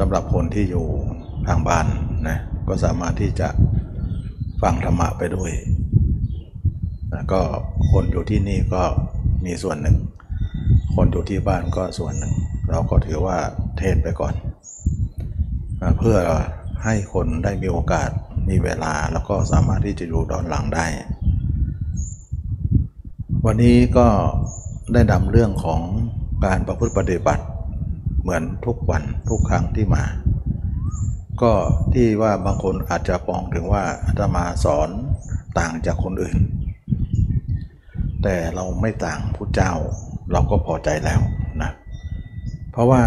สำหรับคนที่อยู่ทางบ้านนะก็สามารถที่จะฟังธรรมะไปด้วยนะก็คนอยู่ที่นี่ก็มีส่วนหนึ่ง คนอยู่ที่บ้านก็ส่วนหนึ่ง เราก็ถือว่าเทศไปก่อนนะเพื่อให้คนได้มีโอกาสมีเวลาแล้วก็สามารถที่จะอยู่ดอนหลังได้ วันนี้ก็ได้นำเรื่องของการประพฤติปฏิบัติ เหมือนทุกวันทุกครั้งที่มา ก็ที่ว่าบางคนอาจจะปองถึงว่าอาตมาสอนต่างจากคนอื่น แต่เราไม่ต่างพุทธเจ้าเราก็พอใจแล้วนะเพราะว่า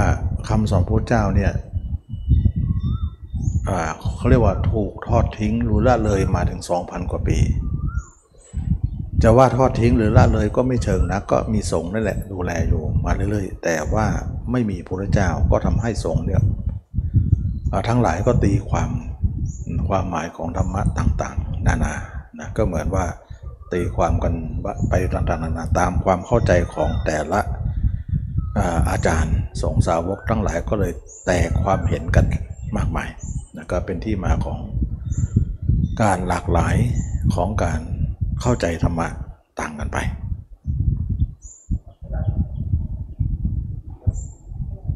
คำสอนพุทธเจ้าเนี่ยเขาเรียกว่าถูกทอดทิ้งรือละเลยมาถึง 2,000 กว่าปี จะว่าทอดทิ้งหรือละเลยก็ไม่เชิงนะก็มีสงฆ์นั่นแหละดูแลอยู่มาเรื่อยๆ แต่ว่าไม่มีพระเจ้าก็ทำให้สงฆ์เนี่ยทั้งหลายก็ตีความความหมายของธรรมะต่างๆ นานานะก็เหมือนว่าตีความกันไปต่างๆนานาตามความเข้าใจของแต่ละอาจารย์สงสาวกทั้งหลายก็เลยแตกความเห็นกันมากมายนะก็เป็นที่มาของการหลากหลายของการ เข้าใจธรรมะต่างกันไป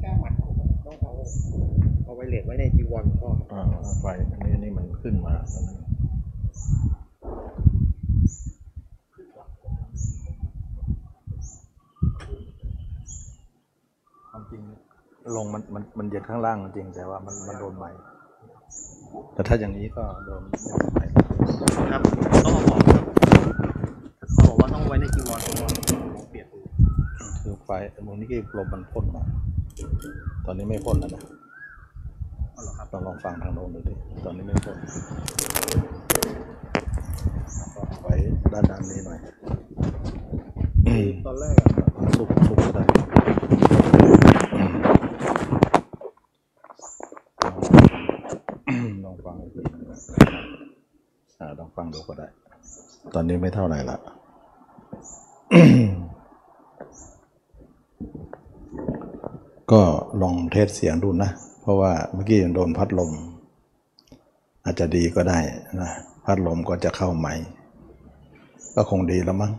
กล้าหมัดต้องเอาเอาไว้เลทไว้ในจีวรพ่อครับอ่าไฟอันนี้นี่มันขึ้นมาตอนนั้นความจริงลงมันมันมันเย็นข้างล่างจริงแต่ว่ามันมันโดนไหมแต่ถ้าอย่างนี้ก็โดนไม่โดนไหมครับต้องเอาออกครับ เขาบอกว่าต้องไว้ในจีวรพ่อเปลี่ยนดูคือไฟตรงนี้ก็ลมมันพ่นมา ตอนนี้ไม่พ่นแล้วนะเอาเหรอครับลองลองฟังทางโน้นดูดิ ตอนนี้ไม่พ่นก็ไว้ด้านด้านนี้หน่อยอืมตอนแรกอะซุปซุปก็ได้อืมลองฟังอีกทีอ่าลองฟังดูก็ได้ ตอนนี้ไม่เท่าไหร่ละ ก็ลองเทสเสียงดูนะ เพราะว่าเมื่อกี้ยังโดนพัดลม อาจจะดีก็ได้นะ พัดลมก็จะเข้าไหม ก็คงดีแล้วมั้ง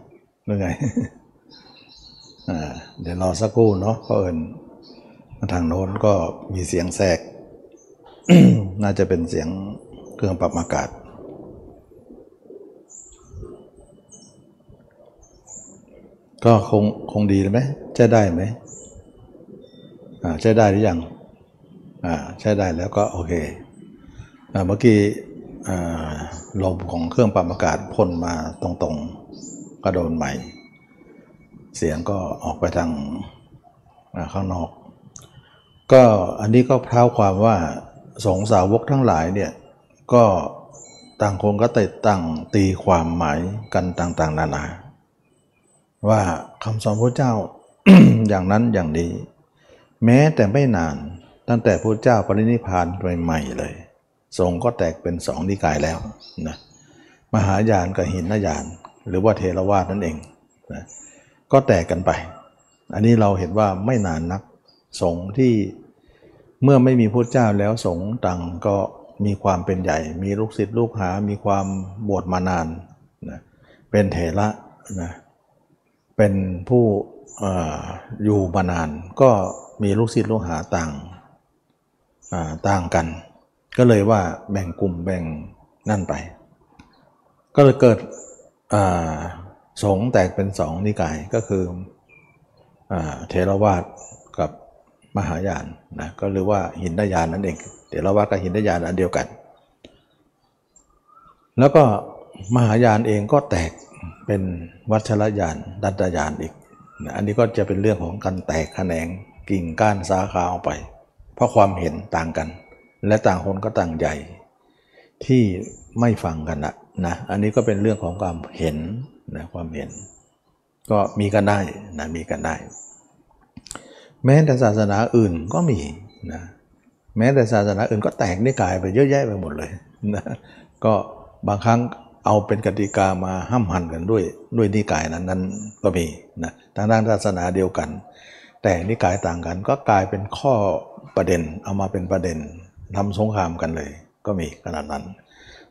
หรือไงอ่าเดี๋ยวรอสักครู่เนาะเพราะเอิญทางโน้นก็มีเสียงแทรก น่าจะเป็นเสียงเครื่องปรับอากาศ ก็คงคงดีไหมใช้ได้ไหมอ่าใช้ได้หรือยังอ่าใช้ได้แล้วก็โอเคอ่าเมื่อกี้อ่าลมของเครื่องปรับอากาศพ่นมาตรงๆก็โดนใหม่ เสียงก็ออกไปทางอ่าข้างนอก ก็อันนี้ก็เท้าความว่าสงสาวกทั้งหลายเนี่ยก็ต่างคนก็ติดตั้งตีความหมายกันต่างๆ นานา ว่าคำสอนพระเจ้าอย่างนั้นอย่างนี้ แม้แต่ไม่นานตั้งแต่พระเจ้าปรินิพานใหม่ๆเลย สงก็แตกเป็นสองนิกายแล้วนะมหายานกับหินยาน หรือว่าเทรวาสนั่นเองนะก็แตกกันไป อันนี้เราเห็นว่าไม่นานนักสงที่เมื่อไม่มีพระเจ้าแล้วสงต่างก็มีความเป็นใหญ่ มีลูกศิษย์ลูกหา มีความบวชมานานนะเป็นเถระนะ เป็นผู้ออยู่มานานก็มีลูกศิษย์ลูกหาต่างต่างกัน ก็เลยว่าแบ่งกลุ่มแบ่งนั่นไป ก็เลยเกิดอ่าสงแตกเป็นสองนิกายก็คืออเทรวาสกับมหายานนะก็หรือว่าหินยานนั่นเองเทรวาสกับหินยานอันเดียวกัน แล้วก็มหายานเองก็แตก เป็นวัชรยานดัตยานอีก อันนี้ก็จะเป็นเรื่องของการแตกแขนงกิ่งก้านสาขาออกไป เพราะความเห็นต่างกัน และต่างคนก็ต่างใหญ่ ที่ไม่ฟังกันนะนะอันนี้ก็เป็นเรื่องของความเห็นนะความเห็น ก็มีกันได้นะมีกันได้ แม้แต่ศาสนาอื่นก็มีนะแม้แต่ศาสนาอื่นก็แตกนิกายไปเยอะแยะไปหมดเลยนะก็บางครั้ง เอาเป็นกติกามาห้ามหันกันด้วยด้วยนิกายนั้นนั้นก็มีนะทางด้านศาสนาเดียวกัน แต่นิกายต่างกันก็กลายเป็นข้อประเด็นเอามาเป็นประเด็นทำสงครามกันเลย ก็มีขนาดนั้น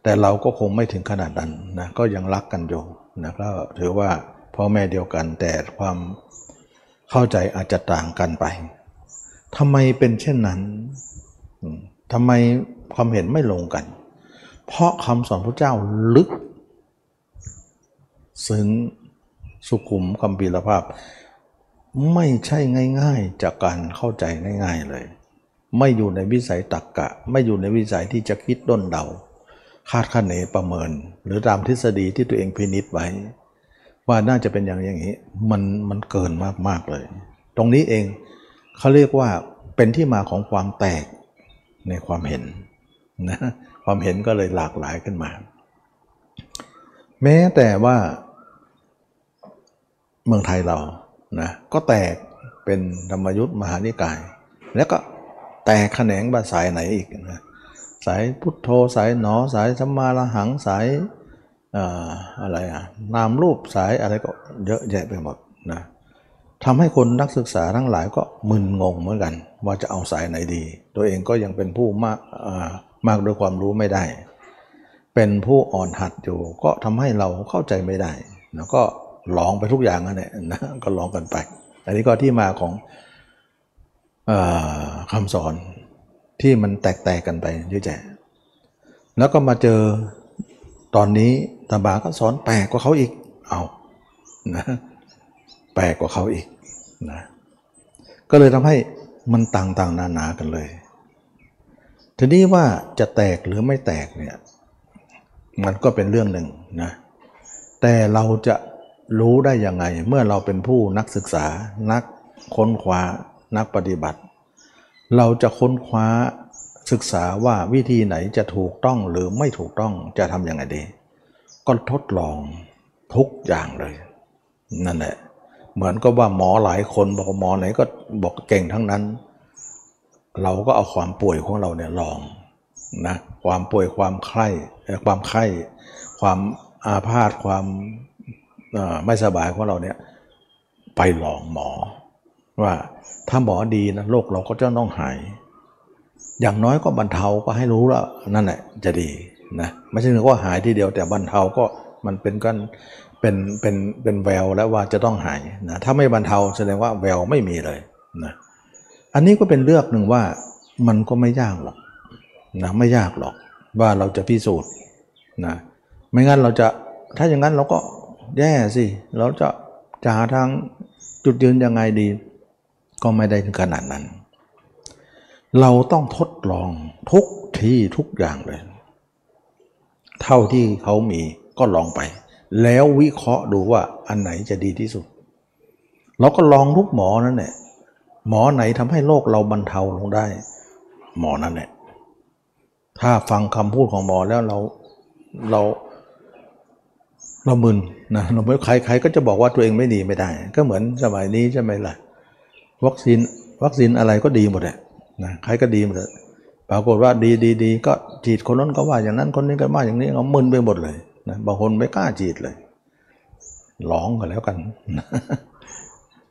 แต่เราก็คงไม่ถึงขนาดนั้นนะก็ยังรักกันอยู่นะก็ถือว่าพ่อแม่เดียวกันแต่ความเข้าใจอาจจะต่างกันไปทำไมเป็นเช่นนั้นอืมทำไมความเห็นไม่ลงกัน เพราะคำสอนพระเจ้าลึก ซึ้งสุขุมคำพีรภาพ ไม่ใช่ง่าย ๆ จากการเข้าใจง่าย ๆเลย ไม่อยู่ในวิสัยตักกะ ไม่อยู่ในวิสัยที่จะคิดด้นเดา คาดคะเนประเมิน หรือตามทฤษฎีที่ตัวเองพินิษไว้ ว่าน่าจะเป็นอย่างอย่างนี้มันมันเกินมากๆเลย ตรงนี้เองเขาเรียกว่าเป็นที่มาของความแตกในความเห็นนะ ความเห็นก็เลยหลากหลายขึ้นมา แม้แต่ว่าเมืองไทยเรานะก็แตกเป็นธรรมยุทธ์มหานิกาย แล้วก็แตกแขนงบาสายไหนอีกนะสายพุทโธสายหนอสายสัมมาระหังสายอะไรอะนามรูปสายอะไรก็เยอะแยะไปหมดนะทำให้คนนักศึกษาทั้งหลายก็มึนงงเหมือนกัน ว่าจะเอาสายไหนดี ตัวเองก็ยังเป็นผู้มากอ่า มากด้วยความรู้ไม่ได้ เป็นผู้อ่อนหัดอยู่ ก็ทำให้เราเข้าใจไม่ได้แล้วก็หลองไปทุกอย่างนั่นแหละนะก็หลองกันไป อันนี้ก็ที่มาของออคำสอนที่มันแตกแตกกันไปเยอะแยะแล้วก็มาเจอตอนนี้ตาบาก็สอนแปลกกว่าเขาอีกเอานะแปลกกว่าเขาอีกนะก็เลยทำให้มันต่างๆนานากันเลย ทีนี้ว่าจะแตกหรือไม่แตกเนี่ยมันก็เป็นเรื่องหนึ่งนะแต่เราจะรู้ได้ยังไง เมื่อเราเป็นผู้นักศึกษา นักค้นคว้านักปฏิบัติ เราจะค้นคว้าศึกษาว่าวิธีไหนจะถูกต้องหรือไม่ถูกต้องจะทำยังไงดี ก็ทดลองทุกอย่างเลย นั่นแหละเหมือนก็ว่าหมอหลายคนบอกหมอไหนก็บอกเก่งทั้งนั้น เราก็เอาความป่วยของเราเนี่ยลองนะความป่วยความไข้ความไข้ความอาพาธความไม่สบายของเราเนี่ยไปลองหมอ ว่าถ้าหมอดีนะโรคเราก็จะต้องหาย อย่างน้อยก็บรรเทาก็ให้รู้แล้วนั่นแหละจะดีนะไม่ใช่ว่าหายทีเดียว แต่บรรเทาก็มันเป็นกันเป็นเป็นเป็นแววแล้วว่าจะต้องหายนะถ้าไม่บรรเทาแสดงว่าแววไม่มีเลยนะ อันนี้ก็เป็นเลือกหนึ่งว่ามันก็ไม่ยากหรอกนะไม่ยากหรอกว่าเราจะพิสูจน์นะไม่งั้นเราจะถ้าอย่างนั้นเราก็แย่สิ เราจะจะหาทางจุดยืนยังไงดี ก็ไม่ได้ถึงขนาดนั้น เราต้องทดลองทุกที่ทุกอย่างเลย เท่าที่เขามีก็ลองไป แล้ววิเคราะห์ดูว่าอันไหนจะดีที่สุด เราก็ลองทุกหมอนั่นแหละ หมอไหนทำให้โรคเราบรรเทาลงได้ หมอนั่นแหละถ้าฟังคำพูดของหมอแล้วเราเราเรามึนนะเราไม่ใครใครก็จะบอกว่าตัวเองไม่ดีไม่ได้ ก็เหมือนสมัยนี้ใช่ไหมล่ะวัคซีนวัคซีนอะไรก็ดีหมดแหละนะใครก็ดีหมดเลยปรากฏว่าดีดีดีก็ฉีดคนนั้นก็ว่าอย่างนั้นคนนี้ก็ว่าอย่างนี้เรามึนไปหมดเลยนะบางคนไม่กล้าฉีดเลยร้องกันแล้วกัน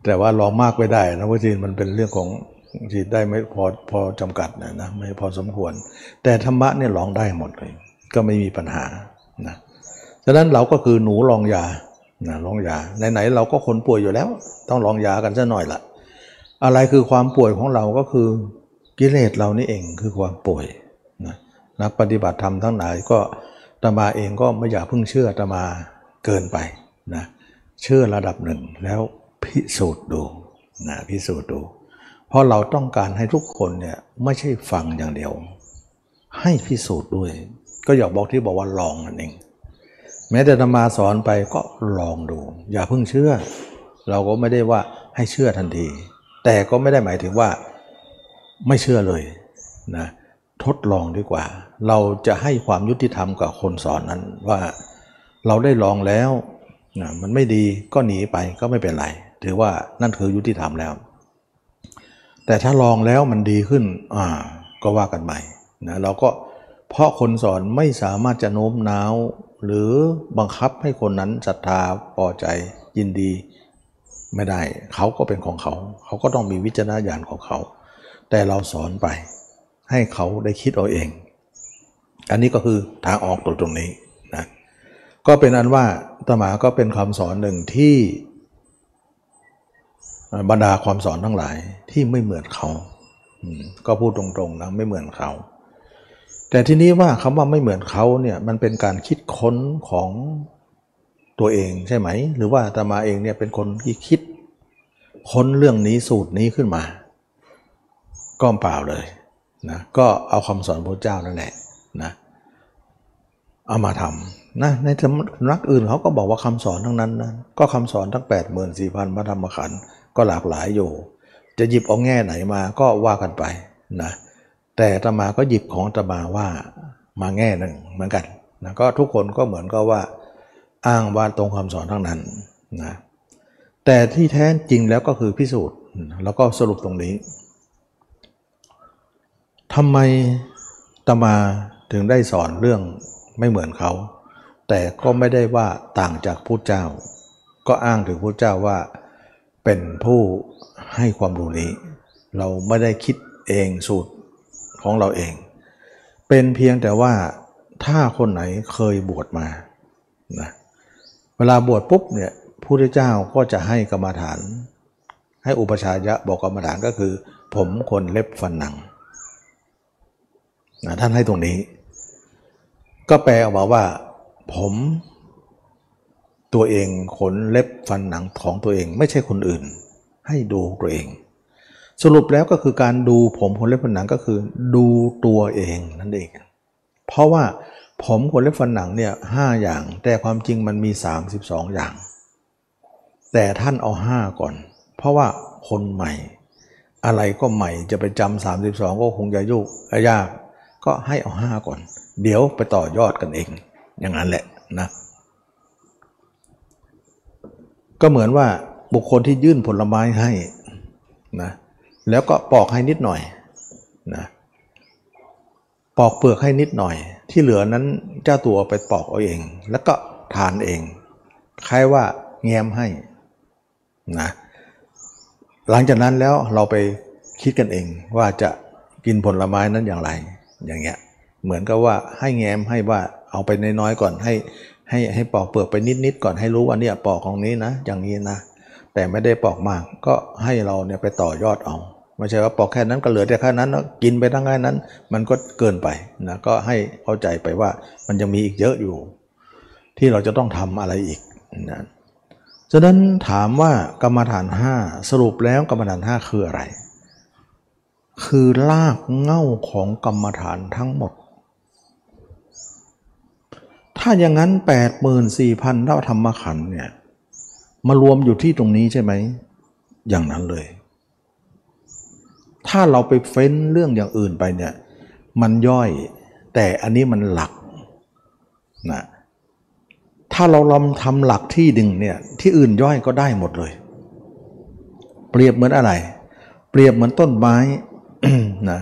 แต่ว่ารองมากไม่ได้นะวัคซีนมันเป็นเรื่องของฉีดได้ไม่พอพอจำกัดนะนะไม่พอสมควร แต่ธรรมะเนี่ยร้องได้หมดเลย ก็ไม่มีปัญหานะฉะนั้นเราก็คือหนูลองยานะลองยาไหนๆเราก็คนป่วยอยู่แล้ว ต้องลองยากันซะหน่อยละอะไรคือความป่วยของเราก็คือกิเลสเรานี่เองคือความป่วยนะนักปฏิบัติธรรมทั้งหลายก็ตมาเองก็ไม่อยากพิ่งเชื่อตมาเกินไปนะเชื่อระดับหนึ่งแล้ว พิสูจน์ดูนะพิสูจน์ดู เพราะเราต้องการให้ทุกคนเนี่ยไม่ใช่ฟังอย่างเดียว ให้พิสูจน์ด้วย ก็อยากบอกที่บอกว่าลองนั่นเอง แม้แต่ธรรมาสอนไปก็ลองดู อย่าเพิ่งเชื่อ เราก็ไม่ได้ว่าให้เชื่อทันที แต่ก็ไม่ได้หมายถึงว่าไม่เชื่อเลยนะทดลองดีกว่า เราจะให้ความยุติธรรมกับคนสอนนั้นว่าเราได้ลองแล้วนะมันไม่ดีก็หนีไปก็ไม่เป็นไร ถือว่านั่นคือยุติธรรมแล้ว แต่ถ้าลองแล้วมันดีขึ้นอ่าก็ว่ากันใหม่นะเราก็เพราะคนสอนไม่สามารถจะโน้มน้าว หรือบังคับให้คนนั้นศรัทธาพอใจยินดีไม่ได้ เขาก็เป็นของเขา เขาก็ต้องมีวิจารณญาณของเขา แต่เราสอนไป ให้เขาได้คิดเอาเอง อันนี้ก็คือทางออกตรงตรงนี้นะก็เป็นอันว่าตมาก็เป็นคำสอนหนึ่งที่ บรรดาความสอนทั้งหลายที่ไม่เหมือนเขา ก็พูดตรงๆนะไม่เหมือนเขา แต่ทีนี้ว่าคำว่าไม่เหมือนเขาเนี่ยมันเป็นการคิดค้นของตัวเองใช่ไหม หรือว่าอาตมาเองเนี่ยเป็นคนที่คิดค้นเรื่องนี้สูตรนี้ขึ้นมา ก็เปล่าเลยนะก็เอาคำสอนพระเจ้านั่นแหละนะเอามาทำนะในสำนักอื่นเขาก็บอกว่าคำสอนทั้งนั้นนะก็คำสอนทั้ง8 4 0 0 0พระธรรมขันธ์ ก็หลากหลายอยู่ จะหยิบเอาแง่ไหนมาก็ว่ากันไปนะแต่ตมาก็หยิบของตมาว่ามาแง่หนึ่งเหมือนกันนะก็ทุกคนก็เหมือนก็ว่าอ้างว่าตรงคำสอนทั้งนั้นนะแต่ที่แท้จริงแล้วก็คือพิสูจน์แล้วก็สรุปตรงนี้ทำไมตมาถึงได้สอนเรื่องไม่เหมือนเขา แต่ก็ไม่ได้ว่าต่างจากพุทธเจ้า ก็อ้างถึงพุทธเจ้าว่า เป็นผู้ให้ความรู้นี้ เราไม่ได้คิดเองสูตรของเราเอง เป็นเพียงแต่ว่าถ้าคนไหนเคยบวชมานะเวลาบวชปุ๊บเนี่ยพุทธเจ้าก็จะให้กรรมฐาน ให้อุปชายะบอกกรรมฐานก็คือ ผมคนเล็บฟันหนังนะท่านให้ตรงนี้ ก็แปลออกมาว่า ผม ตัวเองขนเล็บฟันหนังของตัวเองไม่ใช่คนอื่น ให้ดูตัวเอง สรุปแล้วก็คือการดูผมขนเล็บฟันหนังก็คือ ดูตัวเองนั่นเอง เพราะว่าผมขนเล็บฟันหนังเนี่ยห้าอย่าง แต่ความจริงมันมี 32 อย่าง แต่ท่านเอาห้าก่อน เพราะว่าคนใหม่ อะไรก็ใหม่จะไปจำ32 ก็คงจะยุกยาก ก็ให้เอาห้าก่อน เดี๋ยวไปต่อยอดกันเอง อย่างนั้นแหละนะ ก็เหมือนว่าบุคคลที่ยื่นผลไม้ให้นะแล้วก็ปอกให้นิดหน่อยนะปอกเปลือกให้นิดหน่อย ที่เหลือนั้นเจ้าตัวไปปอกเอาเอง แล้วก็ทานเองคล้ายว่าแง้มให้นะหลังจากนั้นแล้วเราไปคิดกันเองว่าจะกินผลไม้นั้นอย่างไร อย่างเงี้ยเหมือนกับว่าให้แง้มให้ว่าเอาไปน้อยๆก่อนให้ ให้ให้ปอกเปลือกไปนิดๆก่อนให้รู้ว่าเนี่ยปอกของนี้นะ อย่างนี้นะ แต่ไม่ได้ปอกมากก็ให้เราเนี่ยไปต่อยอดเอาไม่ใช่ว่าปอกแค่นั้นก็เหลือแต่แค่นั้นกินไปทั้งแค่นั้น มันก็เกินไปนะก็ให้เข้าใจไปว่ามันยังมีอีกเยอะอยู่ ที่เราจะต้องทำอะไรอีกนะฉะนั้นถามว่ากรรมฐาน 5 สรุปแล้วกรรมฐาน 5 คืออะไร คือลากเง่าของกรรมฐานทั้งหมด ถ้าอย่างนั้น 84,000เท่าธรรมขันธ์เนี่ยมารวมอยู่ที่ตรงนี้ใช่ไหม อย่างนั้นเลย ถ้าเราไปเฟ้นเรื่องอย่างอื่นไปเนี่ย มันย่อย แต่อันนี้มันหลักนะถ้าเราลองทำหลักที่ดึงเนี่ย ที่อื่นย่อยก็ได้หมดเลย เปรียบเหมือนอะไร เปรียบเหมือนต้นไม้นะ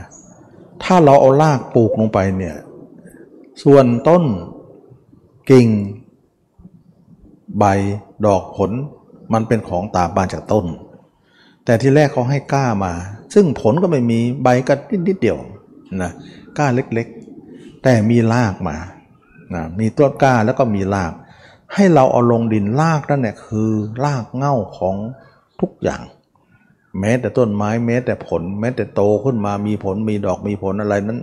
ถ้าเราเอารากปลูกลงไปเนี่ย ส่วนต้น กิ่ง ใบดอกผล มันเป็นของตามมาจากต้น แต่ที่แรกเขาให้ก้ามา ซึ่งผลก็ไม่มีใบก็นิดเดียวนะก้าเล็กๆ แต่มีรากมานะมีต้นก้าแล้วก็มีราก ให้เราเอาลงดินรากนั่นเนี่ยคือรากเง่าของทุกอย่าง แม้แต่ต้นไม้แม้แต่ผล แม้แต่โตขึ้นมามีผลมีดอกมีผลอะไรนั้น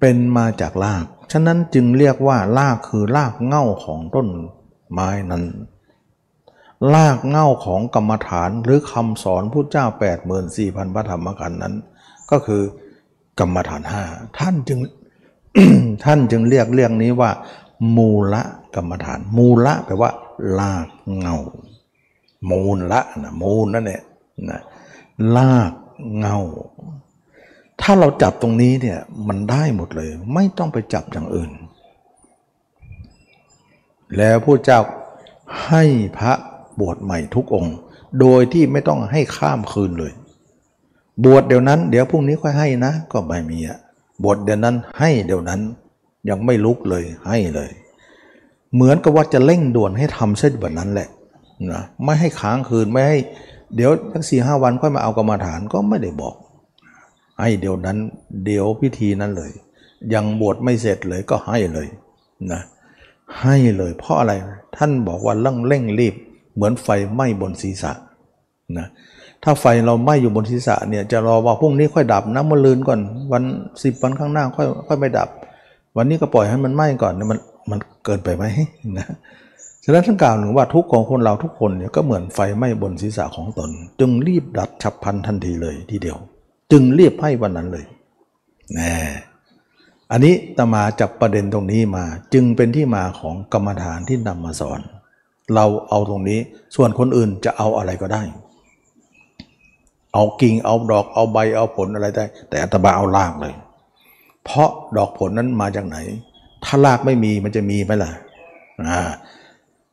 เป็นมาจากราก ฉะนั้นจึงเรียกว่ารากคือรากเง่าของต้นไม้นั้นรากเง่าของกรรมฐานหรือคำสอนพุทธเจ้า 84,000พระธรรมขันนั้น ก็คือกรรมฐานห้าท่านจึงท่านจึงเรียกเรื่องนี้ว่า มูละกรรมฐาน มูละแปลว่า ลากเงามูลละนะมูลนั่นแหละนะลากเงา ถ้าเราจับตรงนี้เนี่ยมันได้หมดเลย ไม่ต้องไปจับอย่างอื่น แล้วผู้เจ้าให้พระบวชใหม่ทุกองค์ โดยที่ไม่ต้องให้ข้ามคืนเลย บวชเดี๋ยวนั้น เดี๋ยวพรุ่งนี้ค่อยให้นะ ก็ไม่มีอะบวชเดี๋ยวนั้นให้เดี๋ยวนั้นยังไม่ลุกเลยให้เลย เหมือนกับว่าจะเร่งด่วนให้ทำเส้นแบบนั้นแหละนะไม่ให้ค้างคืนไม่ให้ เดี๋ยวสักสี่ห้าวันค่อยมาเอากรรมาฐานก็ไม่ได้บอก ให้เดี๋ยวนั้นเดี๋ยวพิธีนั้นเลย ยังบวชไม่เสร็จเลยก็ให้เลยนะให้เลยเพราะอะไรท่านบอกว่าเร่งเร่งรีบ เหมือนไฟไหม้บนศีรษะนะถ้าไฟเราไหม้อยู่บนศีรษะเนี่ยจะรอว่าพรุ่งนี้ค่อยดับนะมื่อลืนก่อน วันสิบวันข้างหน้าค่อยค่อยไม่ดับ วันนี้ก็ปล่อยให้มันไหม้ก่อนมันมันเกินไปไหมนะฉะนั้นท่านกล่าวถึงว่าทุกของคนเราทุกคนเนี่ยก็เหมือนไฟไหม้บนศีรษะของตน จึงรีบดับฉับพลันทันทีเลยทีเดียว จึงเรียบให้วันนั้นเลยแน่อันนี้ตมาจับประเด็นตรงนี้มา จึงเป็นที่มาของกรรมฐานที่นำมาสอน เราเอาตรงนี้ส่วนคนอื่นจะเอาอะไรก็ได้ เอากิ่งเอาดอกเอาใบเอาผลอะไรได้ แต่อัตมาเอารากเลย เพราะดอกผลนั้นมาจากไหน ถ้ารากไม่มีมันจะมีไหมล่ะอ่า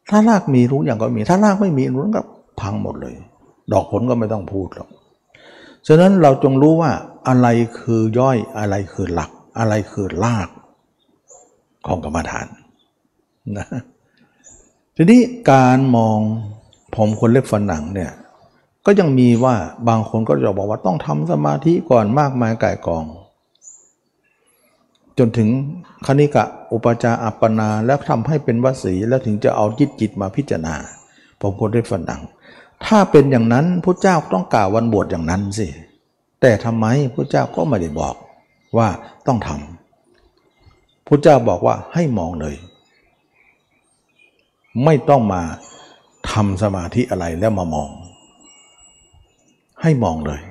ถ้ารากมีรู้อย่างก็มี ถ้ารากไม่มีรู้ก็พังหมดเลย ดอกผลก็ไม่ต้องพูดหรอก ฉะนั้นเราจงรู้ว่าอะไรคือย่อยอะไรคือหลัก อะไรคือรากของกรรมฐานนะทีนี้การมองผมคนเล็บฟันหนังเนี่ยก็ยังมีว่าบางคนก็จะบอกว่าต้องทำสมาธิก่อนมากมายก่ายกอง จนถึงคณิกะอุปจาอัปปนาแล้วทำให้เป็นวสีแล้วถึงจะเอาจิตจิตมาพิจารณา ผมคนเล็บฟันหนัง ถ้าเป็นอย่างนั้นพระเจ้าต้องกล่าววันบวชอย่างนั้นสิ แต่ทำไมพระเจ้าก็ไม่ได้บอกว่าต้องทำพระเจ้าบอกว่าให้มองเลย ไม่ต้องมาทำสมาธิอะไรแล้วมามอง ให้มองเลย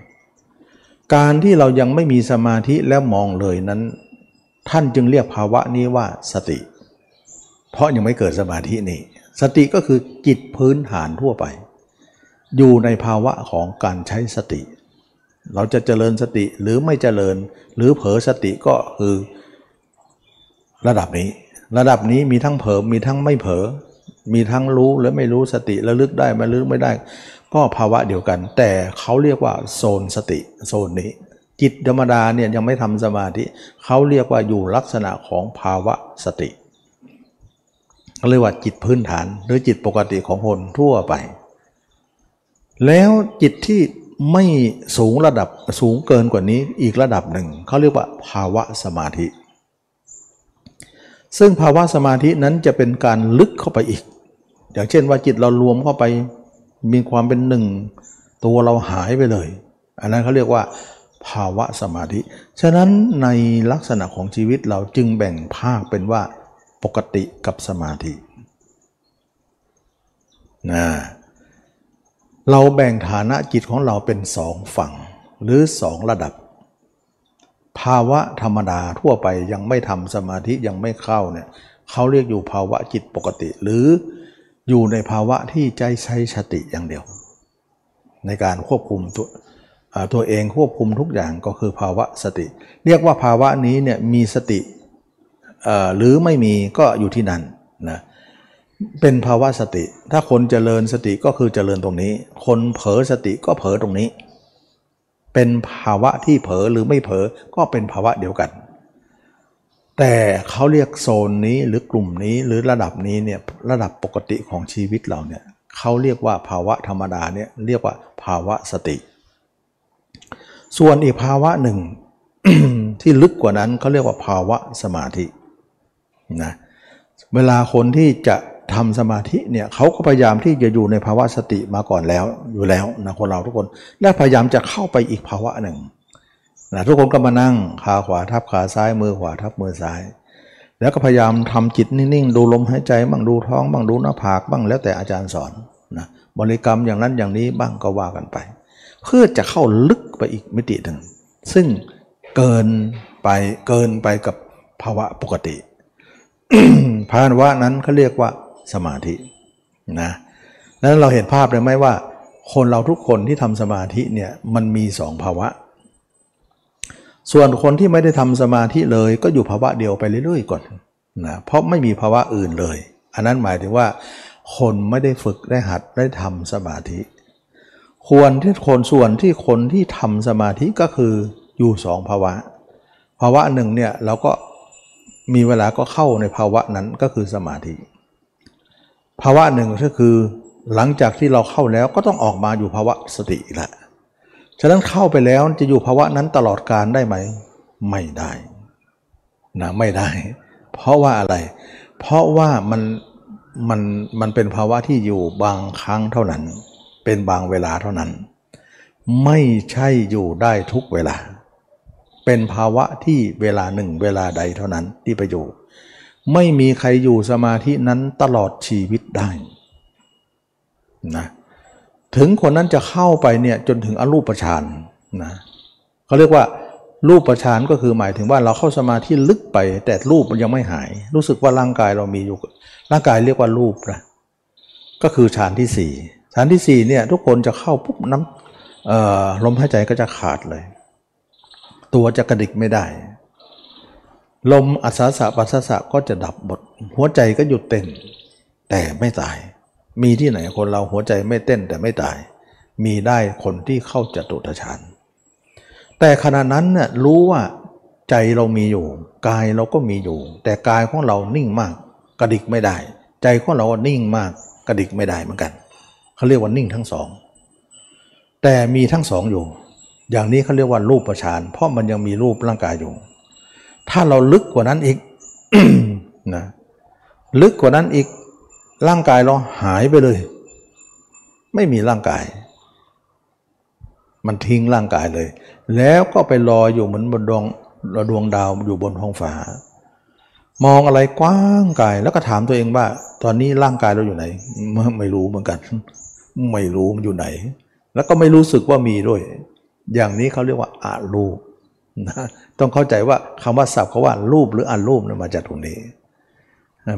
การที่เรายังไม่มีสมาธิแล้วมองเลยนั้น ท่านจึงเรียกภาวะนี้ว่าสติ เพราะยังไม่เกิดสมาธินี่ สติก็คือจิตพื้นฐานทั่วไป อยู่ในภาวะของการใช้สติ เราจะเจริญสติหรือไม่เจริญ หรือเผลอสติก็คือระดับนี้ ระดับนี้มีทั้งเผลอมีทั้งไม่เผลอมีทั้งรู้และไม่รู้สติระลึกได้ไม่ลึกไม่ได้ ก็ภาวะเดียวกัน แต่เขาเรียกว่าโซนสติโซนนี้ จิตธรรมดาเนี่ยยังไม่ทำสมาธิเขาเรียกว่าอยู่ลักษณะของภาวะสติเรียกว่าจิตพื้นฐานหรือจิตปกติของคนทั่วไป แล้วจิตที่ไม่สูงระดับสูงเกินกว่านี้อีกระดับหนึ่งเขาเรียกว่าภาวะสมาธิ ซึ่งภาวะสมาธินั้นจะเป็นการลึกเข้าไปอีก อย่างเช่นว่าจิตเรารวมเข้าไปมีความเป็นหนึ่ง ตัวเราหายไปเลย อันนั้นเขาเรียกว่า ภาวะสมาธิ ฉะนั้นในลักษณะของชีวิตเราจึงแบ่งภาคเป็นว่าปกติกับสมาธินะ เราแบ่งฐานะจิตของเราเป็นสองฝั่ง หรือสองระดับ ภาวะธรรมดาทั่วไปยังไม่ทำสมาธิยังไม่เข้าเนี่ยเขาเรียกอยู่ภาวะจิตปกติ หรืออยู่ในภาวะที่ใจใช้สติอย่างเดียว ในการควบคุมตัวตัวเองควบคุมทุกอย่างก็คือภาวะสติ เรียกว่าภาวะนี้เนี่ยมีสติหรือไม่มีก็อยู่ที่นั่นนะ เป็นภาวะสติ ถ้าคนเจริญสติก็คือเจริญตรงนี้ คนเผลอสติก็เผลอตรงนี้ เป็นภาวะที่เผลอหรือไม่เผลอก็เป็นภาวะเดียวกัน แต่เขาเรียกโซนนี้หรือกลุ่มนี้หรือระดับนี้เนี่ยระดับปกติของชีวิตเราเนี่ยเขาเรียกว่าภาวะธรรมดาเนี่ยเรียกว่าภาวะสติ ส่วนอีกภาวะหนึ่งที่ลึกกว่านั้นเขาเรียกว่าภาวะสมาธินะเวลาคนที่จะ ทำสมาธิเนี่ยเขาก็พยายามที่จะอยู่ในภาวะสติมาก่อนแล้วอยู่แล้วนะคนเราทุกคน และพยายามจะเข้าไปอีกภาวะหนึ่งนะทุกคนก็มานั่งขาขวาทับขาซ้ายมือขวาทับมือซ้าย แล้วก็พยายามทำจิตนิ่งๆ ดูลมหายใจบ้างดูท้องบ้างดูหน้าผากบ้างแล้วแต่อาจารย์สอนนะบริกรรมอย่างนั้นอย่างนี้บ้างก็ว่ากันไป เพื่อจะเข้าลึกไปอีกมิติหนึ่งซึ่งเกินไปเกินไปกับภาวะปกติภาวะนั้นเขาเรียกว่า สมาธินะนั้นเราเห็นภาพเลยไหมว่า คนเราทุกคนที่ทำสมาธิเนี่ยมันมีสองภาวะ ส่วนคนที่ไม่ได้ทำสมาธิเลยก็อยู่ภาวะเดียวไปเรื่อยๆก่อนนะเพราะไม่มีภาวะอื่นเลย อันนั้นหมายถึงว่า คนไม่ได้ฝึกได้หัดได้ทำสมาธิ ควรที่คนส่วนที่คนที่ทำสมาธิก็คืออยู่สองภาวะ ภาวะหนึ่งเนี่ยเราก็มีเวลาก็เข้าในภาวะนั้นก็คือสมาธิ ภาวะหนึ่งก็คือหลังจากที่เราเข้าแล้วก็ต้องออกมาอยู่ภาวะสติอีกและฉะนั้นเข้าไปแล้วจะอยู่ภาวะนั้นตลอดการได้ไหม ไม่ได้นะไม่ได้ เพราะว่าอะไร เพราะว่ามันมันมันเป็นภาวะที่อยู่บางครั้งเท่านั้น เป็นบางเวลาเท่านั้น ไม่ใช่อยู่ได้ทุกเวลา เป็นภาวะที่เวลาหนึ่งเวลาใดเท่านั้นที่ไปอยู่ ไม่มีใครอยู่สมาธินั้นตลอดชีวิตได้นะถึงคนนั้นจะเข้าไปเนี่ยจนถึงอรูปฌานนะเขาเรียกว่ารูปฌานก็คือหมายถึงว่าเราเข้าสมาธิลึกไป แต่รูปมันยังไม่หาย รู้สึกว่าร่างกายเรามีอยู่ ร่างกายเรียกว่ารูปนะก็คือฌานที่สี่ฌานที่สี่เนี่ยทุกคนจะเข้าปุ๊บน้ำลมหายใจก็จะขาดเลย ตัวจะกระดิกไม่ได้ ลมอัศสะปัสสะก็จะดับหมดหัวใจก็หยุดเต้น แต่ไม่ตาย มีที่ไหนคนเราหัวใจไม่เต้นแต่ไม่ตาย มีได้คนที่เข้าจตุตฌานแต่ขณะนั้นเนี่ยรู้ว่าใจเรามีอยู่ กายเราก็มีอยู่ แต่กายของเรานิ่งมาก กระดิกไม่ได้ ใจของเรานิ่งมาก กระดิกไม่ได้เหมือนกันเขาเรียกว่านิ่งทั้งสอง แต่มีทั้งสองอยู่ อย่างนี้เขาเรียกว่ารูปประชานเพราะมันยังมีรูปร่างกายอยู่ ถ้าเราลึกกว่านั้นอีกนะลึกกว่านั้นอีก ร่างกายเราหายไปเลย ไม่มีร่างกาย มันทิ้งร่างกายเลย แล้วก็ไปลอยอยู่เหมือนบนดวงดวงดาวอยู่บนท้องฟ้ามองอะไรกว้างไกลแล้วก็ถามตัวเองว่า ตอนนี้ร่างกายเราอยู่ไหน ไม่รู้เหมือนกัน ไม่รู้มันอยู่ไหน แล้วก็ไม่รู้สึกว่ามีด้วย อย่างนี้เขาเรียกว่าอารูป นะต้องเข้าใจว่าคำว่าศัพท์เขาว่ารูปหรืออารูปมาจากตรงนี้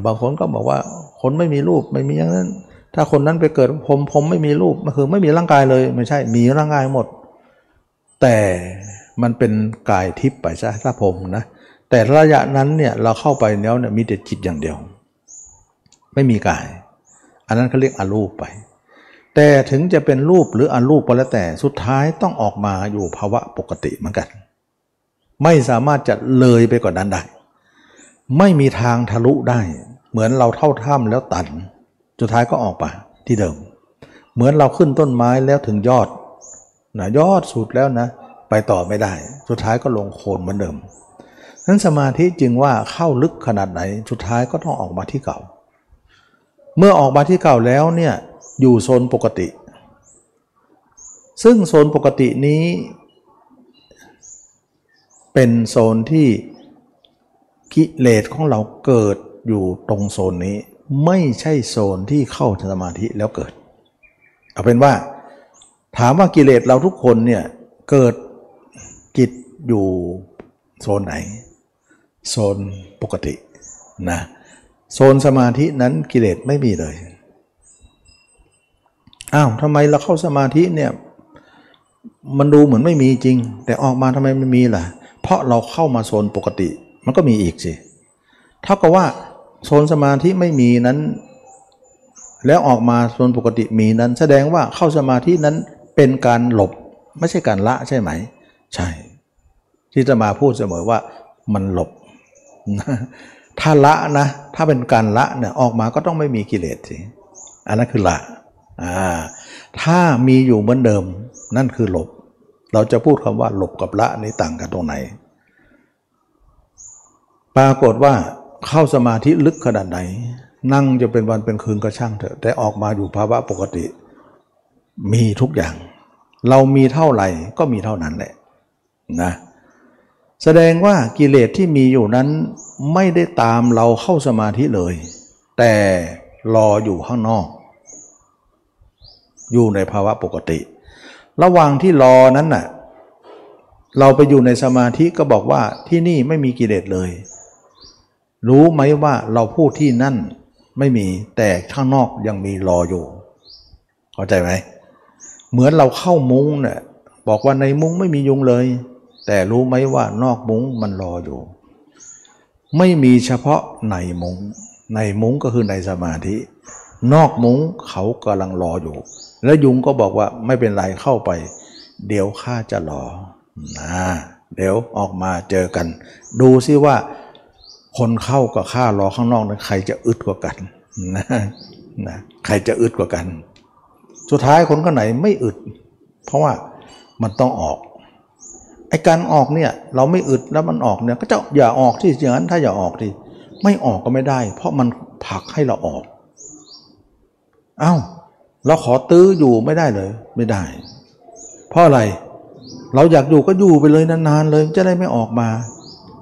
บางคนก็บอกว่าคนไม่มีรูปไม่มีอย่างนั้น ถ้าคนนั้นไปเกิดผมผมไม่มีรูปมันคือไม่มีร่างกายเลยไม่ใช่มีร่างกายหมด แต่มันเป็นกายทิพย์ไปซะถ้าผมนะแต่ระยะนั้นเนี่ยเราเข้าไปแล้วเนี่ยมีแต่จิตอย่างเดียว ไม่มีกาย อันนั้นเขาเรียกอรูปไป แต่ถึงจะเป็นรูปหรืออรูปก็แล้วแต่สุดท้ายต้องออกมาอยู่ภาวะปกติเหมือนกัน ไม่สามารถจะเลยไปกว่านนั้นได้ ไม่มีทางทะลุได้ เหมือนเราเท่าถ้ำแล้วตันสุดท้ายก็ออกมาที่เดิม เหมือนเราขึ้นต้นไม้แล้วถึงยอดนะยอดสุดแล้วนะ ไปต่อไม่ได้ สุดท้ายก็ลงโคนเหมือนเดิมนั้นสมาธิจึงว่าเข้าลึกขนาดไหน สุดท้ายก็ต้องออกมาที่เก่า เมื่อออกมาที่เก่าแล้วเนี่ยอยู่โซนปกติ ซึ่งโซนปกตินี้ เป็นโซนที่กิเลสของเราเกิดอยู่ตรงโซนนี้ ไม่ใช่โซนที่เข้าสมาธิแล้วเกิด เอาเป็นว่า ถามว่ากิเลสเราทุกคนเนี่ยเกิดจิตอยู่โซนไหน โซนปกตินะโซนสมาธินั้นกิเลสไม่มีเลยอ้าวทำไมเราเข้าสมาธิเนี่ยมันดูเหมือนไม่มีจริง แต่ออกมาทำไมไม่มีล่ะเเพราะเราเข้ามาโซนปกติ มันก็มีอีกสิเท่ากับว่าโซนสมาธิไม่มีนั้น แล้วออกมาโซนปกติมีนั้น แสดงว่าเข้าสมาธินั้นเป็นการหลบไม่ใช่การละใช่ไหม ใช่ ที่จะมาพูดเสมอว่ามันหลบถ้าละนะ ถ้าเป็นการละเนี่ยออกมาก็ต้องไม่มีกิเลสสิอันนั้นคือละอ่าถ้ามีอยู่เหมือนเดิมนั่นคือหลบ เราจะพูดคำว่าหลบกับละนี่ต่างกันตรงไหน ปรากฏว่าเข้าสมาธิลึกขนาดไหน นั่งจะเป็นวันเป็นคืนก็ช่างเถอะ แต่ออกมาอยู่ภาวะปกติ มีทุกอย่าง เรามีเท่าไหร่ก็มีเท่านั้นแหละนะแสดงว่ากิเลสที่มีอยู่นั้นไม่ได้ตามเราเข้าสมาธิเลย แต่รออยู่ข้างนอก อยู่ในภาวะปกติ ระหว่างที่รอนั้นน่ะเราไปอยู่ในสมาธิก็บอกว่าที่นี่ไม่มีกิเลสเลย รู้ไหมว่าเราพูดที่นั่นไม่มีแต่ข้างนอกยังมีรออยู่ เข้าใจไหมเหมือนเราเข้ามุ้งเนี่ยบอกว่าในมุ้งไม่มียุงเลย แต่รู้ไหมว่านอกมุ้งมันรออยู่ ไม่มีเฉพาะในมุ้งในมุ้งก็คือในสมาธิ นอกมุ้งเขากำลังรออยู่ แล้วยุงก็บอกว่าไม่เป็นไรเข้าไป เดี๋ยวข้าจะรอนะเดี๋ยวออกมาเจอกัน ดูซิว่า คนเข้ากับข้ารอข้างนอกนั้นใครจะอึดกว่ากันนะนะใครจะอึดกว่ากัน สุดท้ายคนก็ไหนไม่อึด เพราะว่ามันต้องออกไอการออกเนี่ยเราไม่อึดแล้วมันออกเนี่ยก็จะอย่าออกที่อย่างนั้นถ้าอย่าออกที่ไม่ออกก็ไม่ได้ เพราะมันผลักให้เราออก เอา้า เราขอตื้ออยู่ไม่ได้เลยไม่ได้ เพราะอะไรเราอยากอยู่ก็อยู่ไปเลยนานๆเลยจะได้ไม่ออกมา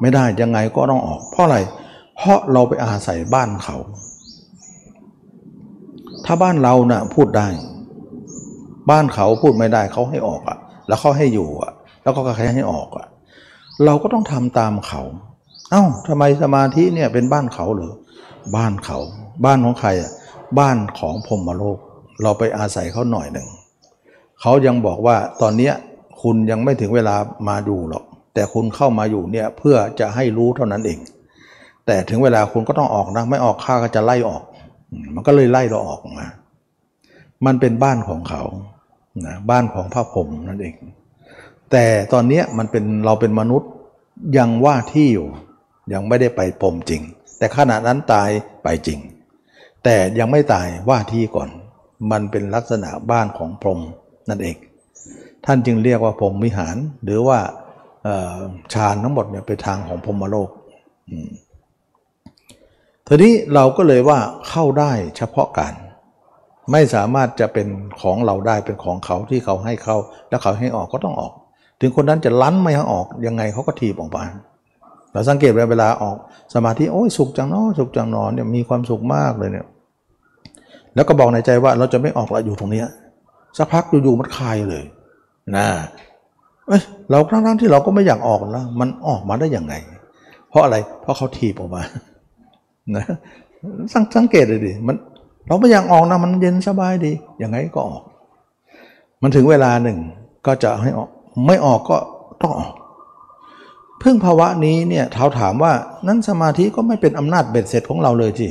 ไม่ได้ยังไงก็ต้องออก เพราะอะไร เพราะเราไปอาศัยบ้านเขา ถ้าบ้านเรานะ่ะพูดได้ บ้านเขาพูดไม่ได้เขาให้ออกอะ่ะ แล้วเขาให้อยู่อะ่ะ แล้วก็ใครให้ออกอะ่ะ เราก็ต้องทำตามเขา เอา้าทำไมสมาธิเนี่ยเป็นบ้านเขาหรือบ้านเขา บ้านของใครอะ่ะบ้านของพรมโลก เราไปอาศัยเขาหน่อยหนึ่งเขายังบอกว่าตอนเนี้ยคุณยังไม่ถึงเวลามาอยู่หรอก แต่คุณเข้ามาอยู่เนี่ยเพื่อจะให้รู้เท่านั้นเอง แต่ถึงเวลาคุณก็ต้องออกนะ ไม่ออกข้าก็จะไล่ออก มันก็เลยไล่เราออกมา มันเป็นบ้านของเขานะบ้านของพระพรหมนั่นเอง แต่ตอนนี้มันเป็นเราเป็นมนุษย์ยังว่าที่อยู่ ยังไม่ได้ไปพรมจริง แต่ขณะนั้นตายไปจริง แต่ยังไม่ตายว่าที่ก่อน มันเป็นลักษณะบ้านของพรหมนั่นเอง ท่านจึงเรียกว่าพรหมวิหาร หรือว่าฌานทั้งหมดเนี่ยเป็นทางของพรหมโลกทีนี้เราก็เลยว่าเข้าได้เฉพาะการ ไม่สามารถจะเป็นของเราได้เป็นของเขาที่เขาให้เข้า แล้วเขาให้ออกก็ต้องออก ถึงคนนั้นจะลั้นไม่ให้ออกยังไงเขาก็ทีบออกมาเราสังเกตเวลาออกสมาธิโอ้ยสุขจังนอสุขจังนอนเนี่ยมีความสุขมากเลยเนี่ย แล้วก็บอกในใจว่าเราจะไม่ออกเราอยู่ตรงนี้สักพักอยู่ๆมันคลายเลยนะเอ้ยเราครั้งๆที่เราก็ไม่อยากออกแล้วมันออกมาได้ยังไง เพราะอะไรเพราะเขาทีบออกมานะสังสังเกตเลยดิมันเราไม่อยากออกนะมันเย็นสบายดียังไงก็ออก มันถึงเวลาหนึ่งก็จะให้ออกไม่ออกก็ต้องออกเพิ่งภาวะนี้เนี่ยเท้าถามว่านั้นสมาธิก็ไม่เป็นอำนาจเบ็ดเสร็จของเราเลยจี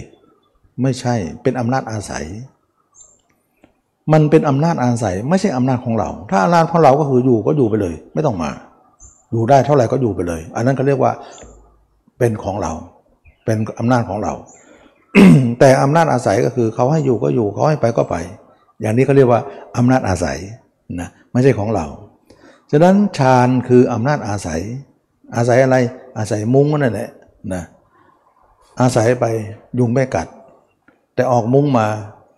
ไม่ใช่เป็นอำนาจอาศัย มันเป็นอำนาจอาศัย ไม่ใช่อำนาจของเรา ถ้าอำนาจของเราก็คืออยู่ก็อยู่ไปเลย ไม่ต้องมา อยู่ได้เท่าไหร่ก็อยู่ไปเลย อันนั้นก็เรียกว่าเป็นของเรา เป็นอำนาจของเรา แต่อำนาจอาศัยก็คือเขาให้อยู่ก็อยู่เขาให้ไปก็ไป อย่างนี้เขาเรียกว่าอำนาจอาศัยนะไม่ใช่ของเราฉะนั้นฌานคืออำนาจอาศัย อาศัยอะไรอาศัยมุ้งนั่นแหละนะอาศัยไปยุงไม่กัด แต่ออกมุ้งมา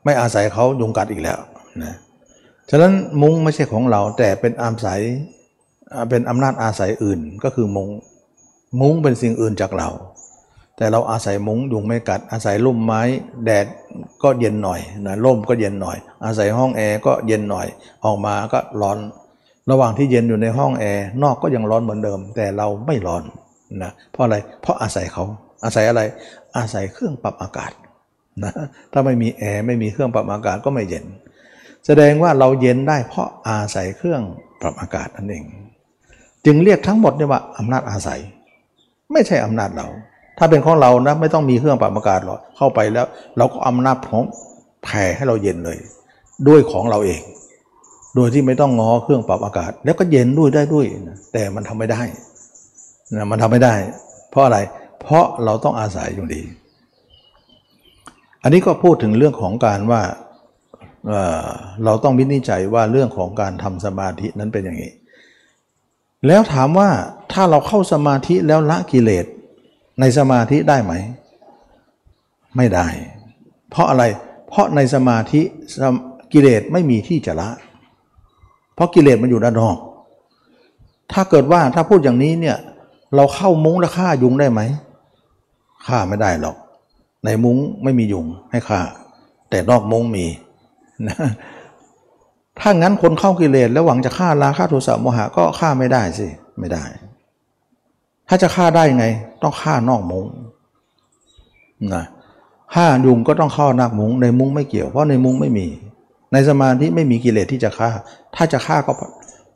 ไม่อาศัยเขายุงกัดอีกแล้วนะฉะนั้นมุ้งไม่ใช่ของเราแต่เป็นอาศัยเป็นอำนาจอาศัยอื่นก็คือมุ้งมุ้งเป็นสิ่งอื่นจากเรา แต่เราอาศัยมุ้งยุงไม่กัด อาศัยร่มไม้ แดดก็เย็นหน่อยนะร่มก็เย็นหน่อย อาศัยห้องแอร์ก็เย็นหน่อย ออกมาก็ร้อน ระหว่างที่เย็นอยู่ในห้องแอร์นอกก็ยังร้อนเหมือนเดิม แต่เราไม่ร้อนนะเพราะอะไรเพราะอาศัยเขาอาศัยอะไรอาศัยเครื่องปรับอากาศ นะถ้าไม่มีแอร์ไม่มีเครื่องปรับอากาศก็ไม่เย็น แสดงว่าเราเย็นได้เพราะอาศัยเครื่องปรับอากาศนั่นเอง จึงเรียกทั้งหมดนี่ว่าอำนาจอาศัย ไม่ใช่อำนาจเรา ถ้าเป็นของเรานะไม่ต้องมีเครื่องปรับอากาศหรอกเข้าไปแล้ว เราก็อำนาจของแผ่ให้เราเย็นเลย ด้วยของเราเอง โดยที่ไม่ต้องงอเครื่องปรับอากาศ แล้วก็เย็นด้วยได้ด้วยนะแต่มันทำไม่ได้นะมันทำไม่ได้ เพราะอะไรเพราะเราต้องอาศัยอยู่ดี อันนี้ก็พูดถึงเรื่องของการว่าเเราต้องวินิจฉัยว่าเรื่องของการทำสมาธินั้นเป็นอย่างนี้ แล้วถามว่าถ้าเราเข้าสมาธิแล้วละกิเลสในสมาธิได้ไหม ไม่ได้ เพราะอะไรเพราะในสมาธิกิเลสไม่มีที่จะละ เพราะกิเลสมันอยู่ด้านนอก ถ้าเกิดว่าถ้าพูดอย่างนี้เนี่ยเราเข้ามุ้งแล้วฆ่ายุงได้ไหมฆ่าไม่ได้หรอก ในมุ้งไม่มียุงให้ฆ่า แต่นอกมุ้งมีนะถ้างั้นคนเข้ากิเลสแล้วหวังจะฆ่าราฆ่าโทสะโมหะก็ฆ่าไม่ได้สิไม่ได้ ถ้าจะฆ่าได้ไง ต้องฆ่านอกมุ้งนะฆ่ายุงก็ต้องฆ่านอกมุ้งในมุ้งไม่เกี่ยวเพราะในมุ้งไม่มี ในสมาธิไม่มีกิเลสที่จะฆ่า ถ้าจะฆ่าก็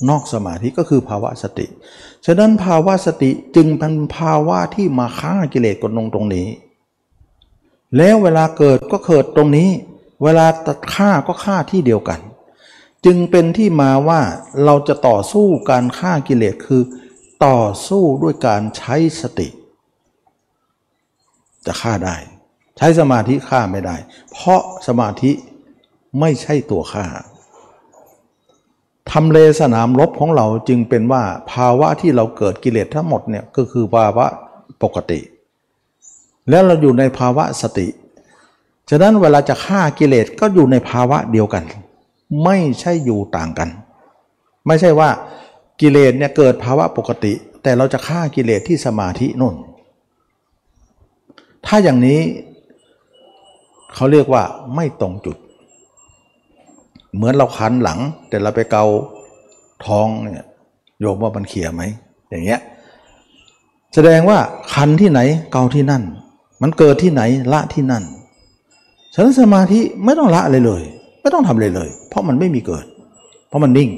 นอกสมาธิก็คือภาวะสติ ฉะนั้นภาวะสติจึงเป็นภาวะที่มาฆ่ากิเลสกดลงตรงนี้ แล้วเวลาเกิดก็เกิดตรงนี้ เวลาตัดฆ่าก็ฆ่าที่เดียวกัน จึงเป็นที่มาว่าเราจะต่อสู้การฆ่ากิเลสคือ ต่อสู้ด้วยการใช้สติ จะฆ่าได้ ใช้สมาธิฆ่าไม่ได้ เพราะสมาธิไม่ใช่ตัวฆ่าทำเลสนามรบของเราจึงเป็นว่าภาวะที่เราเกิดกิเลสทั้งหมดเนี่ยก็คือภาวะปกติ แล้วเราอยู่ในภาวะสติ ฉะนั้นเวลาจะฆ่ากิเลสก็อยู่ในภาวะเดียวกัน ไม่ใช่อยู่ต่างกัน ไม่ใช่ว่ากิเลสเนี่ยเกิดภาวะปกติ แต่เราจะฆ่ากิเลสที่สมาธินุ่น ถ้าอย่างนี้เขาเรียกว่าไม่ตรงจุด เหมือนเราคันหลัง แต่เราไปเกาท้องเนี่ยโยมว่ามันเขี่ยไหมอย่างเงี้ยแสดงว่าคันที่ไหนเกาที่นั่น มันเกิดที่ไหนละที่นั่นฉะนั้นสมาธิไม่ต้องละเลยเลย ไม่ต้องทำเลยเลย เพราะมันไม่มีเกิด เพราะมันนิ่ง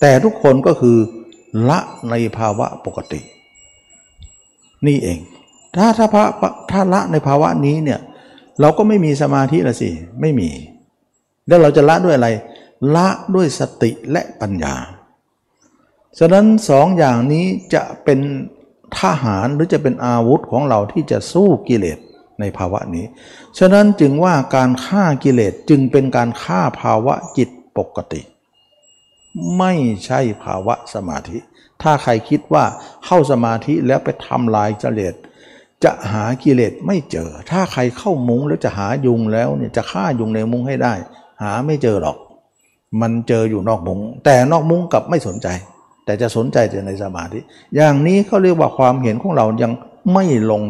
แต่ทุกคนก็คือละในภาวะปกติ นี่เอง ถ้าถ้าพระถ้าละในภาวะนี้เนี่ยเราก็ไม่มีสมาธิละสิ ไม่มี แล้วเราจะละด้วยอะไร ละด้วยสติและปัญญา ฉะนั้นสองอย่างนี้จะเป็น ทหารหรือจะเป็นอาวุธของเราที่จะสู้กิเลสในภาวะนี้ ฉะนั้นจึงว่าการฆ่ากิเลสจึงเป็นการฆ่าภาวะจิตปกติ ไม่ใช่ภาวะสมาธิ ถ้าใครคิดว่าเข้าสมาธิแล้วไปทำลายกิเลสจะหากิเลสไม่เจอ ถ้าใครเข้ามุงแล้วจะหายุงแล้วเนี่ยจะฆ่ายุงในมุงให้ได้ หาไม่เจอหรอก มันเจออยู่นอกมุง แต่นอกมุงกับไม่สนใจ แต่จะสนใจแต่ในสมาธิ อย่างนี้เขาเรียกว่าความเห็นของเรายังไม่ลง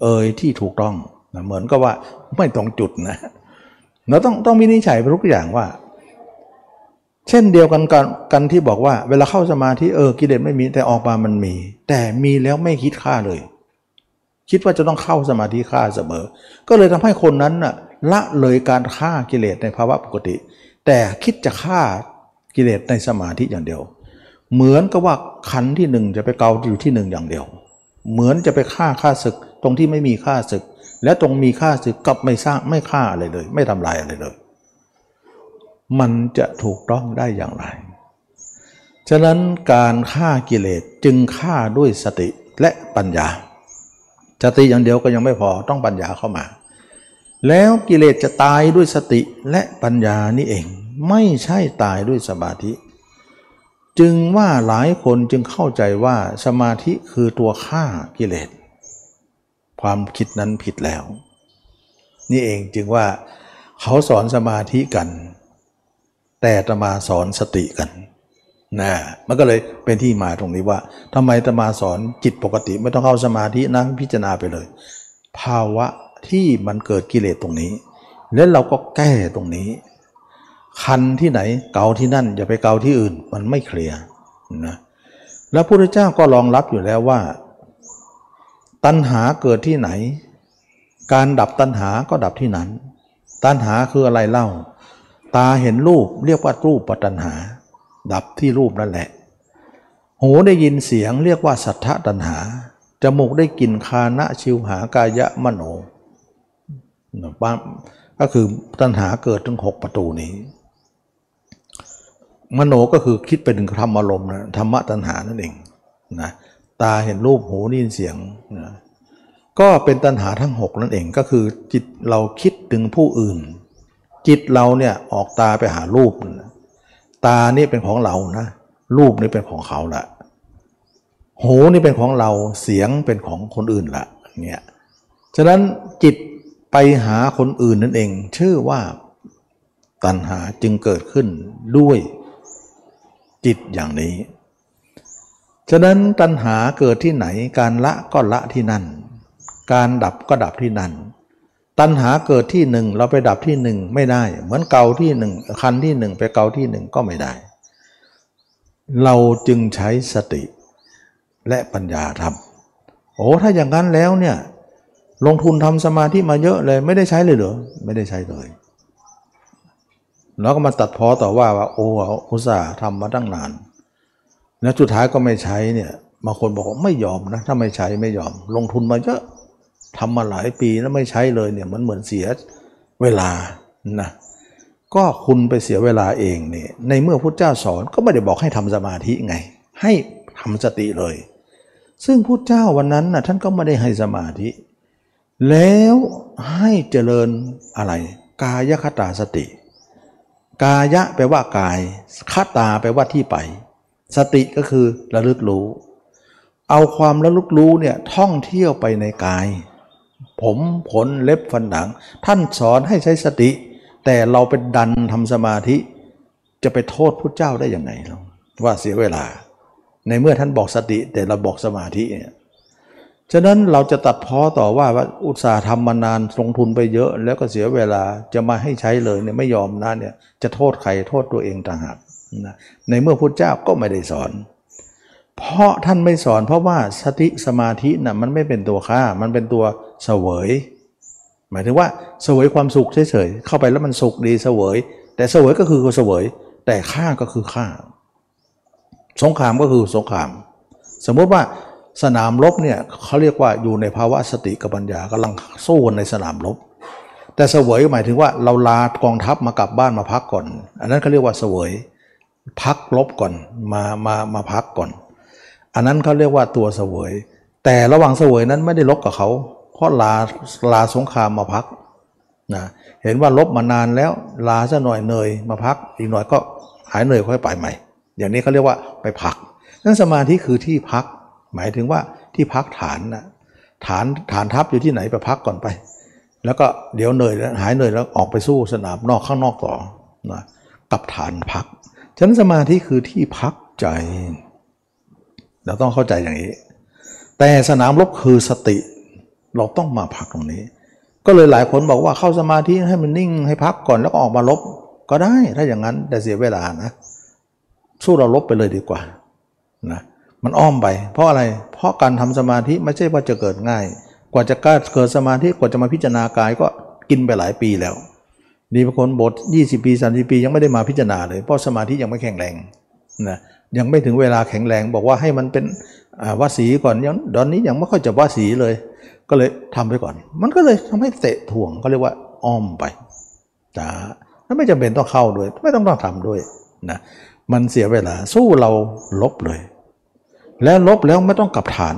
เอยที่ถูกต้องนะเหมือนกับว่าไม่ตรงจุดนะเราต้องต้องวินิจฉัยไปทุกอย่างว่า เช่นเดียวกันกันกันที่บอกว่า เวลาเข้าสมาธิเออกิเลสไม่มีแต่ออกมามันมี แต่มีแล้วไม่คิดฆ่าเลย คิดว่าจะต้องเข้าสมาธิฆ่าเสมอ ก็เลยทำให้คนนั้นน่ะละเลยการฆ่ากิเลสในภาวะปกติ แต่คิดจะฆ่า กิเลสในสมาธิอย่างเดียว เหมือนกับว่าขันที่หนึ่งจะไปเกาอยู่ที่หนึ่งอย่างเดียว เหมือนจะไปฆ่าฆ่าศึกตรงที่ไม่มีค่าศึก และตรงมีค่าศึกกับไม่สร้างไม่ฆ่าอะไรเลย ไม่ทำลายอะไรเลย มันจะถูกต้องได้อย่างไร ฉะนั้นการฆ่ากิเลสจึงฆ่าด้วยสติและปัญญา สติอย่างเดียวก็ยังไม่พอต้องปัญญาเข้ามา แล้วกิเลสจะตายด้วยสติและปัญญานี่เอง ไม่ใช่ตายด้วยสมาธิ จึงว่าหลายคนจึงเข้าใจว่าสมาธิคือตัวฆ่ากิเลส ความคิดนั้นผิดแล้ว นี่เองจึงว่าเขาสอนสมาธิกัน แต่ตมาสอนสติกันนะมันก็เลยเป็นที่มาตรงนี้ว่าทำไมตมาสอนจิตปกติไม่ต้องเข้าสมาธินะพิจารณาไปเลย ภาวะที่มันเกิดกิเลสตรงนี้ แล้วเราก็แก้ตรงนี้ คันที่ไหนเกาที่นั่น อย่าไปเกาที่อื่น มันไม่เคลียร์นะแล้วพระพุทธเจ้าก็รองรับอยู่แล้วว่า ตัณหาเกิดที่ไหน การดับตัณหาก็ดับที่นั้น ตัณหาคืออะไรเล่า ตาเห็นรูปเรียกว่ารูปปัตัณหา ดับที่รูปนั่นแหละ หูได้ยินเสียงเรียกว่าสัทธตัณหาจมูกได้กลิ่นคานะชิวหากายะมโนบ้านก็คือตัณหาเกิดถึงหกประตูนี้ มโนก็คือคิดไปถึงธรรมอารมณ์นะธรรมะตัณหานั่นเองนะตาเห็นรูปหูได้ยินเสียงนะก็เป็นตัณหาทั้งหกนั่นเองก็คือจิตเราคิดถึงผู้อื่น จิตเราเนี่ยออกตาไปหารูปนะตานี่เป็นของเรานะ รูปนี่เป็นของเขาละหูนี่เป็นของเราเสียงเป็นของคนอื่นละเนี่ยฉะนั้นจิตไปหาคนอื่นนั่นเอง ชื่อว่าตัณหาจึงเกิดขึ้นด้วย จิตอย่างนี้ ฉะนั้นตัณหาเกิดที่ไหนการละก็ละที่นั่น การดับก็ดับที่นั่น ตัณหาเกิดที่หนึ่งเราไปดับที่หนึ่งไม่ได้ เหมือนเกาที่หนึ่งคันที่หนึ่งไปเกาที่หนึ่งก็ไม่ได้ เราจึงใช้สติและปัญญาทำโอ้ถ้าอย่างนั้นแล้วเนี่ยลงทุนทำสมาธิมาเยอะเลยไม่ได้ใช้เลยเหรอไม่ได้ใช้เลย แล้วก็มาตัดพ้อต่อว่าว่าโอ้อุตส่าห์ทำมาตั้งนาน แล้วสุดท้ายก็ไม่ใช้เนี่ยบางคนบอกว่าไม่ยอมนะถ้าไม่ใช้ไม่ยอม ลงทุนมาเยอะทำมาหลายปีแล้วไม่ใช้เลยเนี่ยมันเหมือนเสียเวลานะก็คุณไปเสียเวลาเองเนี่ยในเมื่อพุทธเจ้าสอนก็ไม่ได้บอกให้ทำสมาธิไง ให้ทำสติเลย ซึ่งพุทธเจ้าวันนั้นนะท่านก็ไม่ได้ให้สมาธิ แล้วให้เจริญอะไร กายคตาสติ กายะแปลว่ากายคตาแปลว่าที่ไป สติก็คือระลึกรู้ เอาความระลึกรู้เนี่ยท่องเที่ยวไปในกาย ผมขนเล็บฟันหนัง ท่านสอนให้ใช้สติ แต่เราเป็นดันทำสมาธิ จะไปโทษพระเจ้าได้ยังไงเราว่าเสียเวลา ในเมื่อท่านบอกสติแต่เราบอกสมาธิเนี่ย ฉะนั้นเราจะตัดพ้อต่อว่าว่าอุตสาห์ทำมานานลงทุนไปเยอะ แล้วก็เสียเวลาจะมาให้ใช้เลยเนี่ยไม่ยอมนะเนี่ยจะโทษใครโทษตัวเองต่างหากนะในเมื่อพุทธเจ้าก็ไม่ได้สอน เพราะท่านไม่สอน เพราะว่าสติสมาธินะ่ะมันไม่เป็นตัวฆ่า มันเป็นตัวเสวย หมายถึงว่าเสวยความสุขเฉยๆเข้าไปแล้วมันสุขดีเสวย แต่เสวยก็คือเสวย แต่ฆ่าก็คือฆ่า สงครามก็คือสงคราม สมมติว่า สนามรบเนี่ยเขาเรียกว่าอยู่ในภาวะสติกับปัญญากำลังสู้กันในสนามรบ แต่เสวยหมายถึงว่าเราลากองทัพมากลับบ้านมาพักก่อน อันนั้นเขาเรียกว่าเสวยพักลบก่อนมามามาพักก่อน อันนั้นเขาเรียกว่าตัวเสวย แต่ระหว่างเสวยนั้นไม่ได้ลบกับเขา เพราะลาลาสงครามมาพักนะเห็นว่าลบมานานแล้วลาซะหน่อยเหนื่อยมาพัก อีกหน่อยก็หายเหนื่อยค่อยไปใหม่ อย่างนี้เขาเรียกว่าไปพัก นั่นสมาธิคือที่พัก หมายถึงว่าที่พักฐานนะฐานฐานทัพอยู่ที่ไหนไปพักก่อนไป แล้วก็เดี๋ยวเหนื่อยแล้วหายเหนื่อยแล้วออกไปสู้สนามนอกข้างนอกต่อนะกับฐานพักฉะนั้นสมาธิคือที่พักใจ เราต้องเข้าใจอย่างนี้ แต่สนามรบคือสติ เราต้องมาพักตรงนี้ ก็เลยหลายคนบอกว่าเข้าสมาธิให้มันนิ่งให้พักก่อนแล้วก็ออกมาลบก็ได้ถ้าอย่างนั้นแต่เสียเวลานะ สู้เราลบไปเลยดีกว่านะ มันอ้อมไป เพราะอะไร เพราะการทำสมาธิไม่ใช่ว่าจะเกิดง่าย กว่าจะกล้าเกิดสมาธิกว่าจะมาพิจารณากายก็กินไปหลายปีแล้วดีบางคนบท 20 ปี 30 ปี ยังไม่ได้มาพิจารณาเลยเพราะสมาธิยังไม่แข็งแรงนะยังไม่ถึงเวลาแข็งแรงบอกว่าให้มันเป็นวสีก่อนยังตอนนี้ยังไม่ค่อยจะวสีเลย ก็เลยทำไปก่อน มันก็เลยทำให้เตะถ่วงก็เรียกว่าอ้อมไปจ้าแล้วไม่จำเป็นต้องเข้าด้วย ไม่ต้องต้องทำด้วยนะมันเสียเวลาสู้เราลบเลย แล้วลบแล้วไม่ต้องกลับฐาน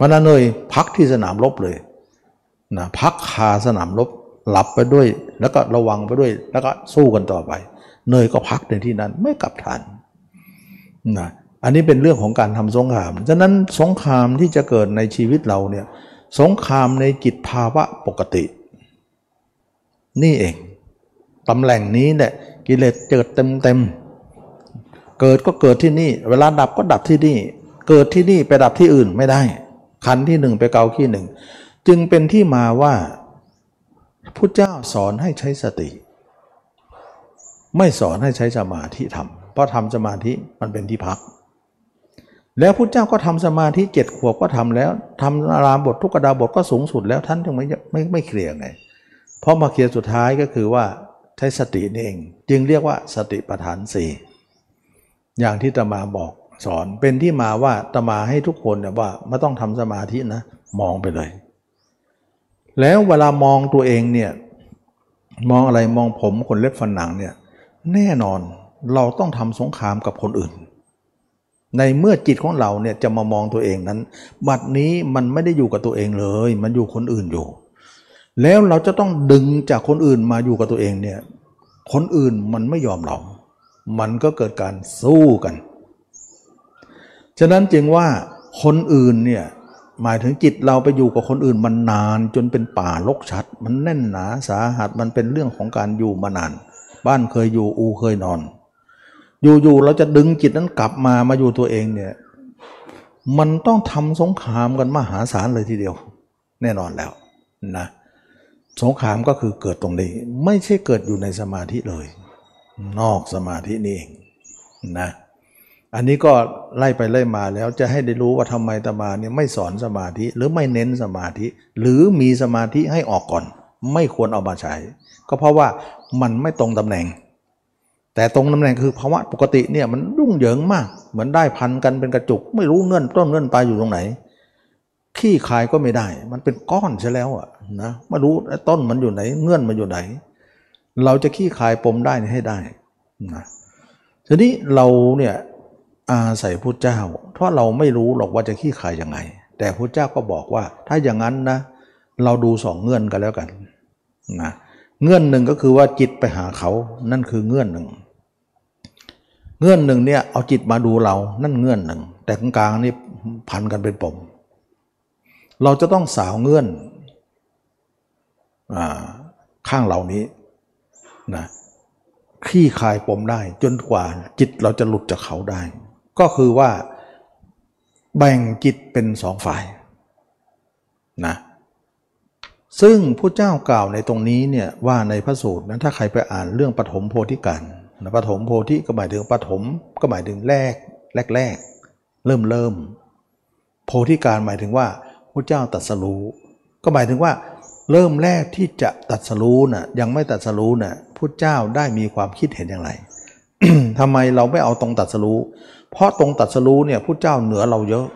วันนั้นเลยพักที่สนามลบเลยนะพักคาสนามลบหลับไปด้วย แล้วก็ระวังไปด้วย แล้วก็สู้กันต่อไป เนยก็พักในที่นั้นไม่กลับฐานนะอันนี้เป็นเรื่องของการทำสงคราม ฉะนั้นสงครามที่จะเกิดในชีวิตเราเนี่ยสงครามในจิตภาวะปกติ นี่เองตำแหน่งนี้แหละกิเลสเจิดเต็มเต็ม เกิดก็เกิดที่นี่ เวลาดับก็ดับที่นี่ เกิดที่นี่ไปดับที่อื่นไม่ได้ ขันที่หนึ่งไปเกาขี้หนึ่ง จึงเป็นที่มาว่าพุทธเจ้าสอนให้ใช้สติ ไม่สอนให้ใช้สมาธิทำเพราะทำสมาธิมันเป็นที่พัก แล้วพุทธเจ้าก็ทำสมาธิเจ็ดขวบก็ทำแล้วทำอารามบททุกกระดาบทก็สูงสุดแล้วท่านจึงไม่ไม่ไม่เคลียร์ไงเพราะมาเคลียร์สุดท้ายก็คือว่าใช้สตินี่เอง จึงเรียกว่าสติปัฏฐานสี่ อย่างที่ตมาบอกสอนเป็นที่มาว่าตมาให้ทุกคนเนี่ยว่าไม่ต้องทำสมาธินะมองไปเลย แล้วเวลามองตัวเองเนี่ยมองอะไรมองผมขนเล็บฟันหนังเนี่ยแน่นอนเราต้องทำสงครามกับคนอื่น ในเมื่อจิตของเราเนี่ยจะมามองตัวเองนั้น บัดนี้มันไม่ได้อยู่กับตัวเองเลย มันอยู่คนอื่นอยู่ แล้วเราจะต้องดึงจากคนอื่นมาอยู่กับตัวเองเนี่ยคนอื่นมันไม่ยอมเรา มันก็เกิดการสู้กัน ฉะนั้นจึงว่าคนอื่นเนี่ยหมายถึงจิตเราไปอยู่กับคนอื่นมันนานจนเป็นป่าลกชัด มันแน่นหนาสาหัสมันเป็นเรื่องของการอยู่มานาน บ้านเคยอยู่อูเคยนอน อยู่ๆเราจะดึงจิตนั้นกลับมามาอยู่ตัวเองเนี่ยมันต้องทำสงครามกันมหาศาลเลยทีเดียว แน่นอนแล้วนะสงครามก็คือเกิดตรงนี้ ไม่ใช่เกิดอยู่ในสมาธิเลย นอกสมาธินี่เองนะอันนี้ก็ไล่ไปไล่มาแล้วจะให้ได้รู้ว่าทำไมตมาเนี่ยไม่สอนสมาธิหรือไม่เน้นสมาธิ หรือมีสมาธิให้ออกก่อน ไม่ควรเอามาใช้ ก็เพราะว่ามันไม่ตรงตำแหน่ง แต่ตรงตำแหน่งคือภาวะปกติเนี่ยมันรุ่งเหยิงมาก เหมือนได้พันกันเป็นกระจุก ไม่รู้เงื่อนต้นเงื่อนปลายอยู่ตรงไหนขี้คายก็ไม่ได้ มันเป็นก้อนใช่แล้วอะนะไม่รู้ต้นมันอยู่ไหน เงื่อนมันอยู่ไหน เราจะขี้คายปมได้ให้ได้นะทีนี้เราเนี่ยอาศัยพุทธเจ้า เพราะเราไม่รู้หรอกว่าจะขี้คายยังไง แต่พุทธเจ้าก็บอกว่า ถ้าอย่างนั้นนะ เราดูสองเงื่อนกันแล้วกันนะเงื่อนหนึ่งก็คือว่าจิตไปหาเขานั่นคือเงื่อนหนึ่ง เงื่อนหนึ่งเนี่ยเอาจิตมาดูเรานั่นเงื่อนหนึ่ง แต่กลางๆนี่พันกันเป็นปม เราจะต้องสาวเงื่อนอข้างเหล่านี้ นะคลี่คลายปมได้จนกว่าจิตเราจะหลุดจากเขาได้ ก็คือว่าแบ่งจิตเป็นสองฝ่ายนะซึ่งผู้เจ้ากล่าวในตรงนี้เนี่ยว่าในพระสูตรนั้นถ้าใครไปอ่านเรื่องปฐมโพธิการนะปฐมโพธิก็หมายถึงปฐมก็หมายถึงแรกแรกแรกเริ่มเริ่มโพธิการหมายถึงว่าพระเจ้าตรัสรู้ ก็หมายถึงว่า เริ่มแรกที่จะตรัสรู้น่ะยังไม่ตรัสรู้น่ะพุทธเจ้าได้มีความคิดเห็นอย่างไรทำไมเราไม่เอาตรงตรัสรู้ เพราะตรงตรัสรู้เนี่ยพุทธเจ้าเหนือเราเยอะ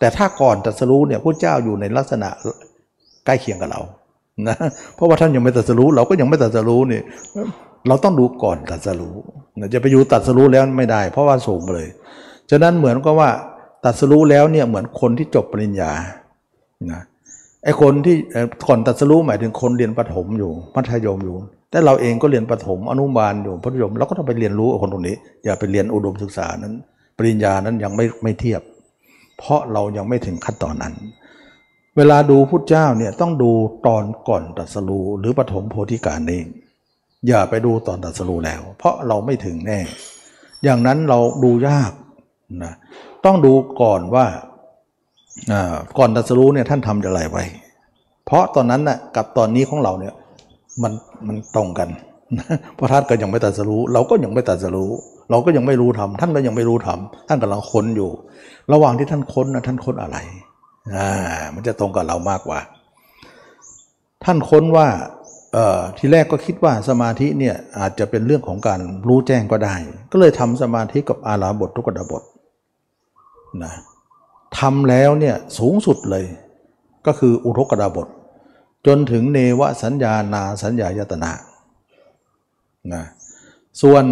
แต่ถ้าก่อนตรัสรู้เนี่ยพุทธเจ้าอยู่ในลักษณะใกล้เคียงกับเรานะเพราะว่าท่านยังไม่ตรัสรู้ เราก็ยังไม่ตรัสรู้เนี่ยเราต้องดูก่อนตรัสรู้นจะไปอยู่ตรัสรู้แล้วไม่ได้ เพราะว่าสูงเลยฉะนั้นเหมือนกับว่าตรัสรู้แล้วเนี่ยเหมือนคนที่จบปริญญานะ ไอ้คนที่ก่อนตรัสรู้หมายถึงคนเรียนประถมอยู่มัธยมอยู่ แต่เราเองก็เรียนประถมอนุบาลอยู่พัธยมเราก็ต้องไปเรียนรู้คนตรงนี้ อย่าไปเรียนอุดมศึกษานั้น ปริญญานั้นยังไม่ไม่เทียบ เพราะเรายังไม่ถึงขั้นตอนนั้น เวลาดูพุทธเจ้าเนี่ยต้องดูตอนก่อนตรัสรู้หรือปฐมโพธิการเองอย่าไปดูตอนตรัสรู้แล้ว เพราะเราไม่ถึงแน่ อย่างนั้นเราดูยากนะต้องดูก่อนว่า ก่อนตรัสรู้เนี่ยท่านทำอย่างไรไว้ เพราะตอนนั้นน่ะกับตอนนี้ของเราเนี่ยมันมันตรงกันเพราะท่านก็ยังไม่ตรัสรู้ เราก็ยังไม่ตรัสรู้ เราก็ยังไม่รู้ทำท่านก็ยังไม่รู้ทำท่านกำลังค้นอยู่ ระหว่างที่ท่านค้นนะท่านค้นอะไรอ่ามันจะตรงกับเรามากกว่า ท่านค้นว่าเอ่อทีแรกก็คิดว่าสมาธิเนี่ยอาจจะเป็นเรื่องของการรู้แจ้งก็ได้ ก็เลยทำสมาธิกับอาราบททุกดบทนะ ทำแล้วเนี่ยสูงสุดเลย ก็คืออุทกดาบท จนถึงเนวสัญญานาสัญญายตนะนะส่วน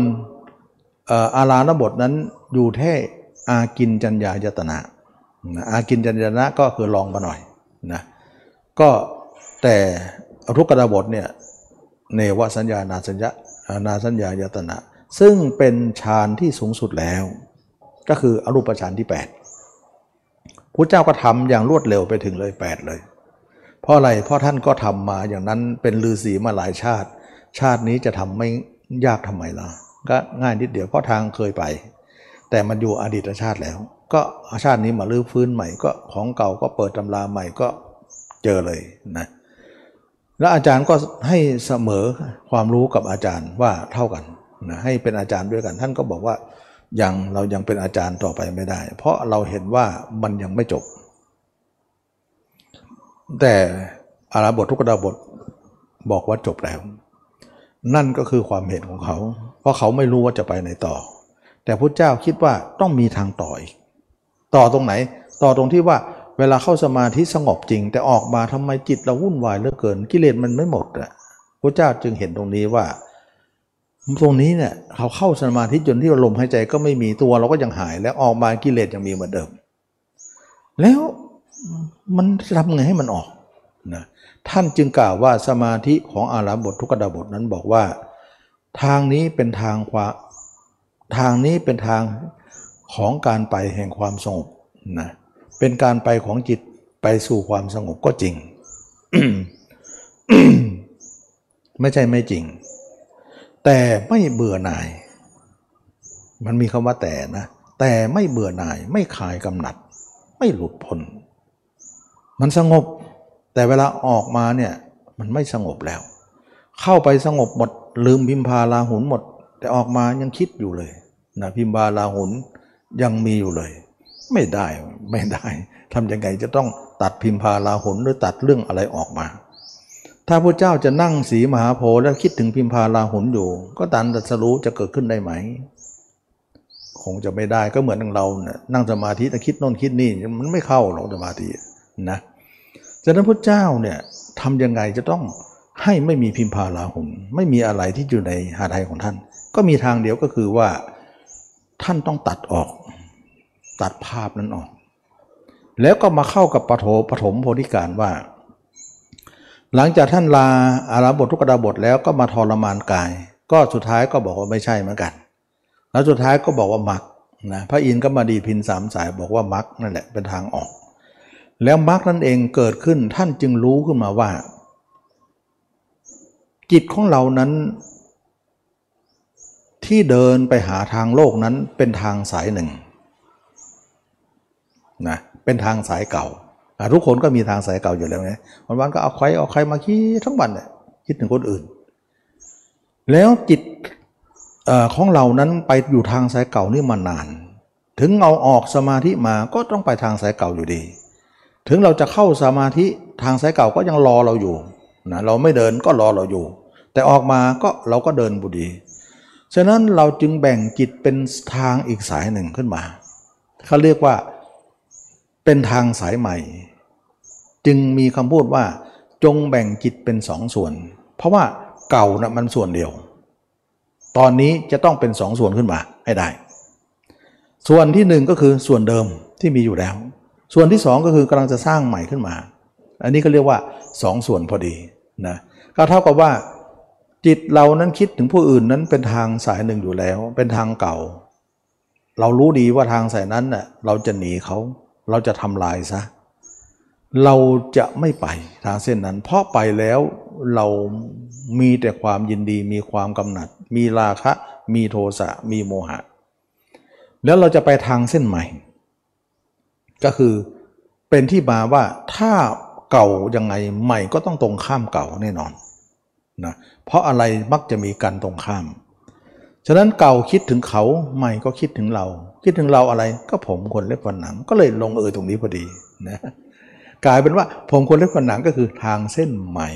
อารานบทนั้นอยู่แท่อากินจัญญายตนะนะอากินจัญญนะก็คือลองมาหน่อยนะก็แต่รุกดาบทเนี่ยเนวสัญญานาสัญญานาสัญญายตนะ ซึ่งเป็นฌานที่สูงสุดแล้ว ก็คืออรูปฌานที่ 8 พระเจ้าก็ทำอย่างรวดเร็วไปถึงเลย8เลย เพราะอะไรเพราะท่านก็ทำมาอย่างนั้นเป็นลือศีมาหลายชาติ ชาตินี้จะทำไม่ยากทำไมล่ะก็ง่ายนิดเดียวเพราะทางเคยไป แต่มันอยู่อดีตชาติแล้ว ก็ชาตินี้มาลื้อฟื้นใหม่ก็ของเก่าก็เปิดตำราใหม่ก็เจอเลยนะแล้วอาจารย์ก็ให้เสมอความรู้กับอาจารย์ว่าเท่ากันนะให้เป็นอาจารย์ด้วยกัน ท่านก็บอกว่า ยังเรายังเป็นอาจารย์ต่อไปไม่ได้ เพราะเราเห็นว่ามันยังไม่จบ แต่อาราบททุกดาบทบอกว่าจบแล้ว นั่นก็คือความเห็นของเขา เพราะเขาไม่รู้ว่าจะไปไหนต่อ แต่พระเจ้าคิดว่าต้องมีทางต่ออีก ต่อตรงไหน ต่อตรงที่ว่าเวลาเข้าสมาธิสงบจริง แต่ออกมาทำไมจิตเราวุ่นวายเหลือเกิน กิเลสมันไม่หมดอะพระเจ้าจึงเห็นตรงนี้ว่า ตรงนี้เนี่ยเขาเข้าสมาธิจนที่ลมหายใจก็ไม่มีตัวเราก็ยังหาย แล้วออกมากิเลสยังมีเหมือนเดิม แล้วมันจะทำไงให้มันออกนะท่านจึงกล่าวว่าสมาธิของอารามบททุกดาบทนั้นบอกว่า ทางนี้เป็นทางความทางนี้เป็นทางของการไปแห่งความสงบนะเป็นการไปของจิตไปสู่ความสงบก็จริง ไม่ใช่ไม่จริง แต่ไม่เบื่อหน่าย มันมีคำว่าแต่นะ แต่ไม่เบื่อหน่าย ไม่คลายกำหนัด ไม่หลุดพ้น มันสงบ แต่เวลาออกมาเนี่ยมันไม่สงบแล้ว เข้าไปสงบหมด ลืมพิมพาลาหุนหมด แต่ออกมายังคิดอยู่เลยนะพิมพาลาหุนยังมีอยู่เลย ไม่ได้ไม่ได้ทำยังไงจะต้องตัดพิมพาลาหุนหรือตัดเรื่องอะไรออกมา ถ้าพระเจ้าจะนั่งสีมหาโพธิ์แล้วคิดถึงพิมพาลาหุนอยู่ ก็ตันตัสรู้จะเกิดขึ้นได้ไหม คงจะไม่ได้ก็เหมือนเราเนี่ยนั่งสมาธิแต่คิดโน่นคิดนี่มันไม่เข้าหรอกสมาธินะฉะนั้นพระเจ้าเนี่ยทำยังไงจะต้องให้ไม่มีพิมพาลาหุนไม่มีอะไรที่อยู่ในหาไทยของท่าน ก็มีทางเดียวก็คือว่าท่านต้องตัดออก ตัดภาพนั้นออก แล้วก็มาเข้ากับปฐปฐมโพธิการว่า หลังจากท่านลาอาราบททุกดาบทแล้วก็มาทรมานกาย ก็สุดท้ายก็บอกว่าไม่ใช่เหมือนกัน แล้วสุดท้ายก็บอกว่ามักนะพระอินทร์ก็มาดีพินสามสายบอกว่ามักนั่นแหละเป็นทางออก แล้วมักนั่นเองเกิดขึ้นท่านจึงรู้ขึ้นมาว่า จิตของเรานั้น ที่เดินไปหาทางโลกนั้นเป็นทางสายหนึ่งนะเป็นทางสายเก่า ทุกคนก็มีทางสายเก่าอยู่แล้วไงวันวันๆก็เอาใครเอาใครมาคิดทั้งวันเนี่ยคิดถึงคนอื่น แล้วจิตอของเรานั้นไปอยู่ทางสายเก่านี่มานาน ถึงเอาออกสมาธิมาก็ต้องไปทางสายเก่าอยู่ดี ถึงเราจะเข้าสมาธิทางสายเก่าก็ยังรอเราอยู่นะเราไม่เดินก็รอเราอยู่ แต่ออกมาก็เราก็เดินบุดีฉะนั้นเราจึงแบ่งจิตเป็นทางอีกสายหนึ่งขึ้นมาเขาเรียกว่าเป็นทางสายใหม่ จึงมีคำพูดว่า จงแบ่งจิตเป็นสองส่วน เพราะว่าเก่านะมันส่วนเดียว ตอนนี้จะต้องเป็นสองส่วนขึ้นมาให้ได้ ส่วนที่หนึ่งก็คือส่วนเดิมที่มีอยู่แล้ว ส่วนที่สองก็คือกำลังจะสร้างใหม่ขึ้นมา อันนี้ก็เรียกว่าสองส่วนพอดีนะก็เท่ากับว่า จิตเรานั้นคิดถึงผู้อื่นนั้นเป็นทางสายหนึ่งอยู่แล้ว เป็นทางเก่า เรารู้ดีว่าทางสายนั้นน่ะเราจะหนีเขาเราจะทำลายซะเเราจะไม่ไปทางเส้นนั้น เพราะไปแล้วเรามีแต่ความยินดี มีความกำหนัด มีราคะ มีโทสะ มีโมหะ แล้วเราจะไปทางเส้นใหม่ ก็คือเป็นที่มาว่าถ้าเก่ายังไงใหม่ก็ต้องตรงข้ามเก่าแน่นอนนะเพราะอะไรมักจะมีกันตรงข้าม ฉะนั้นเก่าคิดถึงเขาใหม่ก็คิดถึงเรา คิดถึงเราอะไรก็ผมคนเล็บฟันหนังก็เลยลงเอยตรงนี้พอดีนะ กลายเป็นว่าผมคนเล็บฟันหนังก็คือทางเส้นใหม่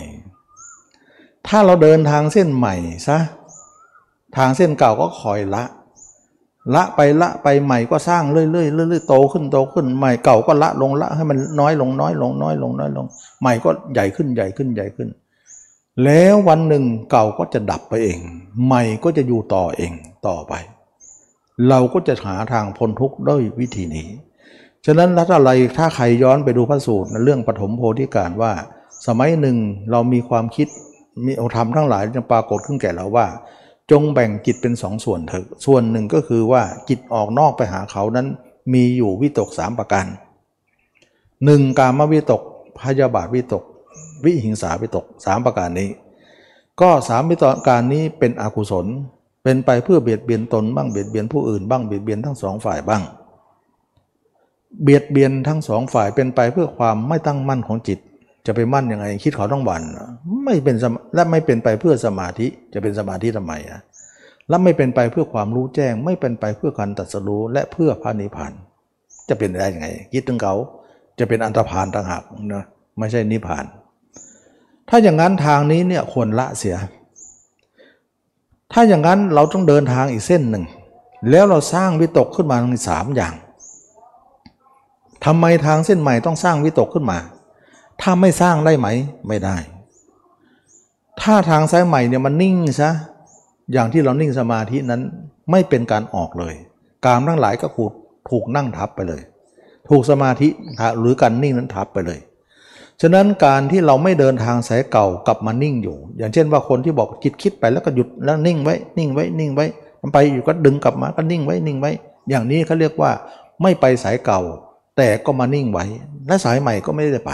ถ้าเราเดินทางเส้นใหม่ซะทางเส้นเก่าก็คอยละ ละไปละไปใหม่ก็สร้างเรื่อยๆเรื่อยๆโตขึ้นโตขึ้นใหม่เก่าก็ละลงละให้มันน้อยลงน้อยลงน้อยลงน้อยลง ใหม่ก็ใหญ่ขึ้นใหญ่ขึ้นใหญ่ขึ้น แล้ววันหนึ่งเก่าก็จะดับไปเอง ใหม่ก็จะอยู่ต่อเองต่อไป เราก็จะหาทางพ้นทุกข์ด้วยวิธีนี้ ฉะนั้นถ้าอะไรถ้าใครย้อนไปดูพระสูตรในเรื่องปฐมโพธิการว่า สมัยหนึ่งเรามีความคิดมีเอาธรรมทั้งหลายจะปรากฏขึ้นแก่เราว่า จงแบ่งจิตเป็นสองส่วนเถอะส่วนหนึ่งก็คือว่าจิตออกนอกไปหาเขานั้นมีอยู่วิตกสามประการหนึ่งกามวิตกพยาบาทวิตก วิหิงสาวิตกสามประการนี้ ก็สามวิตกการนี้เป็นอกุศล เป็นไปเพื่อเบียดเบียนตนบ้างเบียดเบียนผู้อื่นบ้างเบียดเบียนทั้งสองฝ่ายบ้าง เบียดเบียนทั้งสองฝ่ายเป็นไปเพื่อความไม่ตั้งมั่นของจิต จะไปมั่นยังไงคิดเขาต้องวันไม่เป็นและไม่เป็นไปเพื่อสมาธิจะเป็นสมาธิทำไมอะและไม่เป็นไปเพื่อความรู้แจ้ง ไม่เป็นไปเพื่อการตรัสรู้และเพื่อพระนิพพานจะเป็นได้ยังไง คิดถึงเขาจะเป็นอันตรพานต่างหากนะไม่ใช่นิพพาน ถ้าอย่างนั้นทางนี้เนี่ยควรละเสีย ถ้าอย่างนั้นเราต้องเดินทางอีกเส้นหนึ่ง แล้วเราสร้างวิตกขึ้นมาในสามอย่าง ทำไมทางเส้นใหม่ต้องสร้างวิตกขึ้นมา ถ้าไม่สร้างได้ไหม ไม่ได้ ถ้าทางสายใหม่เนี่ยมันนิ่งซะ อย่างที่เรานิ่งสมาธินั้นไม่เป็นการออกเลย กามทั้งหลายก็ถูกถูกนั่งทับไปเลย ถูกสมาธิหรือการนิ่งนั้นทับไปเลย ฉะนั้นการที่เราไม่เดินทางสายเก่ากลับมานิ่งอยู่ อย่างเช่นว่าคนที่บอกคิดคิดไปแล้วก็หยุดแล้วนิ่งไว้ นิ่งไว้ นิ่งไว้ มันไปอยู่ก็ดึงกลับมาก็นิ่งไว้ นิ่งไว้ อย่างนี้เขาเรียกว่าไม่ไปสายเก่า แต่ก็มานิ่งไว้ และสายใหม่ก็ไม่ได้ไป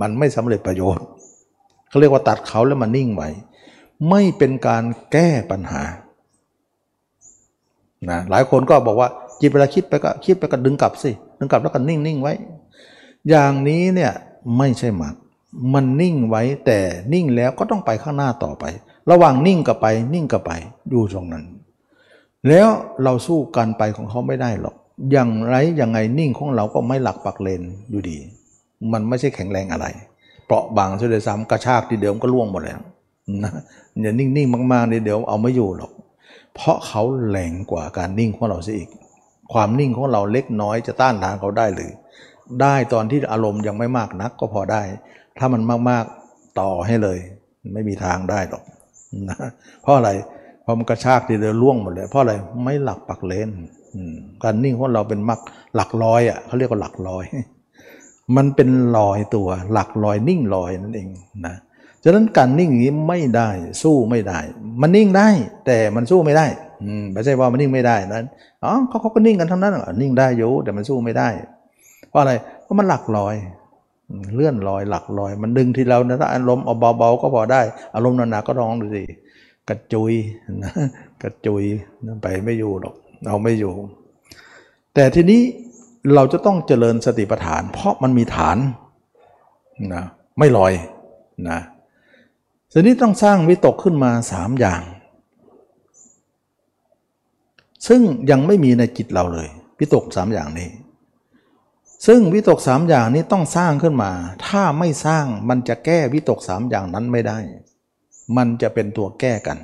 มันไม่สำเร็จประโยชน์เขาเรียกว่าตัดเขาแล้วมานิ่งไว้ ไม่เป็นการแก้ปัญหานะหลายคนก็บอกว่าจิตเวลาคิดไปก็คิดไปก็ดึงกลับสิดึงกลับแล้วก็นิ่งนิ่งไว้ อย่างนี้เนี่ยไม่ใช่หมักมันนิ่งไว้แต่นิ่งแล้วก็ต้องไปข้างหน้าต่อไป ระหว่างนิ่งกับไปนิ่งกับไปอยู่ตรงนั้น แล้วเราสู้กันไปของเขาไม่ได้หรอก อย่างไรอยังไงนิ่งของเราก็ไม่หลักปักเลนอยู่ดี มันไม่ใช่แข็งแรงอะไร เปราะบางเสียด้วยซ้ำกระชากทีเดียวมันก็ล่วงหมดแล้วนะอย่านิ่งๆมากๆเดี๋ยวเอาไม่อยู่หรอก เพราะเขาแรงกว่าการนิ่งของเราเสียอีก ความนิ่งของเราเล็กน้อยจะต้านทานเขาได้หรือ ได้ตอนที่อารมณ์ยังไม่มากนักก็พอได้ ถ้ามันมากๆต่อให้เลย ไม่มีทางได้หรอกนะเพราะอะไรพอมันกระชากทีเดียวล่วงหมดเลย เพราะอะไรไม่หลักปักเลน การนิ่งของเราเป็นมักหลักร้อยอะเขาเรียกว่าหลักร้อย มันเป็นลอยตัวหลักลอยนิ่งลอยนั่นเองนะฉะนั้นการนิ่งอย่างนี้ไม่ได้สู้ไม่ได้ มันนิ่งได้ แต่มันสู้ไม่ได้อืมไม่ใช่ว่ามันนิ่งไม่ได้นั้นอ๋อเขาเขาก็นิ่งกันทั้งนั้นอะนิ่งได้อยู่แต่มันสู้ไม่ได้ เพราะอะไรเพราะมันหลักลอย เลื่อนลอยหลักลอย มันดึงที่เรานะถ้าอารมณ์เอาเบาๆก็พอได้ อารมณ์หนักๆก็ร้องดูสิกระจุยนะกระจุยไปไม่อยู่หรอก เอาไม่อยู่ แต่ทีนี้เราจะต้องเจริญสติปัฏฐาน เพราะมันมีฐานนะไม่ลอยนะทีนี้ต้องสร้างวิตกขึ้นมาสามอย่าง ซึ่งยังไม่มีในจิตเราเลย วิตกสามอย่างนี้ ซึ่งวิตกสามอย่างนี้ต้องสร้างขึ้นมา ถ้าไม่สร้างมันจะแก้วิตกสามอย่างนั้นไม่ได้ มันจะเป็นตัวแก้กัน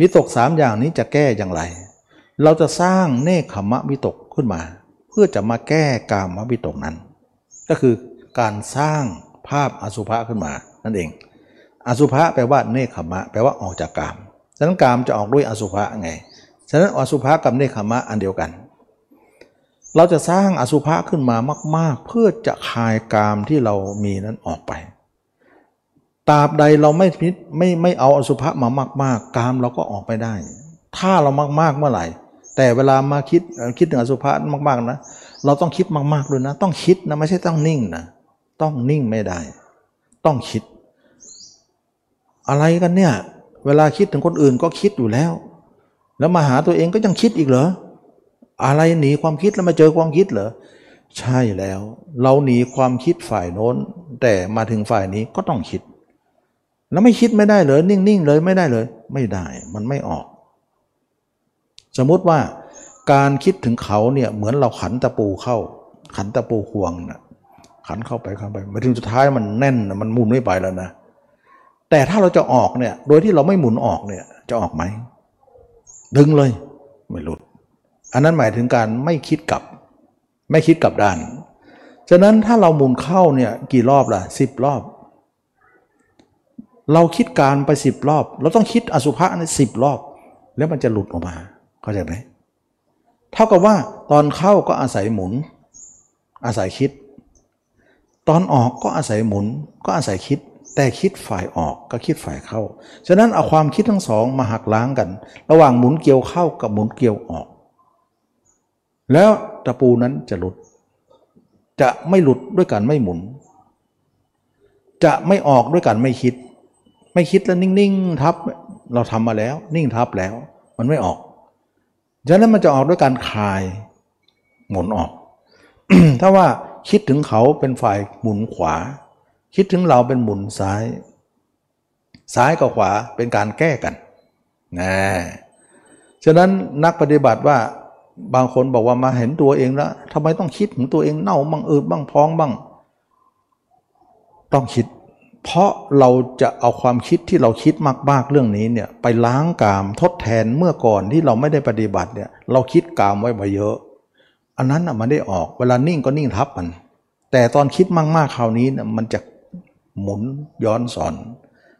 วิตกสามอย่างนี้จะแก้อย่างไร เราจะสร้างเนคขมะวิตกขึ้นมา เพื่อจะมาแก้กามวิตกนั้น ก็คือการสร้างภาพอสุภะขึ้นมานั่นเอง อสุภะแปลว่าเนคขมะแปลว่าออกจากกามฉะนั้นกามจะออกด้วยอสุภะไงฉะนั้นอสุภะกับเนคขมะอันเดียวกัน เราจะสร้างอสุภะขึ้นมามาก ๆ เพื่อจะคายกามที่เรามีนั้นออกไปตราบใดเราไม่พิไม่ไม่เอาอสุภะมามากๆ กามเราก็ออกไปได้ ถ้าเรามากๆเมื่อไหร่ แต่เวลามาคิดคิดถึงอสุภะมากๆนะ เราต้องคิดมากๆด้วยนะ ต้องคิดนะไม่ใช่ต้องนิ่งนะต้องนิ่งไม่ได้ ต้องคิด อะไรกันเนี่ย เวลาคิดถึงคนอื่นก็คิดอยู่แล้ว แล้วมาหาตัวเองก็ยังคิดอีกเหรออะไรหนีความคิดแล้วมาเจอความคิดเหรอใช่แล้ว เราหนีความคิดฝ่ายโน้น แต่มาถึงฝ่ายนี้ก็ต้องคิด แล้วไม่คิดไม่ได้เลยนิ่งๆเลยไม่ได้เลย ไม่ได้มันไม่ออก สมมุติว่าการคิดถึงเขาเนี่ยเหมือนเราขันตะปูเข้า ขันตะปูห่วงนะขันเข้าไปข้าไปมาถึงสุดท้ายมันแน่นมันหมุนไม่ไปแล้วนะแต่ถ้าเราจะออกเนี่ยโดยที่เราไม่หมุนออกเนี่ยจะออกไหมดึงเลยไม่หลุด อันนั้นหมายถึงการไม่คิดกลับ ไม่คิดกลับด้าน ฉะนั้นถ้าเราหมุนเข้าเนี่ยกี่รอบล่ะสิบรอบ เราคิดการไปสิบรอบ เราต้องคิดอสุภะในสิบรอบ แล้วมันจะหลุดออกมา เข้าใจไหมเท่ากับว่าตอนเข้าก็อาศัยหมุน อาศัยคิด ตอนออกก็อาศัยหมุนก็อาศัยคิด แต่คิดฝ่ายออกก็คิดฝ่ายเข้า ฉะนั้นเอาความคิดทั้งสองมาหักล้างกัน ระหว่างหมุนเกี่ยวเข้ากับหมุนเกี่ยวออก แล้วตะปูนั้นจะหลุด จะไม่หลุดด้วยการไม่หมุน จะไม่ออกด้วยการไม่คิด ไม่คิดแล้วนิ่งๆทับเราทำมาแล้ว นิ่งทับแล้ว มันไม่ออก ฉะนั้นมันจะออกด้วยการคลายหมุนออก ถ้าว่าคิดถึงเขาเป็นฝ่ายหมุนขวา คิดถึงเราเป็นหมุนซ้าย ซ้ายกับขวาเป็นการแก้กันนะฉะนั้นนักปฏิบัติว่าบางคนบอกว่ามาเห็นตัวเองแล้วทำไมต้องคิดถึงตัวเองเน่าบ้างอืดบ้างพองบ้าง ต้องคิด เพราะเราจะเอาความคิดที่เราคิดมากๆเรื่องนี้เนี่ยไปล้างกามทดแทนเมื่อก่อนที่เราไม่ได้ปฏิบัติเนี่ยเราคิดกามไว้มาเยอะ อันนั้นอะมันได้ออกเวลานิ่งก็นิ่งทับมัน แต่ตอนคิดมากๆคราวนี้เนี่ยมันจะหมุนย้อนสอน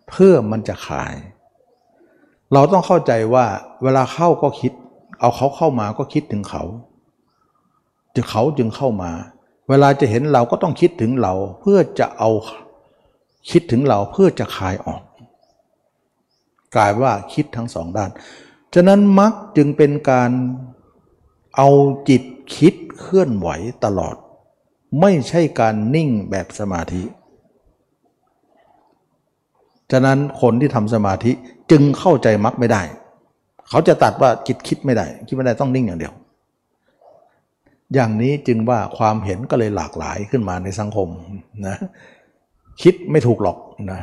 เพื่อมันจะขาย เราต้องเข้าใจว่าเวลาเข้าก็คิด เอาเขาเข้ามาก็คิดถึงเขาจึงเขาจึงเข้ามา เวลาจะเห็นเราก็ต้องคิดถึงเราเพื่อจะเอา คิดถึงเราเพื่อจะคายออก กลายว่าคิดทั้งสองด้าน ฉะนั้นมักจึงเป็นการเอาจิตคิดเคลื่อนไหวตลอด ไม่ใช่การนิ่งแบบสมาธิ ฉะนั้นคนที่ทำสมาธิจึงเข้าใจมักไม่ได้ เขาจะตัดว่าจิตคิดไม่ได้ คิดไม่ได้ต้องนิ่งอย่างเดียว อย่างนี้จึงว่าความเห็นก็เลยหลากหลายขึ้นมาในสังคมนะ คิดไม่ถูกหรอกนะ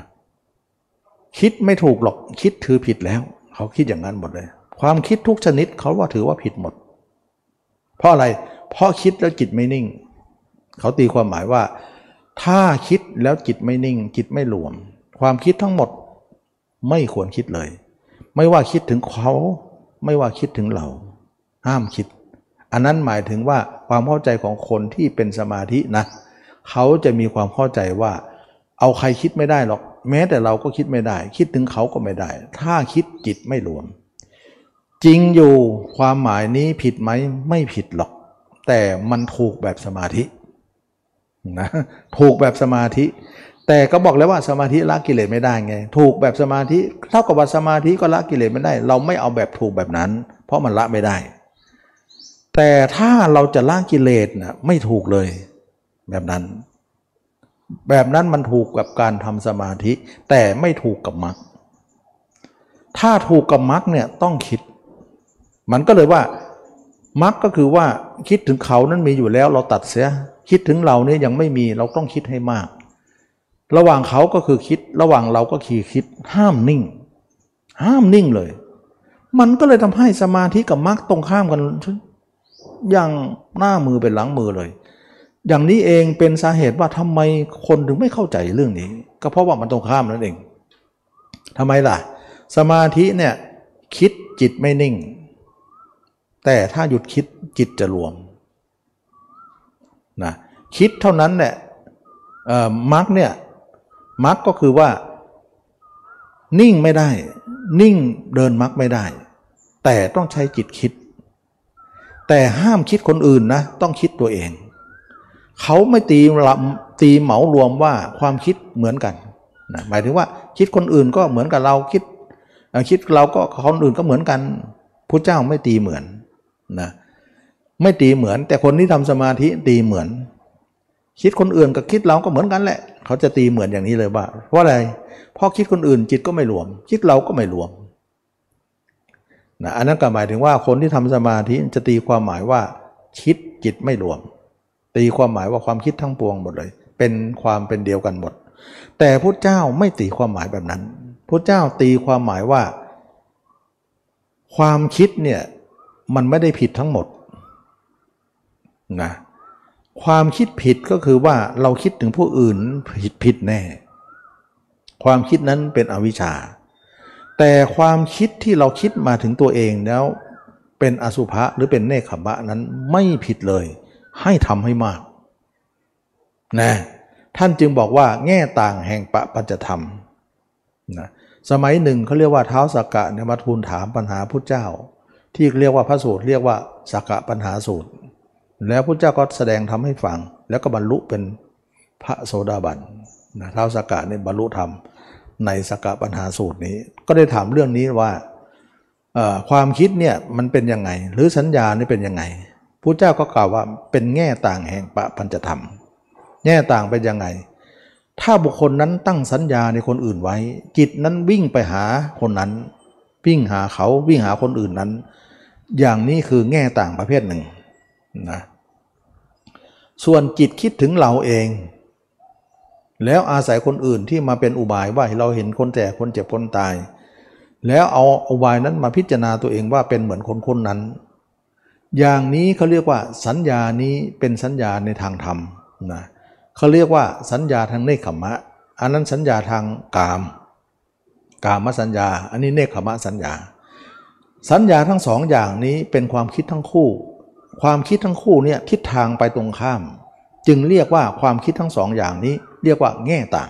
คิดไม่ถูกหรอก คิดถือผิดแล้ว เขาคิดอย่างนั้นหมดเลย ความคิดทุกชนิดเขาว่าถือว่าผิดหมด เพราะอะไร เพราะคิดแล้วจิตไม่นิ่ง เขาตีความหมายว่า ถ้าคิดแล้วจิตไม่นิ่ง จิตไม่รวม ความคิดทั้งหมดไม่ควรคิดเลย ไม่ว่าคิดถึงเขาไม่ว่าคิดถึงเรา ห้ามคิด อันนั้นหมายถึงว่าความเข้าใจของคนที่เป็นสมาธินะ เขาจะมีความเข้าใจว่า เอาใครคิดไม่ได้หรอก แม้แต่เราก็คิดไม่ได้ คิดถึงเขาก็ไม่ได้ ถ้าคิดจิตไม่รวม จริงอยู่ความหมายนี้ผิดไหมไม่ผิดหรอก แต่มันถูกแบบสมาธินะถูกแบบสมาธิ แต่ก็บอกแล้วว่าสมาธิละกิเลสไม่ได้ไง ถูกแบบสมาธิ เท่ากับว่าสมาธิก็ละกิเลสไม่ได้ เราไม่เอาแบบถูกแบบนั้น เพราะมันละไม่ได้ แต่ถ้าเราจะละกิเลสนะไม่ถูกเลยแบบนั้น แบบนั้นมันถูกกับการทำสมาธิแต่ไม่ถูกกับมรรคถ้าถูกกับมรรคเนี่ยต้องคิด มันก็เลยว่ามรรคก็คือว่าคิดถึงเขานั้นมีอยู่แล้วเราตัดเสีย คิดถึงเราเนี่ยยังไม่มีเราต้องคิดให้มาก ระหว่างเขาก็คือคิด ระหว่างเราก็คือคิด ห้ามนิ่ง ห้ามนิ่งเลย มันก็เลยทำให้สมาธิกับมรรคตรงข้ามกันอย่างหน้ามือเป็นหลังมือเลย อย่างนี้เองเป็นสาเหตุว่าทำไมคนถึงไม่เข้าใจเรื่องนี้ ก็เพราะว่ามันตรงข้ามนั่นเองทำไมล่ะ สมาธิเนี่ยคิดจิตไม่นิ่ง แต่ถ้าหยุดคิดจิตจะรวมนะคิดเท่านั้นแหละมรรคเนี่ยมรรคก็คือว่า นิ่งไม่ได้ นิ่งเดินมรรคไม่ได้ แต่ต้องใช้จิตคิด แต่ห้ามคิดคนอื่นนะ ต้องคิดตัวเอง เขาไม่ตีตีเหมารวมว่าความคิดเหมือนกันนะหมายถึงว่าคิดคนอื่นก็เหมือนกับเราคิดคิดเราก็คนอื่นก็เหมือนกันพระเจ้าไม่ตีเหมือนนะไม่ตีเหมือน แต่คนที่ทำสมาธิตีเหมือน คิดคนอื่นกับคิดเราก็เหมือนกันแหละ เขาจะตีเหมือนอย่างนี้เลยว่า เพราะอะไรเพราะคิดคนอื่นจิตก็ไม่รวม คิดเราก็ไม่รวมนะอันนั้นก็หมายถึงว่าคนที่ทำสมาธิจะตีความหมายว่า คิดจิตไม่รวม ตีความหมายว่าความคิดทั้งปวงหมดเลย เป็นความเป็นเดียวกันหมด แต่พระเจ้าไม่ตีความหมายแบบนั้นพระเจ้าตีความหมายว่า ความคิดเนี่ยมันไม่ได้ผิดทั้งหมดนะความคิดผิดก็คือว่าเราคิดถึงผู้อื่นผิดผิดแน่ ความคิดนั้นเป็นอวิชชา แต่ความคิดที่เราคิดมาถึงตัวเองแล้ว เป็นอสุภะหรือเป็นเนคขมะนั้นไม่ผิดเลย ให้ทำให้มากนะท่านจึงบอกว่าแง่ต่างแห่งปะปัจจธรรมนะสมัยหนึ่งเขาเรียกว่าเท้าสักกะเนี่ยมาทูลถามปัญหาพุทธเจ้า ที่เรียกว่าพระสูตรเรียกว่าสักกะปัญหาสูตร แล้วพุทธเจ้าก็แสดงทำให้ฟัง แล้วก็บรรลุเป็นพระโสดาบันนะเท้าสักกะเนี่ยบรรลุธรรมในสักกะปัญหาสูตรนี้ ก็ได้ถามเรื่องนี้ว่าความคิดเนี่ยมันเป็นยังไง หรือสัญญานี่เป็นยังไง พุทธเจ้าก็กล่าวว่าเป็นแง่ต่างแห่งปะพันจธรรม แง่ต่างเป็นยังไง ถ้าบุคคลนั้นตั้งสัญญาในคนอื่นไว้ จิตนั้นวิ่งไปหาคนนั้น วิ่งหาเขาวิ่งหาคนอื่นนั้น อย่างนี้คือแง่ต่างประเภทหนึ่งนะส่วนจิตคิดถึงเราเอง แล้วอาศัยคนอื่นที่มาเป็นอุบายว่าเราเห็นคนแก่คนเจ็บคนตาย แล้วเอาอุบายนั้นมาพิจารณาตัวเองว่าเป็นเหมือนคนคนนั้น อย่างนี้เขาเรียกว่าสัญญานี้เป็นสัญญาในทางธรรมนะเขาเรียกว่าสัญญาทางเนคขมะ อันนั้นสัญญาทางกาม กามสัญญา อันนี้เนคขมะสัญญา สัญญาทั้งสองอย่างนี้เป็นความคิดทั้งคู่ ความคิดทั้งคู่เนี่ยทิศทางไปตรงข้าม จึงเรียกว่าความคิดทั้งสองอย่างนี้ เรียกว่าแง่ต่าง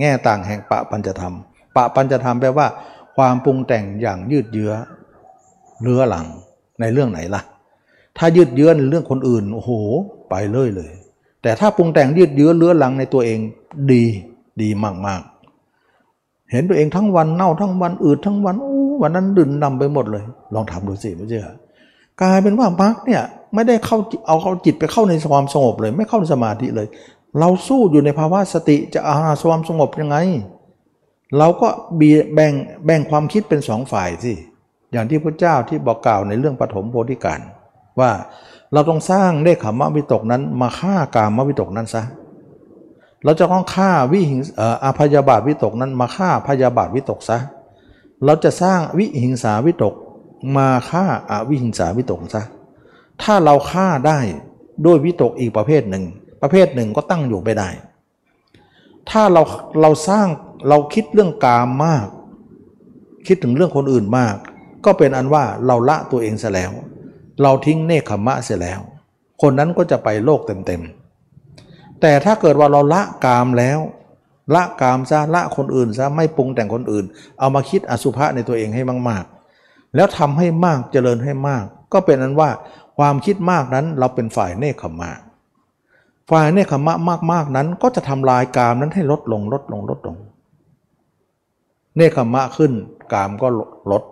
แง่ต่างแห่งปะปัญจธรรม ปะปัญจธรรมแปลว่า ความปรุงแต่งอย่างยืดเยื้อเรื้อหลัง ในเรื่องไหนล่ะ ถ้ายืดเยื้อในเรื่องคนอื่นโอ้โหไปเลยเลย แต่ถ้าปรุงแต่งยืดเยื้อเลื้อลังในตัวเองดีดีมากๆ เห็นตัวเองทั้งวันเน่าทั้งวันอืดทั้งวันโอ้วันนั้นดื่นนำไปหมดเลย ลองทำดูสิไม่เชื่อกลายเป็นว่ามาร์กเนี่ยไม่ได้เข้าเอาเขาจิตไปเข้าในความสงบเลย ไม่เข้าในสมาธิเลย เราสู้อยู่ในภาวะสติจะอาความสงบยังไง เราก็บีแบ่งแบ่งความคิดเป็นสองฝ่ายสิ อย่างที่พระเจ้าที่บอกกล่าวในเรื่องปฐมโพธิการ ว่าเราต้องสร้างเนคขมวิตกนั้นมาฆ่ากามวิตกนั้นซะเราจะต้องฆ่าวิหิงอาพยาบาทวิตกนั้นมาฆ่าพยาบาทวิตกซะเราจะสร้างวิหิงสาวิตกมาฆ่าอาวิหิงสาวิตกซะถ้าเราฆ่าได้ด้วยวิตกอีกประเภทหนึ่ง ประเภทหนึ่งก็ตั้งอยู่ไม่ได้ ถ้าเราเราสร้างเราคิดเรื่องกามมาก คิดถึงเรื่องคนอื่นมาก ก็เป็นอันว่าเราละตัวเองซะแล้ว เราทิ้งเนคขมะเสียแล้ว คนนั้นก็จะไปโลกเต็มๆ แต่ถ้าเกิดว่าเราละกามแล้ว ละกามซะละคนอื่นซะไม่ปรุงแต่งคนอื่น เอามาคิดอสุภะในตัวเองให้มากๆ แล้วทำให้มากเจริญให้มาก ก็เป็นนั้นว่าความคิดมากนั้นเราเป็นฝ่ายเนคขมะฝ่ายเนคขมะมากๆนั้นก็จะทำลายกามนั้นให้ลดลงลดลงลดลงเนคขมะขึ้นกามก็ลด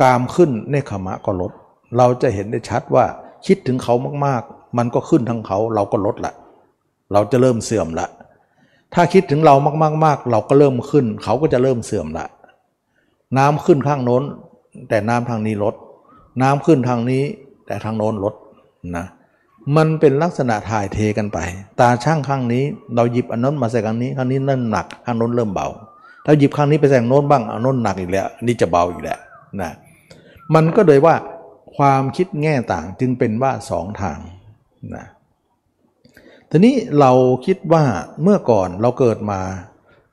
กามขึ้นเนคขมะก็ลด เราจะเห็นได้ชัดว่าคิดถึงเขามากๆ มันก็ขึ้นทั้งเขาเราก็ลดละเราจะเริ่มเสื่อมละ ถ้าคิดถึงเรามากๆเราก็เริ่มขึ้น เขาก็จะเริ่มเสื่อมละ น้ำขึ้นข้างโน้น แต่น้ำทางนี้ลด น้ำขึ้นทางนี้แต่ทางโน้นลดนะมันเป็นลักษณะถ่ายเทกันไป ตาช่างข้างนี้ เราหยิบอันนั้นมาใส่ข้างนี้ข้างนี้นั่นหนักข้างโน้นเริ่มเบาถ้าหยิบข้างนี้ไปใส่ข้างโน้นบ้างอันโน้นหนักอีกแล้ว นี่จะเบาอีกแล้ว นะมันก็เลยว่าความคิดแง่ต่างจึงเป็นว่าสองทางนะทีนี้เราคิดว่าเมื่อก่อนเราเกิดมา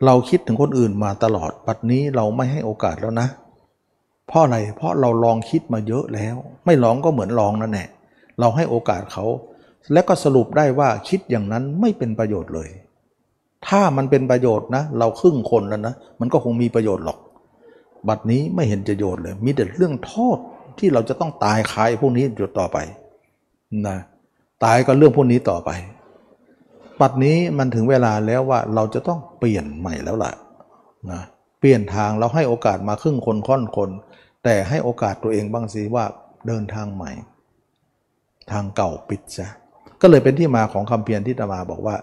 เราคิดถึงคนอื่นมาตลอดปัจนี้เราไม่ให้โอกาสแล้วนะ เพราะอะไรเพราะเราลองคิดมาเยอะแล้ว ไม่ลองก็เหมือนลองนั่นแหละเราให้โอกาสเขา และก็สรุปได้ว่าคิดอย่างนั้นไม่เป็นประโยชน์เลย ถ้ามันเป็นประโยชน์นะ เราครึ่งคนแล้วนะ มันก็คงมีประโยชน์หรอก บัดนี้ไม่เห็นจะโยชน์เลย มีแต่เรื่องโทษที่เราจะต้องตายคายพวกนี้อยู่ต่อไปนะตายก็เรื่องพวกนี้ต่อไปปัดนี้มันถึงเวลาแล้วว่าเราจะต้องเปลี่ยนใหม่แล้วล่ะนะเปลี่ยนทางเราให้โอกาสมาครึ่งคนค่อนคน แต่ให้โอกาสตัวเองบ้างสิว่าเดินทางใหม่ ทางเก่าปิดซะก็เลยเป็นที่มาของคำเพียรที่ตมาบอกว่า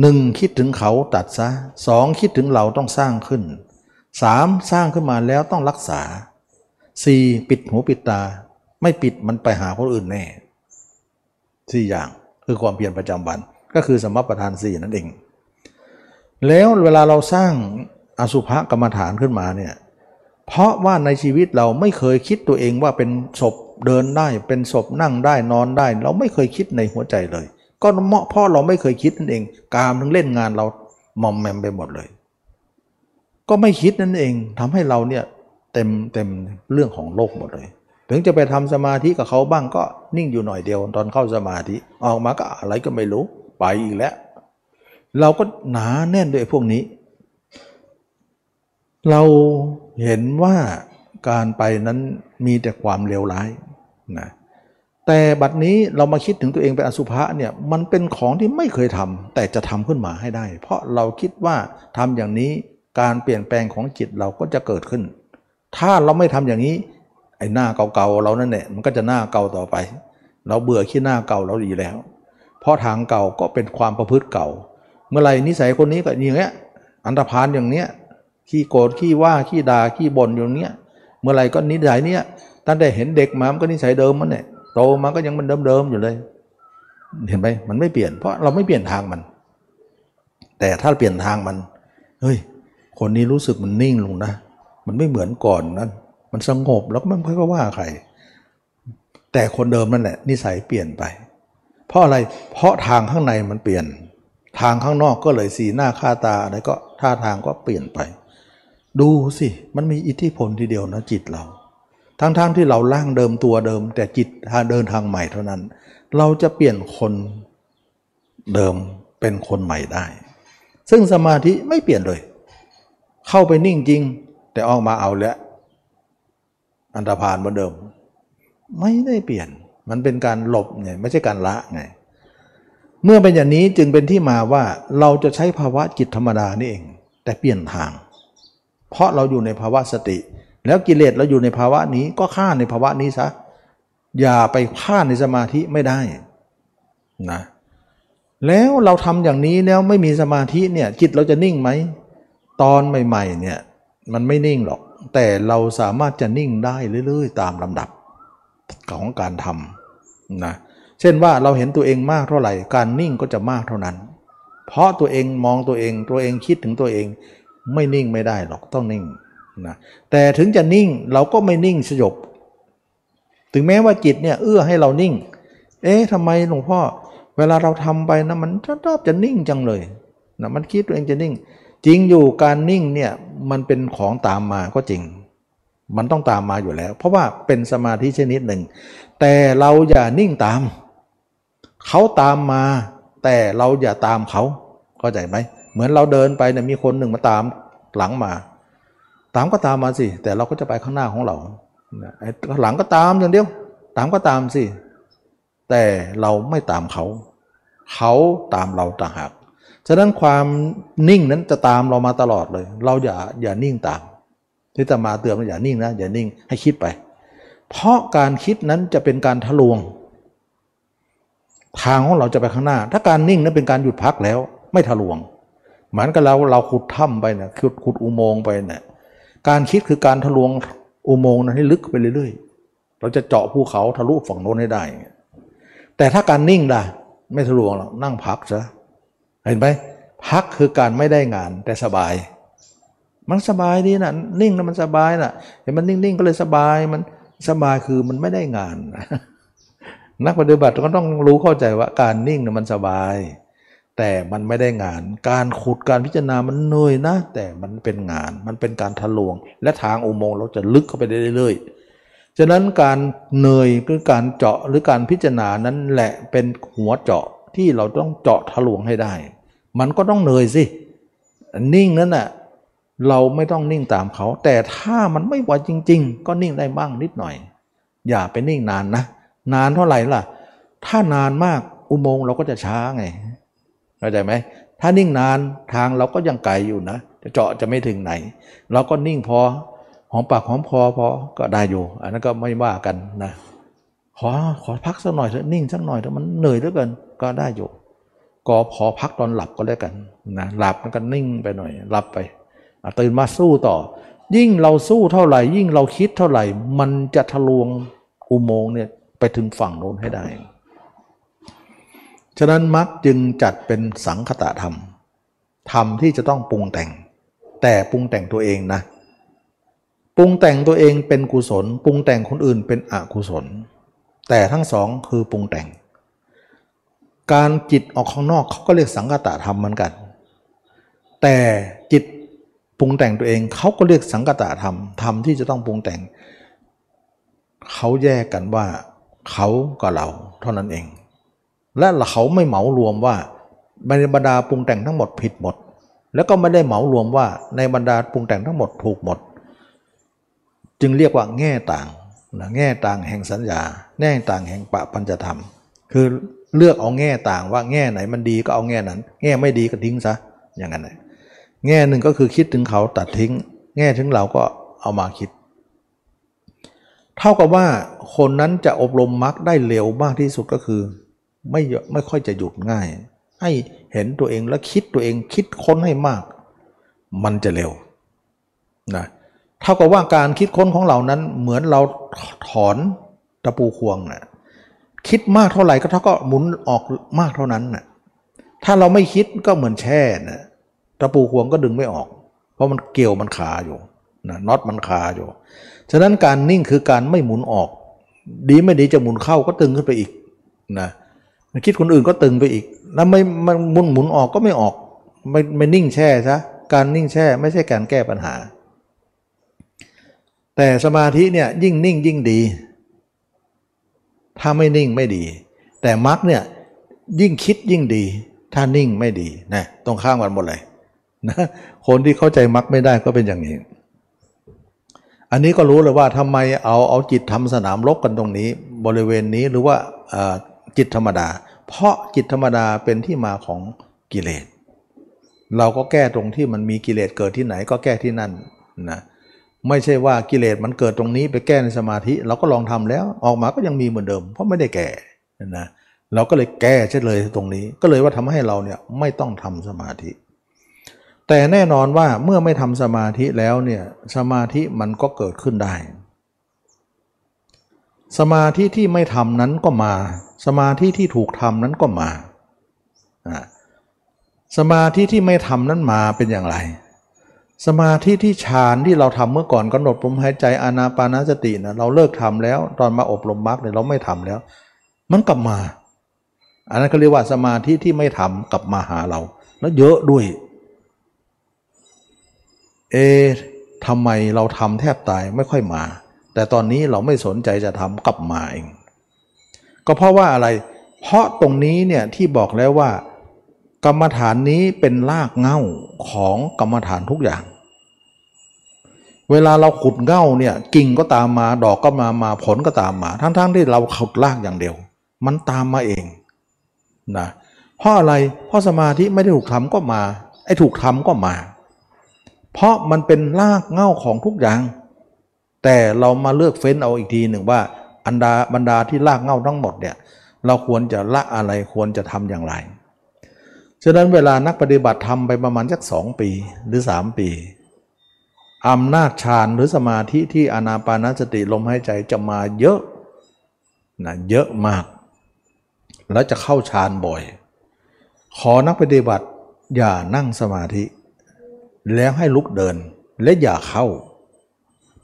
หนึ่งคิดถึงเขาตัดซะสองคิดถึงเราต้องสร้างขึ้น สามสร้างขึ้นมาแล้วต้องรักษาสี่ปิดหูปิดตา ไม่ปิดมันไปหาคนอื่นแน่สี่อย่างคือความเพียรประจำวัน ก็คือสมประทานสี่นั่นเอง แล้วเวลาเราสร้างอสุภกรรมฐานขึ้นมาเนี่ยเพราะว่าในชีวิตเราไม่เคยคิดตัวเองว่าเป็นศพเดินได้ เป็นศพนั่งได้นอนได้ เราไม่เคยคิดในหัวใจเลย ก็เพราะเราไม่เคยคิดนั่นเอง กามทั้งเล่นงานเรามอมแมมไปหมดเลย ก็ไม่คิดนั่นเองทำให้เราเนี่ยเต็มเต็มเรื่องของโลกหมดเลย ถึงจะไปทำสมาธิกับเขาบ้างก็นิ่งอยู่หน่อยเดียวตอนเข้าสมาธิออกมาก็อะไรก็ไม่รู้ไปอีกแล้ว เราก็หนาแน่นด้วยพวกนี้ เราเห็นว่าการไปนั้นมีแต่ความเลวร้ายนะแต่บัดนี้เรามาคิดถึงตัวเองเป็นอสุภะเนี่ยมันเป็นของที่ไม่เคยทำแต่จะทำขึ้นมาให้ได้ เพราะเราคิดว่าทำอย่างนี้ การเปลี่ยนแปลงของจิตเราก็จะเกิดขึ้น ถ้าเราไม่ทำอย่างนี้ ไอ้หน้าเก่าๆเรานั่นแหละมันก็จะหน้าเก่าต่อไป เราเบื่อขี้หน้าเก่าเราดีแล้ว เพราะทางเก่าก็เป็นความประพฤติเก่า เมื่อไรนิสัยคนนี้ก็อย่างเงี้ยอันธพาลอย่างเนี้ยขี้โกรธขี้ว่าขี้ด่าขี้บ่นอย่างเนี้ยเมื่อไรก็นิสัยเนี้ยตั้งแต่เห็นเด็กมามันก็นิสัยเดิมมันเนี่ยโตมาก็ยังมันเดิมๆอยู่เลย เห็นไหมมันไม่เปลี่ยน เพราะเราไม่เปลี่ยนทางมัน แต่ถ้าเปลี่ยนทางมันเฮ้ย คนนี้รู้สึกมันนิ่งลงนะ มันไม่เหมือนก่อนนั้นมันสงบแล้วก็ไม่ค่อยว่าใคร แต่คนเดิมนั่นแหละนิสัยเปลี่ยนไป เพราะอะไรเพราะทางข้างในมันเปลี่ยน ทางข้างนอกก็เลยสีหน้าค่าตาอะไรก็ท่าทางก็เปลี่ยนไป ดูสิมันมีอิทธิพลทีเดียวนะจิตเรา ทั้งๆทที่เราล่างเดิมตัวเดิม แต่จิตเดินทางใหม่เท่านั้น เราจะเปลี่ยนคนเดิมเป็นคนใหม่ได้ ซึ่งสมาธิไม่เปลี่ยนเลย เข้าไปนิ่งจริง แต่ออกมาเอาแล้วอันตรพานเหมือนเดิม ไม่ได้เปลี่ยน มันเป็นการหลบไงไม่ใช่การละไง เมื่อเป็นอย่างนี้จึงเป็นที่มาว่าเราจะใช้ภาวะจิตธรรมดานี่เอง แต่เปลี่ยนทาง เพราะเราอยู่ในภาวะสติ แล้วกิเลสเราอยู่ในภาวะนี้ก็ฆ่าในภาวะนี้ซะอย่าไปฆ่าในสมาธิไม่ได้นะแล้วเราทำอย่างนี้แล้วไม่มีสมาธิเนี่ยจิตเราจะนิ่งไหม ตอนใหม่ๆเนี่ยมันไม่นิ่งหรอก แต่เราสามารถจะนิ่งได้เรื่อยๆ ตามลำดับของการทำนะเช่นว่าเราเห็นตัวเองมากเท่าไหร่ การนิ่งก็จะมากเท่านั้น เพราะตัวเองมองตัวเองตัวเองคิดถึงตัวเองไม่นิ่งไม่ได้หรอกต้องนิ่งนะแต่ถึงจะนิ่งเราก็ไม่นิ่งสยบ ถึงแม้ว่าจิตเนี่ยเอื้อให้เรานิ่ง เอ๊ะทำไมหลวงพ่อ เวลาเราทำไปนะมันชอบจะนิ่งจังเลยนะมันคิดตัวเองจะนิ่ง จริงอยู่การนิ่งเนี่ยมันเป็นของตามมาก็จริง มันต้องตามมาอยู่แล้ว เพราะว่าเป็นสมาธิชนิดหนึ่ง แต่เราอย่านิ่งตาม เขาตามมา แต่เราอย่าตามเขาเข้าใจไหมเหมือนเราเดินไปเนี่ยมีคนหนึ่งมาตามหลังมา ตามก็ตามมาสิแต่เราก็จะไปข้างหน้าของเราไอ้หลังก็ตามอย่างเดียว ตามก็ตามสิแต่เราไม่ตามเขาเเขาตามเราต่างหาก ฉะนั้นความนิ่งนั้นจะตามเรามาตลอดเลย เราอย่าอย่านิ่งตามที่จะมาเตือนว่าอย่านิ่งนะอย่านิ่งให้คิดไป เพราะการคิดนั้นจะเป็นการทะลวง ทางของเราจะไปข้างหน้า ถ้าการนิ่งนั้นเป็นการหยุดพักแล้ว ไม่ทะลวง เหมือนกับเราเราขุดถ้ำไปเนี่ยขุดขุดอุโมงค์ไปเนี่ยการคิดคือการทะลวงอุโมงค์นั้นให้ลึกไปเรื่อยๆ เราจะเจาะภูเขาทะลุฝั่งโน้นให้ได้ แต่ถ้าการนิ่งล่ะ ไม่ทะลวงหรอกนั่งพักซะ เห็นไหมพักคือการไม่ได้งานแต่สบาย มันสบายดีนะนิ่งแล้วมันสบายนะ่ะเห็นมันนิ่งๆก็เลยสบายมันสบายคือมันไม่ได้งาน นักปฏิบัติก็ต้องรู้เข้าใจว่าการนิ่งนะมันสบาย แต่มันไม่ได้งาน การขุดการพิจารณามันเหนื่อยนะ แต่มันเป็นงานมันเป็นการทะลวง และทางอุโมงค์เราจะลึกเข้าไปเรื่อยๆฉะนั้นการเหนื่อยคือการเจาะหรือการพิจารณานั้นแหละเป็นหัวเจาะ ที่เราต้องเจาะทะลวงให้ได้ มันก็ต้องเหนื่อยสิ นิ่งนั้นน่ะเราไม่ต้องนิ่งตามเขา แต่ถ้ามันไม่ไหวจริง ๆ ก็นิ่งได้บ้างนิดหน่อย อย่าไปนิ่งนานนะ นานเท่าไหร่ล่ะ ถ้านานมากอุโมงค์เราก็จะช้าไงเข้าใจไหมถ้านิ่งนานทางเราก็ยังไกลอยู่นะจะเจาะจะไม่ถึงไหน เราก็นิ่งพอหอมปากหอมคอพอก็ได้อยู่ อันนั้นก็ไม่ว่ากันนะขอขอพักสักหน่อยเถอะนิ่งสักหน่อยเถอะมันเหนื่อยเหลือเกิน ก็ได้อยู่ ก็พอพักตอนหลับก็แล้วกันนะหลับมันก็นิ่งไปหน่อยหลับไปตื่นมาสู้ต่อ ยิ่งเราสู้เท่าไหร่ ยิ่งเราคิดเท่าไหร่ มันจะทะลวงอุโมงค์เนี่ยไปถึงฝั่งโน้นให้ได้ ฉะนั้นมักจึงจัดเป็นสังคตะธรรม ธรรมที่จะต้องปรุงแต่ง แต่ปรุงแต่งตัวเองนะ ปรุงแต่งตัวเองเป็นกุศล ปรุงแต่งคนอื่นเป็นอกุศล แต่ทั้งสองคือปรุงแต่ง การจิตออกข้างนอกเขาก็เรียกสังคตธรรมเหมือนกัน แต่จิตปรุงแต่งตัวเองเขาก็เรียกสังกตธรรมธรรมที่จะต้องปรุงแต่งเขาแยกกันว่าเขากับเราเท่านั้นเอง และเขาไม่เหมารวมว่าในบรรดาปรุงแต่งทั้งหมดผิดหมด แล้วก็ไม่ได้เหมารวมว่าในบรรดาปรุงแต่งทั้งหมดถูกหมด จึงเรียกว่าแง่ต่างนะแง่ต่างแห่งสัญญา แง่ต่างแห่งปะปัญจธรรม คือ เลือกเอาแง่ต่างว่าแง่ไหนมันดีก็เอาแง่นั้น แง่ไม่ดีก็ทิ้งซะอย่างนั้นเลยแง่หนึ่งก็คือคิดถึงเขาตัดทิ้ง แง่ถึงเราก็เอามาคิด เท่ากับว่าคนนั้นจะอบรมมรรคได้เร็วมากที่สุดก็คือ ไม่ไม่ค่อยจะหยุดง่าย ให้เห็นตัวเองและคิดตัวเองคิดค้นให้มาก มันจะเร็วนะเท่ากับว่าการคิดค้นของเรานั้นเหมือนเราถอนตะปูควงนะ่ะ คิดมากเท่าไหร่ก็เท่าก็หมุนออกมากเท่านั้นนะ่ะถ้าเราไม่คิดก็เหมือนแช่นะตะปูควงก็ดึงไม่ออก เพราะมันเกี่ยวมันคาอยู่นะน็อตมันคาอยู่ ฉะนั้นการนิ่งคือการไม่หมุนออก ดีไม่ดีจะหมุนเข้าก็ตึงขึ้นไปอีกนะคิดคนอื่นก็ตึงไปอีก แล้วไม่มันหมุนหมุนออกก็ไม่ออก ไม่ไม่นิ่งแช่ซะการนิ่งแช่ไม่ใช่การแก้ปัญหา แต่สมาธิเนี่ยยิ่งนิ่งยิ่งดี ถ้าไม่นิ่งไม่ดี แต่มรรคเนี่ยยิ่งคิดยิ่งดี ถ้านิ่งไม่ดีนะตรงข้ามกันหมดเลยนะคนที่เข้าใจมรรคไม่ได้ก็เป็นอย่างนี้ อันนี้ก็รู้เลยว่าทำไมเอาเอาจิตทำสนามรบกันตรงนี้ บริเวณนี้หรือว่าจิตธรรมดา เพราะจิตธรรมดาเป็นที่มาของกิเลสเราก็แก้ตรงที่มันมีกิเลสเกิดที่ไหนก็แก้ที่นั่นนะ ไม่ใช่ว่ากิเลสมันเกิดตรงนี้ไปแก้ในสมาธิ เราก็ลองทำแล้วออกมาก็ยังมีเหมือนเดิม เพราะไม่ได้แก่นะเราก็เลยแก้เช่เลยตรงนี้ ก็เลยว่าทำให้เราเนี่ยไม่ต้องทำสมาธิ แต่แน่นอนว่าเมื่อไม่ทำสมาธิแล้วเนี่ยสมาธิมันก็เกิดขึ้นได้ สมาธิที่ไม่ทำนั้นก็มา สมาธิที่ถูกทำนั้นก็มาสมาธิที่ไม่ทำนั้นมาเป็นอย่างไร สมาธิที่ฌานที่เราทำเมื่อก่อนกำหนดลมหายใจอานาปานาสตินะเราเลิกทำแล้ว ตอนมาอบรมมรรคเนี่ยเราไม่ทำแล้ว มันกลับมา อันนั้นเขาเรียกว่าสมาธิที่ไม่ทำกลับมาหาเรา แล้วเยอะด้วย เอทำไมเราทำแทบตายไม่ค่อยมา แต่ตอนนี้เราไม่สนใจจะทำกลับมาเองก็เพราะว่าอะไร เพราะตรงนี้เนี่ยที่บอกแล้วว่า กรรมฐานนี้เป็นรากเง้าของกรรมฐานทุกอย่าง เวลาเราขุดเง้าเนี่ยกิ่งก็ตามมาดอกก็มามาผลก็ตามมา ทั้งๆทที่เราขุดรากอย่างเดียว มันตามมาเองนะเพราะอะไรเพราะสมาธิไม่ได้ถูกทำก็มาไอ้ถูกทำก็มา เพราะมันเป็นรากเง้าของทุกอย่าง แต่เรามาเลือกเฟ้นเอาอีกทีหนึ่งว่าอันดาบรรดาที่รากเง้าทั้งหมดเนี่ยเราควรจะละอะไรควรจะทำอย่างไรฉะนั้นเวลานักปฏิบัติทำไปประมาณสักสองปีหรือสามปี อำนาจฌานหรือสมาธิที่อนาปานสติลมหายใจจะมาเยอะนะเยอะมาก แล้วจะเข้าฌานบ่อย ขอนักปฏิบัติอย่านั่งสมาธิ แล้วให้ลุกเดินและอย่าเข้า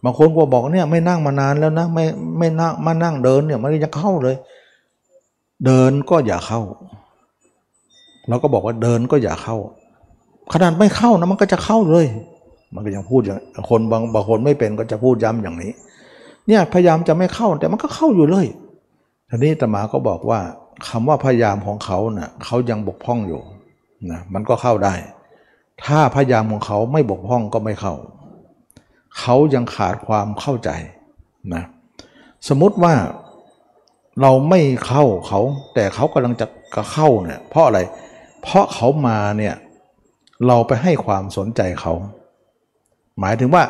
บางคนก็บอกเนี่ยไม่นั่งมานานแล้วนะไม่ไม่นั่งมานั่งเดินเนี่ยมันจะเข้าเลย เดินก็อย่าเข้า เราก็บอกว่าเดินก็อย่าเข้า ขนาดไม่เข้านะมันก็จะเข้าเลย มันก็ยังพูดอย่างคนบางบางคนไม่เป็นก็จะพูดย้ำอย่างนี้ เนี่ยพยายามจะไม่เข้าแต่มันก็เข้าอยู่เลยทีนี้ตมาก็บอกว่าคำว่าพยายามของเขาเนะ่ะเขายังบกพร่องอยู่นะมันก็เข้าได้ ถ้าพยายามของเขาไม่บกพร่องก็ไม่เข้า เขายังขาดความเข้าใจนะสมมติว่าเราไม่เข้าเขา แต่เขากำลังจะกะเข้าเนี่ยเพราะอะไร เพราะเขามาเนี่ยเราไปให้ความสนใจเขา หมายถึงว่า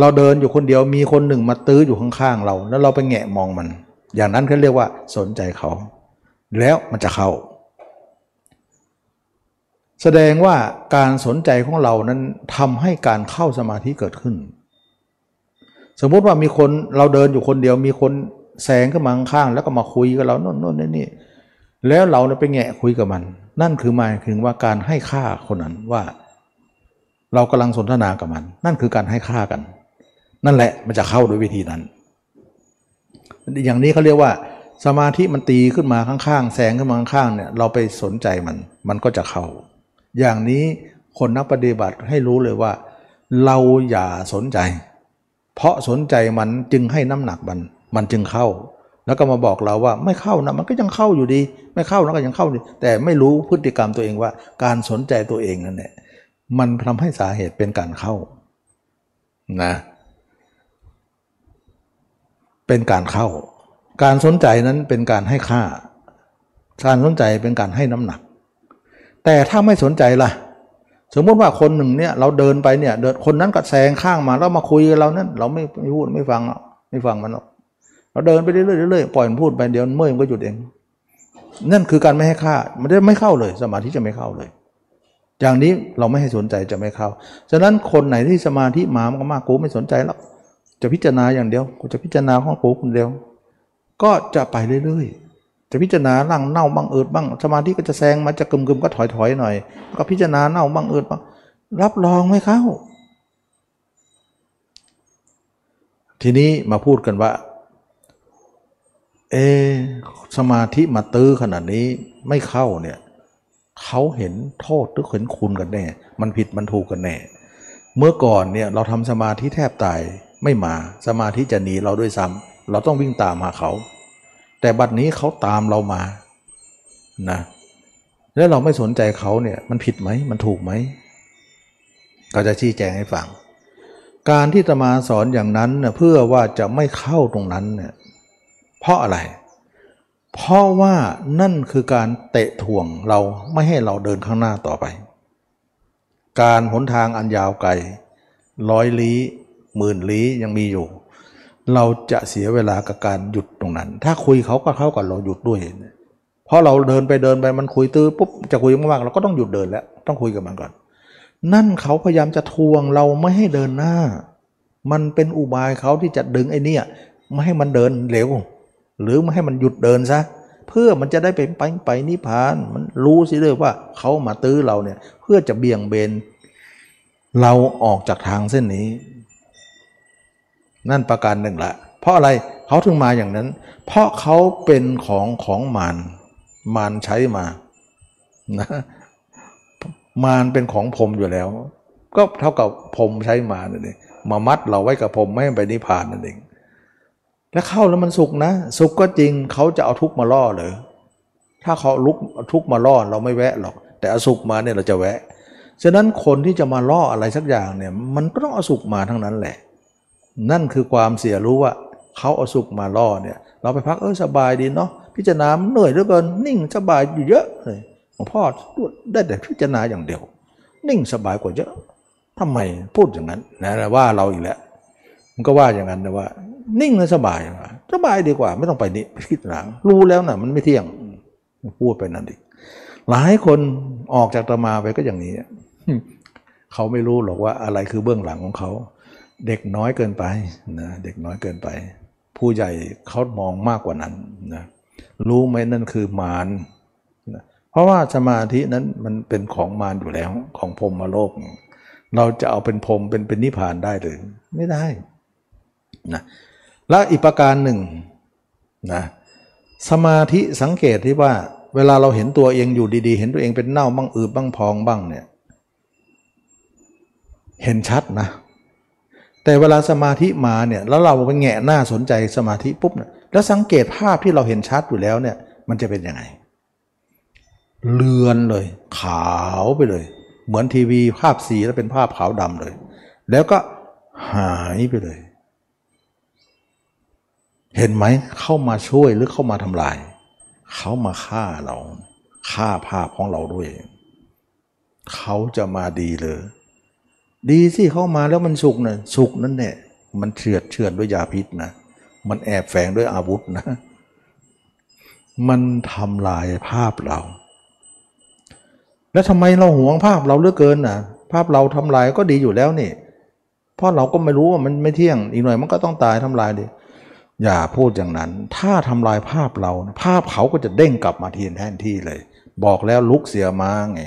เราเดินอยู่คนเดียวมีคนหนึ่งมาตื้ออยู่ข้างๆเรา แล้วเราไปแงะมองมัน อย่างนั้นเขาเรียกว่าสนใจเขา แล้วมันจะเข้า แสดงว่าการสนใจของเรานั้นทำให้การเข้าสมาธิเกิดขึ้น สมมุติว่ามีคนเราเดินอยู่คนเดียวมีคนแสงขึ้นมาข้างแล้วก็มาคุยกับเราโน่นโน่นนี่นี่แล้วเราไปแงะคุยกับมัน นั่นคือหมายถึงว่าการให้ค่าคนนั้นว่า เรากำลังสนทนากับมัน นั่นคือการให้ค่ากัน นั่นแหละมันจะเข้าโดยวิธีนั้น อย่างนี้เขาเรียกว่าสมาธิมันตีขึ้นมาข้างๆ แสงขึ้นมาข้างๆเนี่ยเราไปสนใจมัน มันก็จะเข้า อย่างนี้คนนักปฏิบัติให้รู้เลยว่า เราอย่าสนใจ เพราะสนใจมันจึงให้น้ำหนักมัน มันจึงเข้า แล้วก็มาบอกเราว่าไม่เข้านะมันก็ยังเข้าอยู่ดี ไม่เข้าแล้วก็ยังเข้าดีแต่ไม่รู้พฤติกรรมตัวเองว่า การสนใจตัวเองนั่นแหละ มันทำให้สาเหตุเป็นการเข้านะเป็นการเข้า การสนใจนั้นเป็นการให้ค่า การสนใจเป็นการให้น้ำหนัก แต่ถ้าไม่สนใจล่ะ สมมติว่าคนหนึ่งเนี่ยเราเดินไปเนี่ยเดินคนนั้นก็แซงข้างมาแล้วมาคุยกับเรานั้นเราไม่ไม่พูดไม่ฟังไม่ฟังมันหรอกเราเดินไปเรื่อยๆเรื่อยๆปล่อยมันพูดไปเดี๋ยวเมื่อยมันก็หยุดเองนั่นคือการไม่ให้ค่ามันจะไม่เข้าเลย สมาธิจะไม่เข้าเลย อย่างนี้เราไม่ให้สนใจจะไม่เข้า ฉะนั้นคนไหนที่สมาธิมามากมากกูไม่สนใจแล้วจะพิจารณาอย่างเดียวกูจะพิจารณาของกูคนเดียว ก็จะไปเรื่อยๆ จะพิจารณาร่างเน่าบ้างอืดบ้าง สมาธิก็จะแซงมาจะกึมๆก็ถอยๆหน่อย ก็พิจารณาเน่าบ้างอืดบ้าง รับรองไม่เข้า ทีนี้มาพูดกันว่า เออสมาธิมาตื้อขนาดนี้ไม่เข้าเนี่ย เขาเห็นโทษหรือเห็นคุณกันแน่ มันผิดมันถูกกันแน่ เมื่อก่อนเนี่ยเราทำสมาธิแทบตายไม่มาสมาธิจะหนีเราด้วยซ้ำเราต้องวิ่งตามหาเขา แต่บัดนี้เขาตามเรามานะแล้วเราไม่สนใจเขาเนี่ยมันผิดไหมมันถูกไหมก็จะชี้แจงให้ฟัง การที่ตมาสอนอย่างนั้นเนเพื่อว่าจะไม่เข้าตรงนั้นเนี่ยเพราะอะไรเเพราะว่านั่นคือการเตะถ่วงเราไม่ให้เราเดินข้างหน้าต่อไป การหนทางอันยาวไกลร้อยลี้หมื่นลี้ยังมีอยู่ เราจะเสียเวลากับการหยุดตรงนั้น ถ้าคุยเขาก็เข้ากับเราหยุดด้วย เพราะเราเดินไปเดินไปมันคุยตื้อปุ๊บจะคุยมากๆเราก็ต้องหยุดเดินแล้ว ต้องคุยกับมันก่อน นั่นเขาพยายามจะทวงเราไม่ให้เดินหน้า มันเป็นอุบายเขาที่จะดึงไอ้นี่ไม่ให้มันเดินเร็ว หรือไม่ให้มันหยุดเดินซะเพื่อมันจะได้ไปไปไปนิพพานมันรู้สิเลยว่าเขามาตื้อเราเนี่ยเพื่อจะเบี่ยงเบนเราออกจากทางเส้นนี้ นั่นประการหนึ่งละเพราะอะไรเขาถึงมาอย่างนั้น เพราะเขาเป็นของของมารมารใช้มานะมารเป็นของพรมอยู่แล้ว ก็เท่ากับพรมใช้มานั่นเองมามัดเราไว้กับพรมไม่ให้ไปนิพพานนั่นเอง แล้วเข้าแล้วมันสุขนะ สุขก็จริงเขาจะเอาทุกมาล่อเลยถ้าเขาลุกทุกมาล่อเราไม่แวะหรอก แต่เอาสุขมาเนี่ยเราจะแวะฉะนั้นคนที่จะมาล่ออะไรสักอย่างเนี่ย มันก็ต้องเอาสุขมาทั้งนั้นแหละ นั่นคือความเสียรู้ว่าเขาเอาสุขมาล่อเนี่ย เราไปพักเออสบายดีเนาะพิจารณาเหนื่อยเหลือเกินนิ่งสบายอยู่เยอะเลยหลวงพ่อได้แต่พิจารณาอย่างเดียว นิ่งสบายกว่าเยอะทำไมพูดอย่างนั้นนะว่าเราอีกแล้วมันก็ว่าอย่างนั้นนะว่า นิ่งและสบายสบายดีกว่า ไม่ต้องไปนี่พิจารณารู้แล้วนะมันไม่เที่ยงพูดไปนั่นดิหลายคนออกจากตมาไปก็อย่างนี้เขาไม่รู้หรอกว่าอะไรคือเบื้องหลังของเขา เด็กน้อยเกินไปนะเด็กน้อยเกินไป ผู้ใหญ่เขามองมากกว่านั้นนะรู้ไหมนั่นคือมารนะเพราะว่าสมาธินั้นมันเป็นของมารอยู่แล้วของพรหมโลก เราจะเอาเป็นพรหมเป็นเป็นนิพพานได้หรือไม่ได้นะ แล้วอีกประการหนึ่งนะสมาธิสังเกตที่ว่า เวลาเราเห็นตัวเองอยู่ดี ๆ เห็นตัวเองเป็นเน่าบ้างอืดบ้างพองบ้างเนี่ยเห็นชัดนะ แต่เวลาสมาธิมาเนี่ยแล้วเราไปแงะหน้าสนใจสมาธิปุ๊บเนี่ยแล้วสังเกตภาพที่เราเห็นชัดอยู่แล้วเนี่ยมันจะเป็นยังไง เลือนเลย ขาวไปเลย เหมือนทีวีภาพสีแล้วเป็นภาพขาวดำเลย แล้วก็หายไปเลย เห็นไหมเข้ามาช่วยหรือเข้ามาทำลาย เขามาฆ่าเราฆ่าภาพของเราด้วย เขาจะมาดีเลยดีสิเข้ามาแล้วมันสุกนะสุกนั่นเนี่ยมันเฉือดเฉือนด้วยยาพิษนะ มันแอบแฝงด้วยอาวุธนะ มันทำลายภาพเรา แล้วทำไมเราหวงภาพเราเหลือเกินนะภาพเราทำลายก็ดีอยู่แล้วนี่เพราะเราก็ไม่รู้ว่ามันไม่เที่ยงอีกหน่อยมันก็ต้องตายทำลายดิ อย่าพูดอย่างนั้น ถ้าทำลายภาพเรา ภาพเขาก็จะเด้งกลับมาทีนแทนที่เลย บอกแล้วลุกเสียมาไง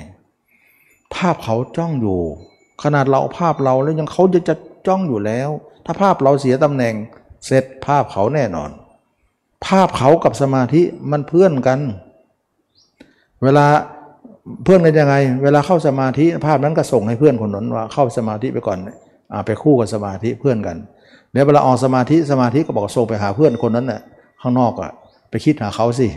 ภาพเขาจ้องอยู่ ขนาดเราภาพเราแล้วยังเขาจะจะจ้องอยู่แล้ว ถ้าภาพเราเสียตำแหน่ง เสร็จภาพเขาแน่นอน ภาพเขากับสมาธิมันเพื่อนกัน เวลาเพื่อนกันยังไง เวลาเข้าสมาธิภาพนั้นก็ส่งให้เพื่อนคนนั้นว่าเข้าสมาธิไปก่อนอไปคู่กับสมาธิเพื่อนกัน เดี๋ยวเวลาออกสมาธิสมาธิก็บอกส่งไปหาเพื่อนคนนั้นน่ะข้างนอกอะไปคิดหาเขาสิ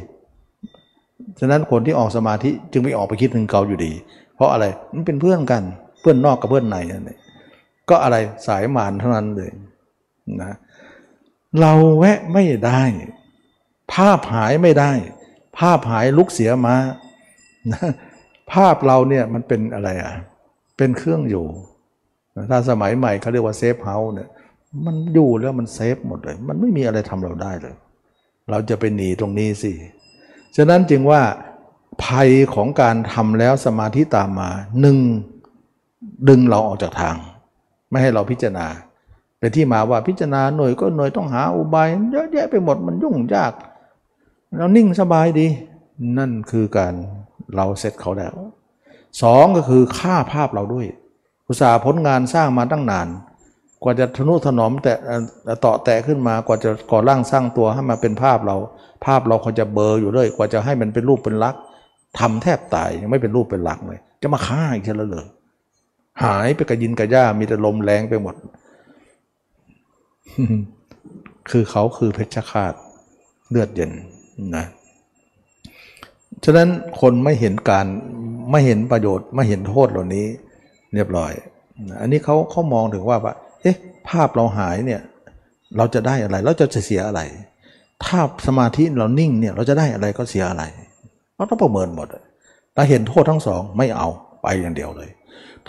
ฉะนั้นคนที่ออกสมาธิจึงไม่ออกไปคิดถึงเขาอยู่ดี เพราะอะไรมันเป็นเพื่อนกันเพื่อนนอกกับเพื่อนในนั่นเองก็อะไรสายมานเท่านั้นเลยนะเราแวะไม่ได้ ภาพหายไม่ได้ ภาพหายลุกเสียมานะภาพเราเนี่ยมันเป็นอะไรอะเป็นเครื่องอยู่ ถ้าสมัยใหม่เขาเรียกว่า safe house เนี่ย มันอยู่แล้วมัน safe หมดเลย มันไม่มีอะไรทำเราได้เลย เราจะไปหนีตรงนี้สิ ฉะนั้นจึงว่าภัยของการทำแล้วสมาธิตามมาหนึ่งดึงเราออกจากทาง ไม่ให้เราพิจารณา เป็นที่มาว่าพิจารณาหน่วยก็หน่วยต้องหาอุบายเยอะแยะไปหมดมันยุ่งยาก เรานิ่งสบายดี นั่นคือการเราเสร็จเขาแล้วสองก็คือฆ่าภาพเราด้วย อุตสาห์ผลงานสร้างมาตั้งนาน กว่าจะทนุถนอมแต่ต่อแตะขึ้นมากว่าจะก่อร่างสร้างตัวให้มาเป็นภาพเรา ภาพเราเขาจะเบลออยู่เลย กว่าจะให้มันเป็นรูปเป็นลักษณ์ทำแทบตายยังไม่เป็นรูปเป็นลักษณ์เลย จะมาฆ่าอีกเช่นเลยหายไปกระยินกระย่ามีแต่ลมแรงไปหมด คือเขาคือเพชฌฆาตเลือดเย็นนะฉะนั้นคนไม่เห็นการไม่เห็นประโยชน์ไม่เห็นโทษเหล่านี้ เรียบร้อย อันนี้เขาเขามองถึงว่าว่า อ๊ะภาพเราหายเนี่ยเราจะได้อะไรเราจะเสียอะไร ถ้าสมาธิเรานิ่งเนี่ยเราจะได้อะไรก็เสียอะไรเราต้องประเมินหมดถ้าเห็นโทษทั้งสองไม่เอาไปอย่างเดียวเลย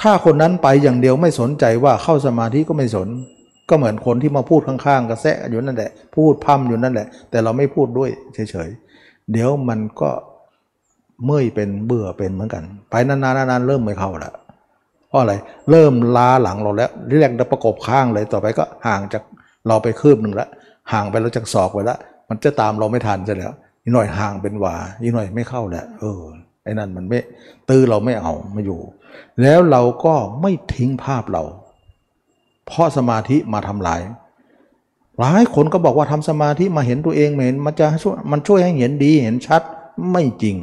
ถ้าคนนั้นไปอย่างเดียวไม่สนใจว่าเข้าสมาธิก็ไม่สน ก็เหมือนคนที่มาพูดข้างๆกระแซะอยู่นั่นแหละ พูดพั่มอยู่นั่นแหละ แต่เราไม่พูดด้วยเฉยๆเดี๋ยวมันก็เมื่อยเป็นเบื่อเป็นเหมือนกัน ไปนานๆนานๆเริ่มไม่เข้าแล้ว เพราะอะไรเริ่มล้าหลังเราแล้วเรียกประกบข้างเลยต่อไปก็ห่างจากเราไปคืบหนึ่งแล้วห่างไปแล้วจากศอกไปแล้วมันจะตามเราไม่ทันจะแล้วอีกหน่อยห่างเป็นหวาอีกหน่อยไม่เข้าแหล้วเออไอ้นั่นมันไม่ตื้อเราไม่เอาไม่อยู่ แล้วเราก็ไม่ทิ้งภาพเรา เพราะสมาธิมาทำลายหลายคนก็บอกว่าทำสมาธิมาเห็นตัวเองเห็นมันจะช่วยมันช่วยให้เห็นดีเห็นชัดไม่จริง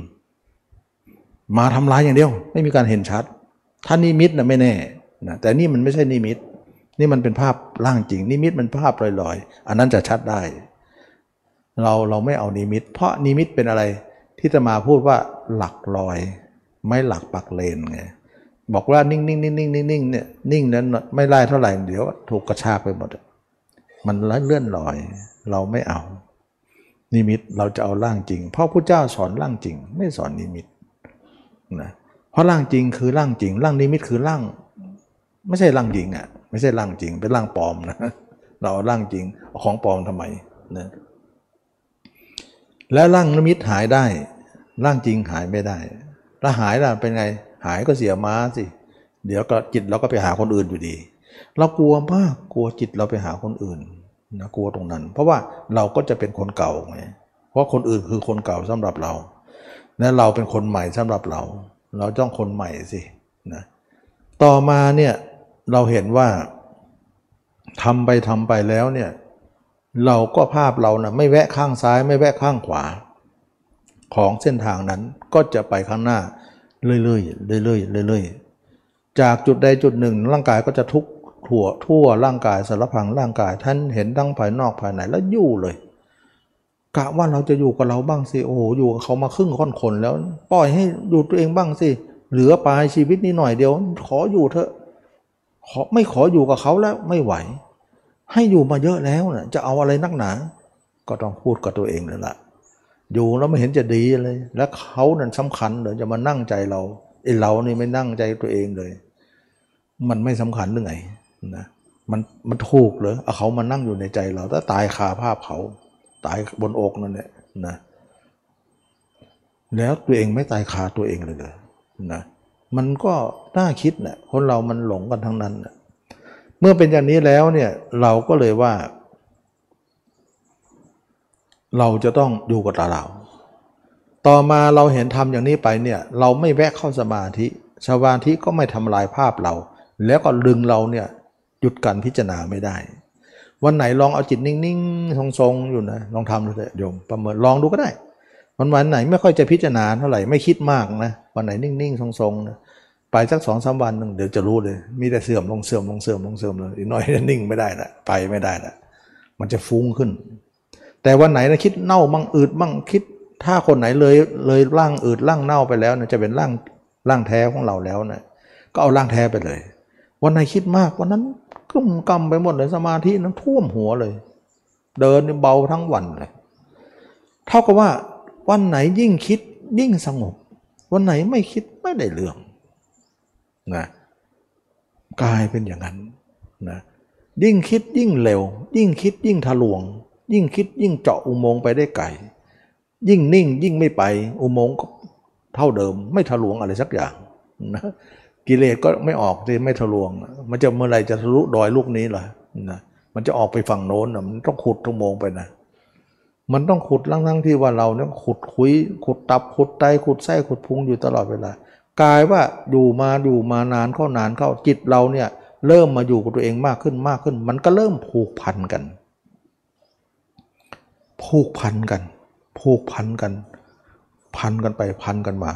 มาทำลายอย่างเดียว ไม่มีการเห็นชัด ถ้านิมิตนะไม่แน่นะแต่นี่มันไม่ใช่นิมิต นี่มันเป็นภาพร่างจริง นิมิตมันภาพลอยๆ อันนั้นจะชัดได้ เราเราไม่เอานิมิต เพราะนิมิตเป็นอะไรที่จะมาพูดว่าหลักลอย ไม้หลักปักเลนไงบอกว่านิ่งนิ่งนิ่งนิ่งนิ่งนิ่งเนี่ยนิ่งนั้นไม่ไล่เท่าไหร่เดี๋ยวถูกกระชากไปหมด มันเลื่อนลอย เราไม่เอา นิมิตเราจะเอาร่างจริง เพราะพระเจ้าสอนร่างจริง ไม่สอนนิมิตนะเพราะร่างจริงคือร่างจริง ร่างนิมิตคือร่าง ไม่ใช่ร่างจริงอะไม่ใช่ร่างจริง เป็นร่างปลอมนะเราเอาร่างจริงเอาของปลอมทำไมนะแล้วร่างนิมิตหายได้ ร่างจริงหายไม่ได้ถ้าหายล่ะเป็นไงหายก็เสียม้าสิ เดี๋ยวก็จิตเราก็ไปหาคนอื่นอยู่ดี เรากลัวมากกลัวจิตเราไปหาคนอื่นนะกลัวตรงนั้น เพราะว่าเราก็จะเป็นคนเก่าไงเพราะคนอื่นคือคนเก่าสำหรับเรา และเราเป็นคนใหม่สำหรับเรา เราต้องคนใหม่สินะต่อมาเนี่ยเราเห็นว่าทำไปทำไปแล้วเนี่ยเราก็ภาพเรานะไม่แวะข้างซ้ายไม่แวะข้างขวา ของเส้นทางนั้นก็จะไปข้างหน้าเรื่อยๆเรื่อยๆเรื่อยๆจากจุดใดจุดหนึ่ง ร่างกายก็จะทุกทั่วทั่วร่างกายสารพังร่างกายท่านเห็นทั้งภายนอกภายในแล้วยู่เลย กะว่าเราจะอยู่กับเราบ้างสิโอ้โหอยู่กับเขามาครึ่งค่อนคนแล้ว ปล่อยให้อยู่ตัวเองบ้างสิเหลือปลายชีวิตนี้หน่อยเดียว ขออยู่เถอะขอไม่ขออยู่กับเขาแล้วไม่ไหว ให้อยู่มาเยอะแล้วนะ่ะจะเอาอะไรนักหนา ก็ต้องพูดกับตัวเองเลยละ่ะอยู่แล้วไม่เห็นจะดีเลย แล้วเขานั่นสำคัญเดี๋ยวจะมานั่งใจเราไอ้เรานี่ไม่นั่งใจตัวเองเลย มันไม่สำคัญหรือไงนะมันมันถูกเหรอเอาเขามานั่งอยู่ในใจเราถ้าตายคาภาพเขา ตายบนอกนั่นแหละนะแล้วตัวเองไม่ตายคาตัวเองเลยเลยนะมันก็น่าคิดนะคนเรามันหลงกันทั้งนั้นนะเมื่อเป็นอย่างนี้แล้วเนี่ยเราก็เลยว่า เราจะต้องอยู่กับตาเรา ต่อมาเราเห็นทำอย่างนี้ไปเนี่ยเราไม่แวะเข้าสมาธิสมาธิก็ไม่ทำลายภาพเรา แล้วก็ดึงเราเนี่ยหยุดการพิจารณาไม่ได้ วันไหนลองเอาจิตนิ่งๆ ทรงๆ อยู่นะ ลองทำดูเถอะโยมประเมินลองดูก็ได้ วันวันไหนไม่ค่อยจะพิจารณาเท่าไหร่ไม่คิดมากนะ วันไหนนิ่งๆ ทรงๆนะไปสักสองสามวันนึงเดี๋ยวจะรู้เลย มีแต่เสื่อมลงเสื่อมลงเสื่อมลงเสื่อมเลยอีกน้อยนิ่งไม่ได้ละไปไม่ได้ละมันจะฟุ้งขึ้น แต่วันไหนนะคิดเน่ามั่งอืดมั่งคิด ถ้าคนไหนเลยเลยร่างอืดร่างเน่าไปแล้วนะจะเป็นร่างร่างแท้ของเราแล้วนะก็เอาร่างแท้ไปเลย วันไหนคิดมากวันนั้น กุ่มกำไปหมดเลยสมาธินั้นท่วมหัวเลย เดินเบาทั้งวันเลย เท่ากับว่าวันไหนยิ่งคิดยิ่งสงบ วันไหนไม่คิดไม่ได้เรื่องนะกลายเป็นอย่างนั้นนะยิ่งคิดยิ่งเร็ว ยิ่งคิดยิ่งทะลวง ยิ่งคิดยิ่งเจาะอุโมงค์ไปได้ไกลยิ่งนิ่งยิ่งไม่ไปอุโมงค์ก็เท่าเดิม ไม่ทะลวงอะไรสักอย่างนะ กิเลสก็ไม่ออกที่ไม่ทะลวง มันจะเมื่อไรจะทะลุดอยลูกนี้ล่ะนะมันจะออกไปฝั่งโน้นนะมันต้องขุดทุกโมงไปนะมันต้องขุดลังทั้งที่ว่าเราเนี่ยขุดคุยขุดตับขุดไตขุดไส้ขุดพุงอยู่ตลอดเวลากลายว่าอยู่มาอยู่มานานเข้านานเข้าจิตเราเนี่ยเริ่มมาอยู่กับตัวเองมากขึ้นมากขึ้น มันก็เริ่มผูกพันกัน ผูกพันกัน ผูกพันกัน พันกันไปพันกันมา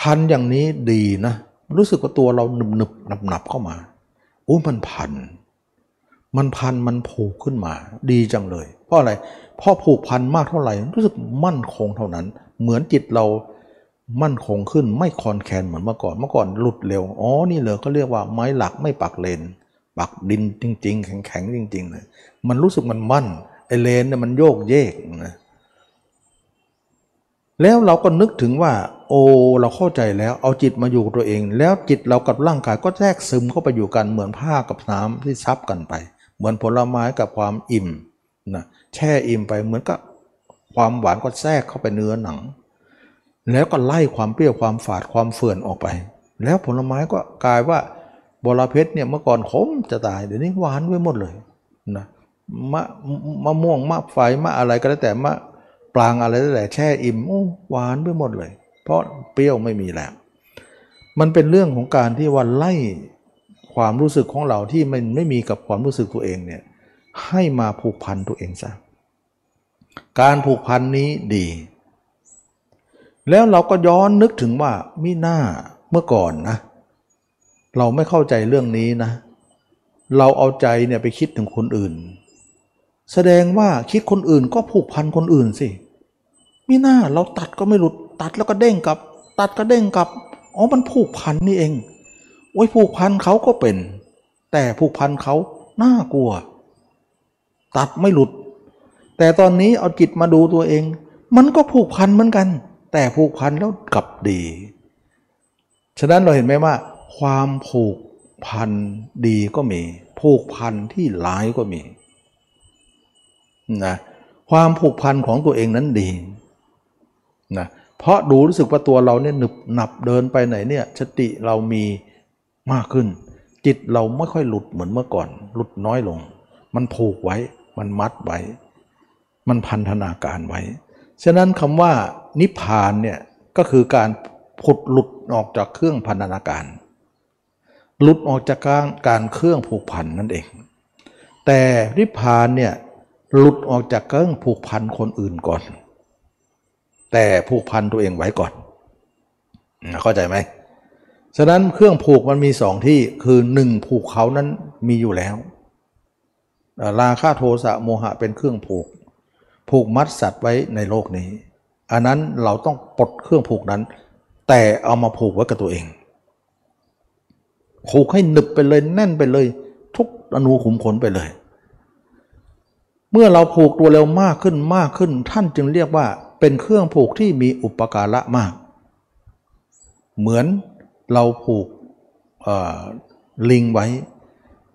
พันอย่างนี้ดีนะ รู้สึกว่าตัวเราหนึบหนึบหนับหนับเข้ามาโอ้มันพัน มันพันมันผูกขึ้นมา ดีจังเลย เพราะอะไรเพราะผูกพันมากเท่าไหร่ รู้สึกมั่นคงเท่านั้น เหมือนจิตเรามั่นคงขึ้นไม่คอนแคนเหมือนเมื่อก่อนเมื่อก่อนหลุดเร็วอ๋อนี่เลยเขาเรียกว่าไม้หลักไม่ปักเลน ปักดินจริง ๆ แข็งๆจริงๆเลยมันรู้สึกมันมั่นไอเลนเนี่ยมันโยกเยกนะ แล้วเราก็นึกถึงว่า โอ้เราเข้าใจแล้วเอาจิตมาอยู่ตัวเอง แล้วจิตเรากับร่างกายก็แทรกซึมเข้าไปอยู่กันเหมือนผ้ากับน้ำที่ซับกันไป เหมือนผลไม้กับความอิ่มนะแช่อิ่มไปเหมือนกับความหวานก็แทรกเข้าไปเนื้อหนัง แล้วก็ไล่ความเปรี้ยวความฝาดความเฟื่อนออกไป แล้วผลไม้ก็กลายว่าบรเพชรเนี่ยเมื่อก่อนขมจะตายเดี๋ยวนี้หวานไว้หมดเลยนะมะมะม่วงมะไฟมะอะไรก็แล้วแต่มะ ปลางอะไรแต่แช่อิ่มโอ้หวานไปหมดเลย เพราะเปรี้ยวไม่มีแล้ว มันเป็นเรื่องของการที่วันไล่ความรู้สึกของเราที่มันไม่มีกับความรู้สึกตัวเองเนี่ยให้มาผูกพันตัวเองซะการผูกพันนี้ดี แล้วเราก็ย้อนนึกถึงว่ามิหน้าเมื่อก่อนนะ เราไม่เข้าใจเรื่องนี้นะ เราเอาใจเนี่ยไปคิดถึงคนอื่น แสดงว่าคิดคนอื่นก็ผูกพันคนอื่นสิ มีหน้าเราตัดก็ไม่หลุดตัดแล้วก็เด้งกลับ ตัดก็เด้งกลับอ๋อมันผูกพันนี่เองโอ้ยผูกพันเขาก็เป็น แต่ผูกพันเขาน่ากลัว ตัดไม่หลุด แต่ตอนนี้เอาจิตมาดูตัวเอง มันก็ผูกพันเหมือนกัน แต่ผูกพันแล้วกลับดี ฉะนั้นเราเห็นไหมว่า ความผูกพันดีก็มี ผูกพันที่ร้ายก็มีนะความผูกพันของตัวเองนั้นดี นะเพราะดูรู้สึกว่าตัวเราเนี่ยหนึบหนับเดินไปไหนเนี่ยสติเรามีมากขึ้น จิตเราไม่ค่อยหลุดเหมือนเมื่อก่อน หลุดน้อยลง มันผูกไว้ มันมัดไว้ มันพันธนาการไว้ ฉะนั้นคำว่านิพพานเนี่ยก็คือการผุดหลุดออกจากเครื่องพันธนาการ หลุดออกจากการการเครื่องผูกพันนั่นเอง แต่นิพพานเนี่ยหลุดออกจากเครื่องผูกพันคนอื่นก่อน แต่ผูกพันตัวเองไว้ก่อน เข้าใจไหมฉะนั้นเครื่องผูกมันมีสองที่คือหนึ่งผูกเขานั้นมีอยู่แล้ว ราคาโทสะโมหะเป็นเครื่องผูก ผูกมัดสัตว์ไว้ในโลกนี้ อันนั้นเราต้องปลดเครื่องผูกนั้น แต่เอามาผูกไว้กับตัวเองผูกให้หนึบไปเลยแน่นไปเลย ทุกอนูขุมขนไปเลย เมื่อเราผูกตัวเร็วมากขึ้นมากขึ้น ท่านจึงเรียกว่า เป็นเครื่องผูกที่มีอุปการะมาก เหมือนเราผูกลิงไว้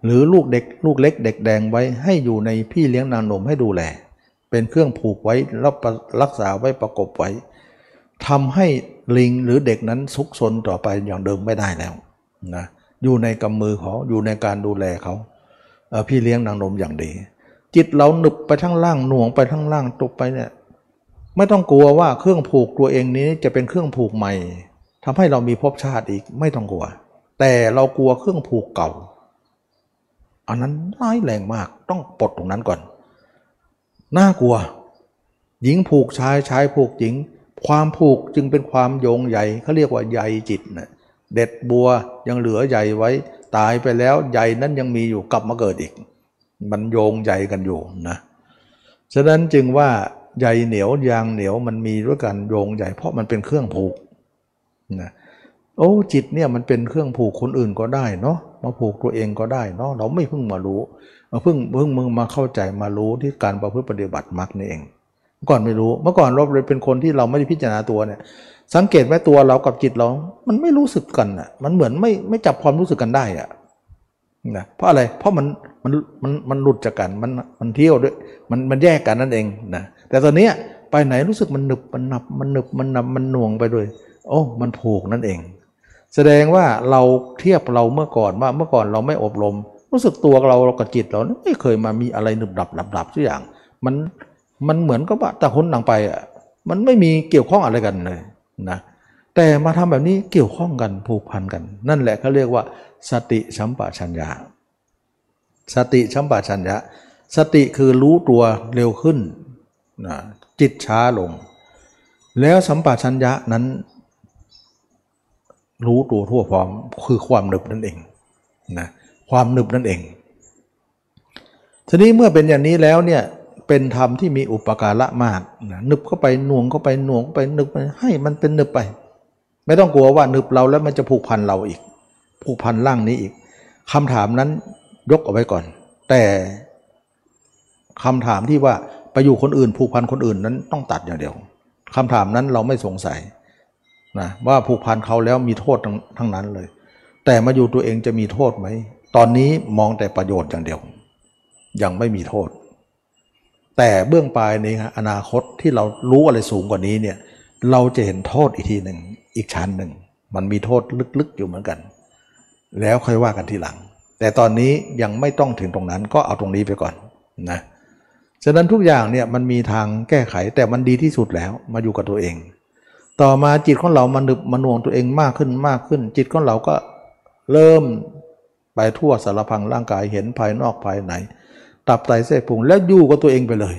หรือลูกเด็กลูกเล็กเด็กแดงไว้ให้อยู่ในพี่เลี้ยงนางนมให้ดูแล เป็นเครื่องผูกไว้แล้วรักษาไว้ประกบไว้ทำให้ลิงหรือเด็กนั้นซุกซนต่อไปอย่างเดิมไม่ได้แล้วนะอยู่ในกำมือเขาอยู่ในการดูแลเขาพี่เลี้ยงนางนมอย่างดี จิตเราหนึบไปทั้งล่างหน่วงไปทั้งล่างตกไปเนี่ย ไม่ต้องกลัวว่าเครื่องผูกตัวเองนี้จะเป็นเครื่องผูกใหม่ทำให้เรามีภพชาติอีกไม่ต้องกลัว แต่เรากลัวเครื่องผูกเก่า อันนั้นร้ายแรงมากต้องปลดตรงนั้นก่อน น่ากลัว หญิงผูกชายชายผูกหญิง ความผูกจึงเป็นความโยงใหญ่เขาเรียกว่าใยจิตนะเด็ดบัวยังเหลือใหญ่ไว้ ตายไปแล้วใยนั้นยังมีอยู่กลับมาเกิดอีก มันโยงใหญ่กันอยู่นะฉะนั้นจึงว่า ใยเหนียวยางเหนียวมันมีด้วยกันโยงใหญ่เพราะมันเป็นเครื่องผูกนะโอ้จิตเนี่ยมันเป็นเครื่องผูกคนอื่นก็ได้เนาะมาผูกตัวเองก็ได้เนาะเราไม่เพิ่งมารู้มาเพิ่งเพิ่งมึงมาเข้าใจมารู้ที่การประพฤติปฏิบัติมรรคนี่เองเมื่อก่อนไม่รู้ เมื่อก่อนเราเป็นคนที่เราไม่ได้พิจารณาตัวเนี่ย สังเกตไหมตัวเรากับจิตเรา มันไม่รู้สึกกันอะ มันเหมือนไม่ไม่จับความรู้สึกกันได้อะนะเพราะอะไรเพราะมันมันมันมันหลุดจากกันมันมันเที่ยวด้วย มันมันแยกกันนั่นเองนะ แต่ตอนนี้ไปไหนรู้สึกมันหนึบมันหนับมันหนึบมันหนับมันหน่วงไปด้วย โอ้มันผูกนั่นเอง แสดงว่าเราเทียบเราเมื่อก่อนว่าเมื่อก่อนเราไม่อบรม รู้สึกตัวเราเรากับจิตเราไม่เคยมามีอะไรหนึบดับดับดับทุกอย่าง มันมันเหมือนกับว่าแต่คนหนังไปอะมันไม่มีเกี่ยวข้องอะไรกันเลยนะแต่มาทำแบบนี้เกี่ยวข้องกันผูกพันกัน นั่นแหละเขาเรียกว่า สติชัมปชัญญาสติชัมปชัญญะสติคือรู้ตัวเร็วขึ้น จิตช้าลง แล้วสัมปชัญญะนั้น รู้ตัวทั่วพร้อมคือความหนึบนั่นเองนะความหนึบนั่นเอง ทีนี้เมื่อเป็นอย่างนี้แล้วเนี่ยเป็นธรรมที่มีอุปการะมากนะนึบเข้าไปหน่วงเข้าไปหน่วงเข้าไปนึบไปให้มันเป็นนึบไป ไม่ต้องกลัวว่านึบเราแล้วมันจะผูกพันเราอีก ผูกพันร่างนี้อีกคำถามนั้นยกเอาไว้ก่อน แต่คำถามที่ว่า ไปอยู่คนอื่นผูกพันคนอื่นนั้นต้องตัดอย่างเดียวคำถามนั้นเราไม่สงสัยนะว่าผูกพันเขาแล้วมีโทษทั้งทั้งนั้นเลย แต่มาอยู่ตัวเองจะมีโทษไหม ตอนนี้มองแต่ประโยชน์อย่างเดียว ยังไม่มีโทษ แต่เบื้องปลายในอนาคตที่เรารู้อะไรสูงกว่านี้เนี่ยเราจะเห็นโทษอีกทีหนึ่งอีกชั้นหนึ่ง มันมีโทษลึกๆอยู่เหมือนกัน แล้วค่อยว่ากันทีหลัง แต่ตอนนี้ยังไม่ต้องถึงตรงนั้นก็เอาตรงนี้ไปก่อนนะ ฉะนั้นทุกอย่างเนี่ยมันมีทางแก้ไขแต่มันดีที่สุดแล้วมาอยู่กับตัวเอง ต่อมาจิตของเรามันนึบมันน่วงตัวเองมากขึ้นมากขึ้น จิตของเราก็เริ่มไปทั่วสารพังร่างกายเห็นภายนอกภายในตับไตเส้นพุงแล้วอยู่กับตัวเองไปเลย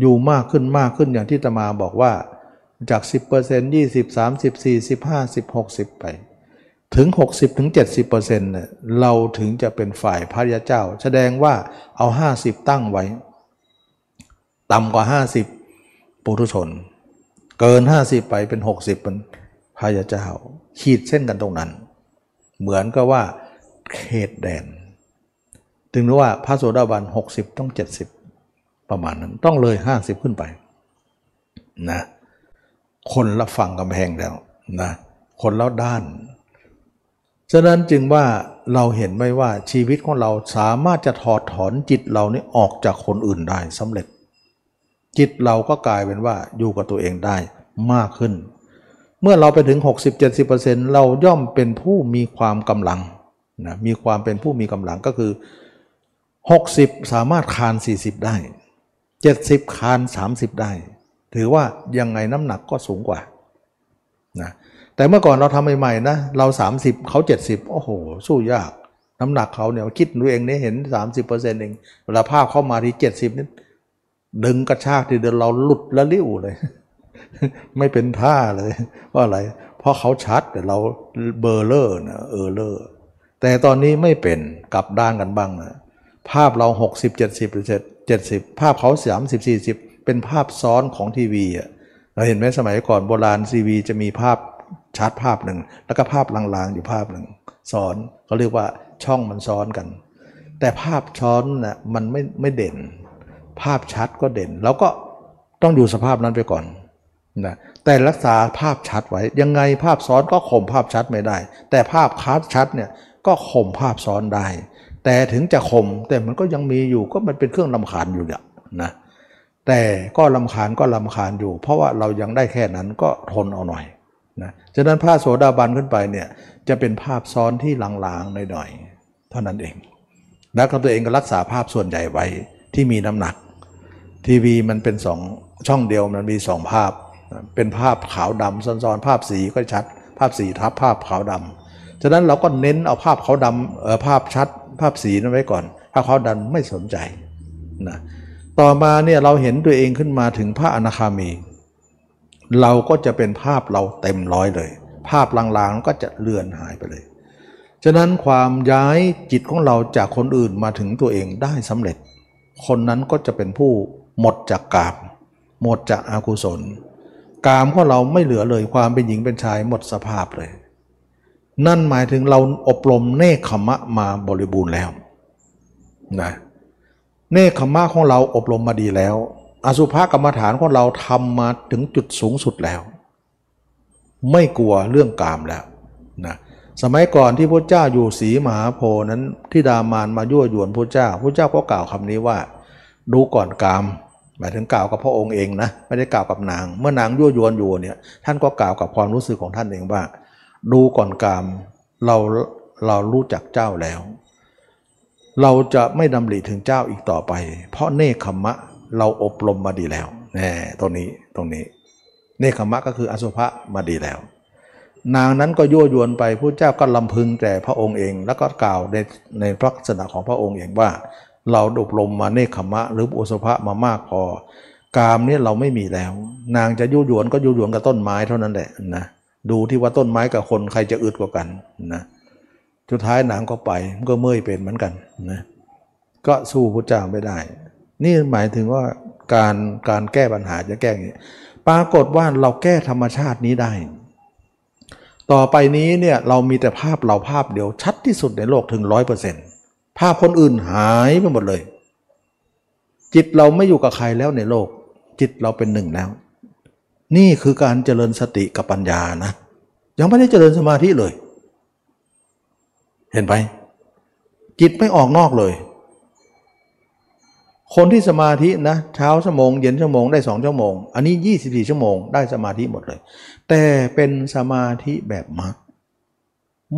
อยู่มากขึ้นมากขึ้นอย่างที่ตมาบอกว่าจาก 10% 20 30 40 50 60 ไป ถึง 60ถึง70%เนี่ยเราถึงจะเป็นฝ่ายพระยาเจ้า แสดงว่าเอา 50 ตั้งไว้ ต่ำกว่า 50 ปุถุชน เกินห้าสิบไปเป็นหกสิบเป็นพายาเจ้า ขีดเส้นกันตรงนั้น เหมือนกับว่าเขตแดน ถึงรู้ว่าพระโสดาบันหกสิบต้องเจ็ดสิบประมาณนั้นต้องเลยห้าสิบขึ้นไปนะคนละฝั่งกำแพงแล้วนะคนละด้าน ฉะนั้นจึงว่าเราเห็นไหมว่าชีวิตของเราสามารถจะถอดถอนจิตเรานี่ออกจากคนอื่นได้สำเร็จ จิตเราก็กลายเป็นว่าอยู่กับตัวเองได้มากขึ้น เมื่อเราไปถึง 60-70%เราย่อมเป็นผู้มีความกำลังนะมีความเป็นผู้มีกำลังก็คือ 60 สามารถคาน 40 ได้ 70 คาน 30 ได้ ถือว่ายังไงน้ำหนักก็สูงกว่านะแต่เมื่อก่อนเราทำใหม่ๆนะเรา 30 เขา 70 โอ้โห สู้ยาก น้ำหนักเขาเนี่ยคิดดูเองเนี่ยเห็น 30%เองเวลาภาพเข้ามาที่ 70นี่ดึ ดึงกระชากทีเดียวเราหลุดละลิ้วเลย ไม่เป็นท่าเลยเพราอะไร เพราะเขาชัดแต่เราเบอร์เลอร์นะเออเลอร์แต่ตอนนี้ไม่เป็นกลับด้านกันบ้างนะภาพเรา 60 70 70 ภาพเขา 30 40 เป็นภาพซ้อนของทีวีอะเราเห็นไหมสมัยก่อนโบราณทีวีจะมีภาพชัดภาพหนึ่ง แล้วก็ภาพลางๆอยู่ภาพหนึ่งซ้อนเขาเรียกว่าช่องมันซ้อนกัน แต่ภาพซ้อนน่ะมันไม่ไม่เด่น ภาพชัดก็เด่น แล้วก็ต้องอยู่สภาพนั้นไปก่อนนะแต่รักษาภาพชัดไว้ ยังไงภาพซ้อนก็ข่มภาพชัดไม่ได้ แต่ภาพคัดชัดเนี่ยก็ข่มภาพซ้อนได้ แต่ถึงจะข่มแต่มันก็ยังมีอยู่ก็มันเป็นเครื่องลำคาญอยู่เนี่ยนะแต่ก็ลำคาญก็ลำคาญอยู่ เพราะว่าเรายังได้แค่นั้นก็ทนเอาหน่อยนะฉะนั้นภาพโสดาบันขึ้นไปเนี่ยจะเป็นภาพซ้อนที่ลางๆหน่อยๆเท่านั้นเองแล้วก็ตัวเองก็รักษาภาพส่วนใหญ่ไว้ที่มีน้ำหนัก ทีวีมันเป็นสองช่องเดียวมันมีสองภาพ เป็นภาพขาวดำซ้อนๆภาพสีก็ชัด ภาพสีทับภาพขาวดำฉะนั้นเราก็เน้นเอาภาพขาวดำเออภาพชัด ภาพสีนั้นไว้ก่อนภาพขาวดำไม่สนใจนะต่อมาเนี่ยเราเห็นตัวเองขึ้นมาถึงพระอนาคามี เราก็จะเป็นภาพเราเต็มร้อยเลย ภาพลางๆก็จะเลือนหายไปเลยฉะนั้นความย้ายจิตของเราจากคนอื่นมาถึงตัวเองได้สำเร็จ คนนั้นก็จะเป็นผู้ หมดจากกาม หมดจากอากุศล กามของเราไม่เหลือเลยความเป็นหญิงเป็นชายหมดสภาพเลย นั่นหมายถึงเราอบรมเนคขมะมาบริบูรณ์แล้วนะเนคขมะของเราอบรมมาดีแล้ว อสุภกรรมฐานของเราทำมาถึงจุดสูงสุดแล้ว ไม่กลัวเรื่องกามแล้วนะสมัยก่อนที่พระเจ้าอยู่ศรีมหาโพนั้นที่ดามานมายั่วยวนพระเจ้าพระเจ้าก็กล่าวคำนี้ว่า ดูก่อนกาม หมายถึงกล่าวกับพระองค์เองนะไม่ได้กล่าวกับนาง เมื่อนางยั่วยวนอยู่เนี่ยท่านก็กล่าวกับความรู้สึกของท่านเองว่า ดูก่อนกามเราเรารู้จักเจ้าแล้ว เราจะไม่ดำริถึงเจ้าอีกต่อไป เพราะเนคขมะเราอบรมมาดีแล้วแน่ตรงนี้ตรงนี้เนคขมะก็คืออสุภะมาดีแล้ว นางนั้นก็ยั่วยวนไปพระเจ้าก็ลำพึงแต่พระองค์เอง แล้วก็กล่าวในในพระลักษณะของพระองค์เองว่า เราอบรมมาเนคขมะ หรืออุสภะมามากพอกามเนี่ยเราไม่มีแล้ว นางจะยั่วยวนก็ยั่วยวนกับต้นไม้เท่านั้นแหละนะดูที่ว่าต้นไม้กับคนใครจะอึดกว่ากันนะสุดท้ายนางก็ไปมันก็เมื่อยเป็นเหมือนกันนะก็สู้พระเจ้าไม่ได้ นี่หมายถึงว่าการการแก้ปัญหาจะแก้อย่างนี้ปรากฏว่าเราแก้ธรรมชาตินี้ได้ ต่อไปนี้เนี่ยเรามีแต่ภาพเราภาพเดียวชัดที่สุดในโลกถึงร้อยเปอร์เซ็นต์ ภาพคนอื่นหายไปหมดเลย จิตเราไม่อยู่กับใครแล้วในโลก จิตเราเป็นหนึ่งแล้ว นี่คือการเจริญสติกับปัญญานะ ยังไม่ได้เจริญสมาธิเลย เห็นไหมจิตไม่ออกนอกเลย คนที่สมาธินะเช้าชั่วโมงเย็นชั่วโมงได้สองชั่วโมง อันนี้ 24 ชั่วโมงได้สมาธิหมดเลย แต่เป็นสมาธิแบบมรรค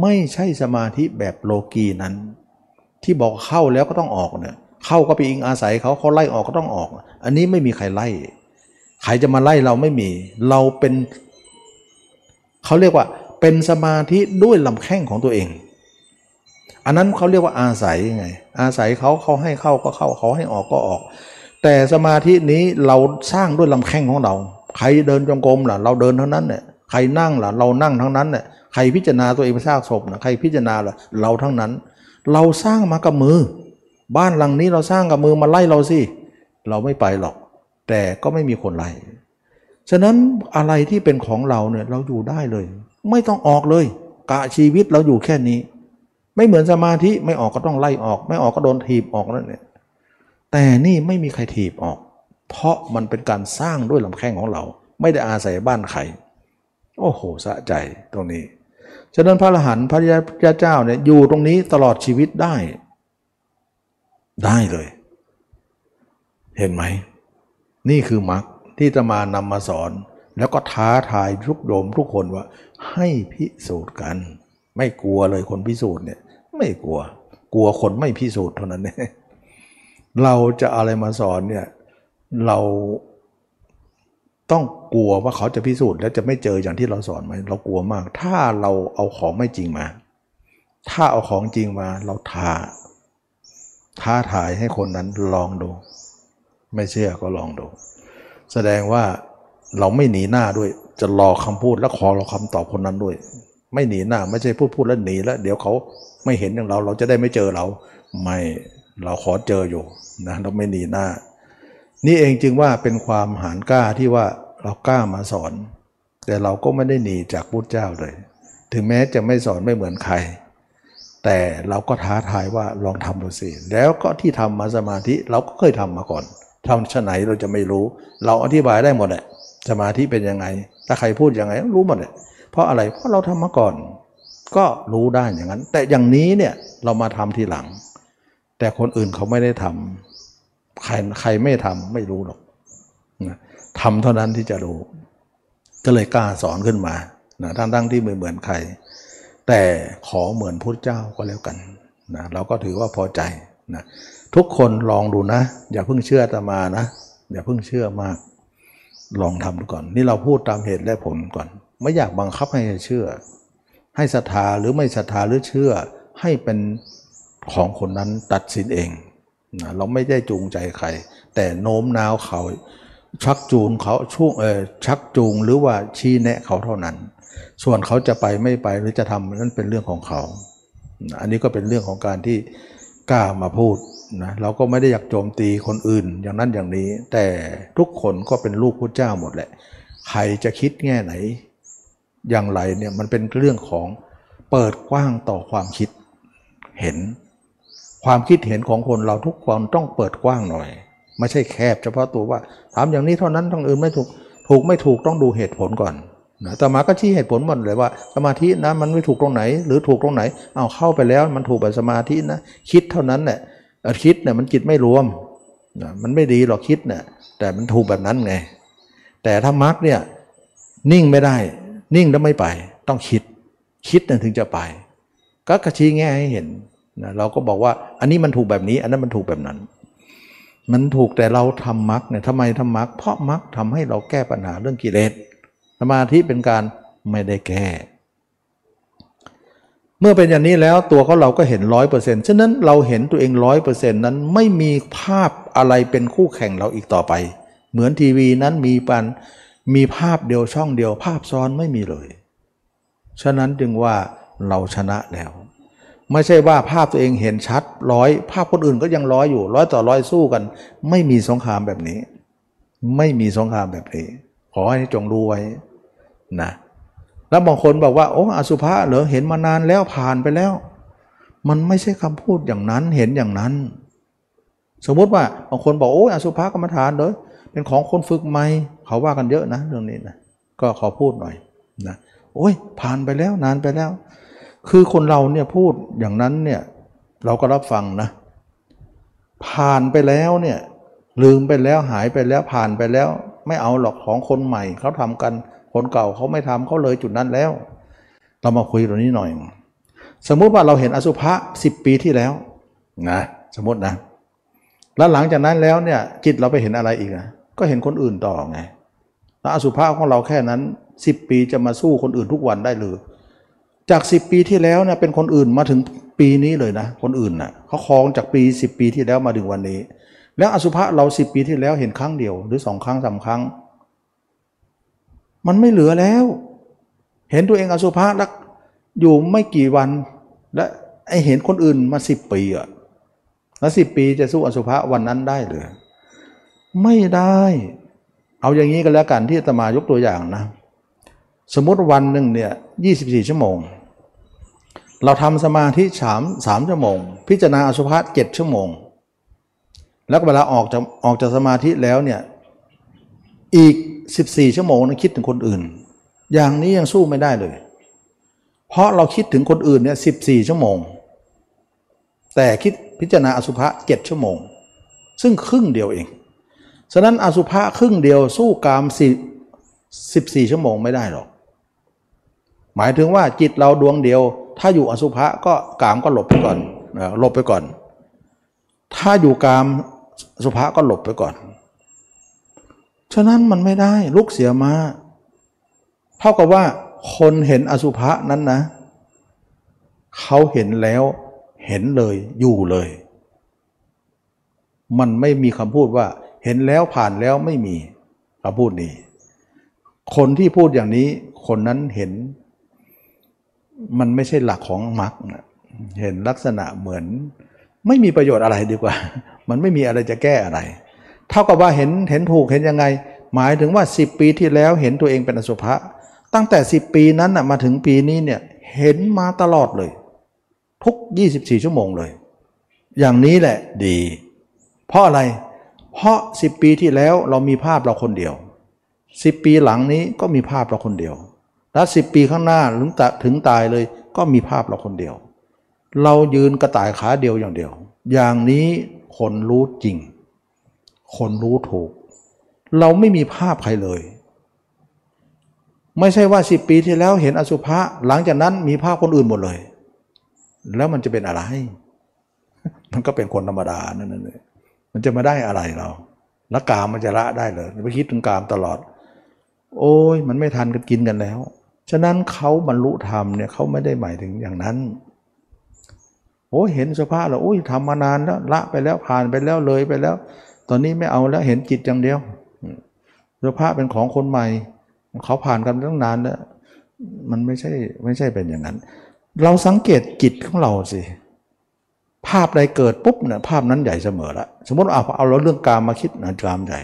ไม่ใช่สมาธิแบบโลกีนั้น ที่บอกเข้าแล้วก็ต้องออกเนี่ยเข้าก็ไปอิงอาศัยเขาเขาไล่ออกก็ต้องออก อันนี้ไม่มีใครไล่ใครจะมาไล่เราไม่มี เราเป็นเขาเรียกว่าเป็นสมาธิด้วยลำแข้งของตัวเอง อันนั้นเขาเรียกว่าอาศัยยังไง อาศัยเขาเขาให้เข้าก็เข้าเขาให้ออกก็ออก แต่สมาธินี้เราสร้างด้วยลำแข้งของเรา ใครเดินจงกรมล่ะ เราเดินเท่านั้นเนี่ยใครนั่งล่ะ เรานั่งทั้งนั้นเนี่ยใครพิจารณาตัวเองเป็นซากศพนะใครพิจารณาล่ะเราทั้งนั้นเเราสร้างมากับมือ บ้านหลังนี้เราสร้างกับมือมาไล่เราสิ เราไม่ไปหรอก แต่ก็ไม่มีคนไล่ ฉะนั้นอะไรที่เป็นของเราเนี่ยเราอยู่ได้เลย ไม่ต้องออกเลย กะชีวิตเราอยู่แค่นี้ ไม่เหมือนสมาธิไม่ออกก็ต้องไล่ออก ไม่ออกก็โดนถีบออกนั่นเนี่ยแต่นี่ไม่มีใครถีบออก เพราะมันเป็นการสร้างด้วยลำแข้งของเรา ไม่ได้อาศัยบ้านใคร โอ้โหสะใจตรงนี้ ฉะนั้นพระอรหันต์พระยาเจ้าเนี่ยอยู่ตรงนี้ตลอดชีวิตได้ ได้เลย เห็นไหม นี่คือมรรคที่จะมานำมาสอน แล้วก็ท้าทายทุกโยมทุกคนว่า ให้พิสูจน์กัน ไม่กลัวเลยคนพิสูจน์เนี่ย ไม่กลัว กลัวคนไม่พิสูจน์เท่านั้นเองเราจะอะไรมาสอนเนี่ยเรา ต้องกลัวว่าเขาจะพิสูจน์แล้วจะไม่เจออย่างที่เราสอนไหมเรากลัวมาก ถ้าเราเอาของไม่จริงมา ถ้าเอาของจริงมาเราท้าท้าทายให้คนนั้นลองดู ไม่เชื่อก็ลองดู แสดงว่าเราไม่หนีหน้าด้วย จะรอคำพูดและขอรอคำตอบคนนั้นด้วย ไม่หนีหน้าไม่ใช่พูดพูดแล้วหนีแล้ว เดี๋ยวเขาไม่เห็นอย่างเรา เราจะได้ไม่เจอเรา ไม่เราขอเจออยู่นะเราไม่หนีหน้า นี่เองจึงว่าเป็นความหานกล้าที่ว่าเรากล้ามาสอน แต่เราก็ไม่ได้หนีจากพุทธเจ้าเลย ถึงแม้จะไม่สอนไม่เหมือนใคร แต่เราก็ท้าทายว่าลองทำดูสิแล้วก็ที่ทำมาสมาธิเราก็เคยทำมาก่อนทำชไหนเราจะไม่รู้ เราอธิบายได้หมดแหละสมาธิเป็นยังไง ถ้าใครพูดยังไงรู้หมดเลยเพราะอะไรเพราะเราทำมาก่อน ก็รู้ได้อย่างนั้น แต่อย่างนี้เนี่ยเรามาทำทีหลัง แต่คนอื่นเขาไม่ได้ทำ ใครใครไม่ทำไม่รู้หรอกทำเท่านั้นที่จะรู้ ก็เลยกล้าสอนขึ้นมานะทั้งทั้งที่ไม่เหมือนใคร แต่ขอเหมือนพุทธเจ้าก็แล้วกันนะเราก็ถือว่าพอใจนะทุกคนลองดูนะ อย่าเพิ่งเชื่อตมานะ อย่าเพิ่งเชื่อมาก ลองทำดูก่อน นี่เราพูดตามเหตุและผลก่อน ไม่อยากบังคับให้เชื่อ ให้ศรัทธาหรือไม่ศรัทธาหรือเชื่อ ให้เป็นของคนนั้นตัดสินเอง นะเราไม่ได้จูงใจใคร แต่โน้มน้าวเขาชักจูงเขาช่วงเออชักจูงหรือว่าชี้แนะเขาเท่านั้น ส่วนเขาจะไปไม่ไปหรือจะทำนั่นเป็นเรื่องของเขา อันนี้ก็เป็นเรื่องของการที่กล้ามาพูดนะเราก็ไม่ได้อยากโจมตีคนอื่นอย่างนั้นอย่างนี้ แต่ทุกคนก็เป็นลูกพระเจ้าหมดแหละ ใครจะคิดแง่ไหน อย่างไรเนี่ยมันเป็นเรื่องของเปิดกว้างต่อความคิดเห็น ความคิดเห็นของคนเราทุกคนต้องเปิดกว้างหน่อย ไม่ใช่แคบเฉพาะตัวว่าถามอย่างนี้เท่านั้นทั้งอื่นไม่ถูกถูกไม่ถูกต้องดูเหตุผลก่อนนะแต่มาก็ชี้เหตุผลหมดเลยว่า สมาธินะมันไม่ถูกตรงไหน หรือถูกตรงไหน เอาเข้าไปแล้วมันถูกแบบสมาธินะคิดเท่านั้นแหละคิดเนี่ยมันจิตไม่รวมนะมันไม่ดีหรอกคิดเนี่ยแต่มันถูกแบบนั้นไง แต่ถ้ามักเนี่ยนิ่งไม่ได้ นิ่งแล้วไม่ไป ต้องคิด คิดนั่นถึงจะไป ก็กระชี้แง่ให้เห็น นะเราก็บอกว่าอันนี้มันถูกแบบนี้ อันนั้นมันถูกแบบนั้น มันถูกแต่เราทำมักเนี่ยทำไมทำมักเพราะมักทำให้เราแก้ปัญหาเรื่องกิเลสสมาธิเป็นการไม่ได้แก้ เมื่อเป็นอย่างนี้แล้วตัวเขาเราก็เห็นร้อยเปอร์เซ็นต์ฉะนั้นเราเห็นตัวเองร้อยเปอร์เซ็นต์นั้นไม่มีภาพอะไรเป็นคู่แข่งเราอีกต่อไป เหมือนทีวีนั้นมีปันมีภาพเดียวช่องเดียว ภาพซ้อนไม่มีเลย ฉะนั้นจึงว่าเราชนะแล้ว ไม่ใช่ว่าภาพตัวเองเห็นชัดร้อยภาพคนอื่นก็ยังร้อยอยู่ร้อยต่อร้อยสู้กัน ไม่มีสงครามแบบนี้ ไม่มีสงครามแบบนี้ ขอให้จงรู้ไว้นะแล้วบางคนบอกว่าโอ้อสุภะเหรอเห็นมานานแล้วผ่านไปแล้ว มันไม่ใช่คำพูดอย่างนั้นเห็นอย่างนั้น สมมติว่าบางคนบอกโอ้อสุภะกรรมฐานเด้อเป็นของคนฝึกใหม่เขาว่ากันเยอะนะเรื่องนี้นะก็ขอพูดหน่อยนะโอ้ยผ่านไปแล้วนานไปแล้ว คือคนเราเนี่ยพูดอย่างนั้นเนี่ยเราก็รับฟังนะ ผ่านไปแล้วเนี่ยลืมไปแล้วหายไปแล้วผ่านไปแล้ว ไม่เอาหรอกของคนใหม่เขาทำกันคนเก่าเขาไม่ทำเขาเลยจุดนั้นแล้ว เรามาคุยตรงนี้หน่อย สมมุติว่าเราเห็นอสุภะสิบปีที่แล้วนะสมมตินะ แล้วหลังจากนั้นแล้วเนี่ยจิตเราไปเห็นอะไรอีกนะก็เห็นคนอื่นต่อไงแล้วอสุภะของเราแค่นั้นสิบปีจะมาสู้คนอื่นทุกวันได้หรือ จากสิบปีที่แล้วเนี่ยเป็นคนอื่นมาถึงปีนี้เลยนะ คนอื่นนะ่ะเขาคลองจากปีสิบปีที่แล้วมาถึงวันนี้ แล้วอสุภะเราสิบปีที่แล้วเห็นครั้งเดียว หรือสองครั้งสาครั้ง มันไม่เหลือแล้ว เห็นตัวเองอสุภะแล้วอยู่ไม่กี่วัน และไอเห็นคนอื่นมาสิบปีอะแล้วสิบปีจะสู้อสุภะวันนั้นได้หรือไม่ได้ เอาอย่างนี้ก็แล้วกันที่ตมายกตัวอย่างนะ สมมติวันหนึ่งเนี่ยยีชั่วโมง เราทำสมาธิสามสามชั่วโมง พิจารณาอสุภะเจ็ดชั่วโมง แล้วเวลาออกจากออกจากสมาธิแล้วเนี่ยอีก 14 ชั่วโมงนั้นคิดถึงคนอื่น อย่างนี้ยังสู้ไม่ได้เลย เพราะเราคิดถึงคนอื่นเนี่ยสิชั่วโมง แต่คิดพิจารณาอสุภะเจ็ดชั่วโมง ซึ่งครึ่งเดียวเอง ฉะนั้นอสุภะครึ่งเดียวสู้กามสิบสี่ชั่วโมงไม่ได้หรอก หมายถึงว่าจิตเราดวงเดียว ถ้าอยู่อสุภะก็กามก็หลบไปก่อนหลบไปก่อน ถ้าอยู่กามสุภะก็หลบไปก่อน ฉะนั้นมันไม่ได้ลุกเสียมาเท่ากับว่าคนเห็นอสุภะนั้นนะ เขาเห็นแล้วเห็นเลยอยู่เลย มันไม่มีคำพูดว่าเห็นแล้วผ่านแล้วไม่มีคำพูดนี้ คนที่พูดอย่างนี้คนนั้นเห็น มันไม่ใช่หลักของมรรคเห็นลักษณะเหมือน ไม่มีประโยชน์อะไรดีกว่า มันไม่มีอะไรจะแก้อะไร เท่ากับว่าเห็นเห็นถูกเห็นยังไง หมายถึงว่า 10 ปีที่แล้วเห็นตัวเองเป็นอสุภะตั้งแต่ 10 ปีนั้นนะมาถึงปีนี้เนี่ยเห็นมาตลอดเลย ทุก 24 ชั่วโมงเลย อย่างนี้แหละดี เพราะอะไร เพราะ 10 ปีที่แล้วเรามีภาพเราคนเดียว 10 ปีหลังนี้ก็มีภาพเราคนเดียว แล้ว10ปีข้างหน้าถึงถึงตายเลย ก็มีภาพเราคนเดียว เรายืนกระต่ายขาเดียวอย่างเดียว อย่างนี้คนรู้จริง คนรู้ถูก เราไม่มีภาพใครเลย ไม่ใช่ว่าสิบปีที่แล้วเห็นอสุภะหลังจากนั้นมีภาพคนอื่นหมดเลย แล้วมันจะเป็นอะไร มันก็เป็นคนธรรมดานั่นเลยมันจะมาได้อะไรเราล้วกามมันจะละได้เลยไปคิดถึงกามตลอด โอ้ยมันไม่ทันกันกินกันแล้ว ฉะนั้นเขาบรรลุธรรมเนี่ยเขาไม่ได้หมายถึงอย่างนั้น โอ้เห็นสภาพแล้วโอ้ยทำมานานแล้วละไปแล้วผ่านไปแล้วเลยไปแล้ว ตอนนี้ไม่เอาแล้วเห็นจิตอย่างเดียวสภาพเป็นของคนใหม่ เขาผ่านกันตั้งนานแล้วมันไม่ใช่ไม่ใช่เป็นอย่างนั้น เราสังเกตจิตของเราสิภาพใดเกิดปุ๊บเนี่ยภาพนั้นใหญ่เสมอละสมมติเอาเอาเราเรื่องการมาคิดนะกามใหญ่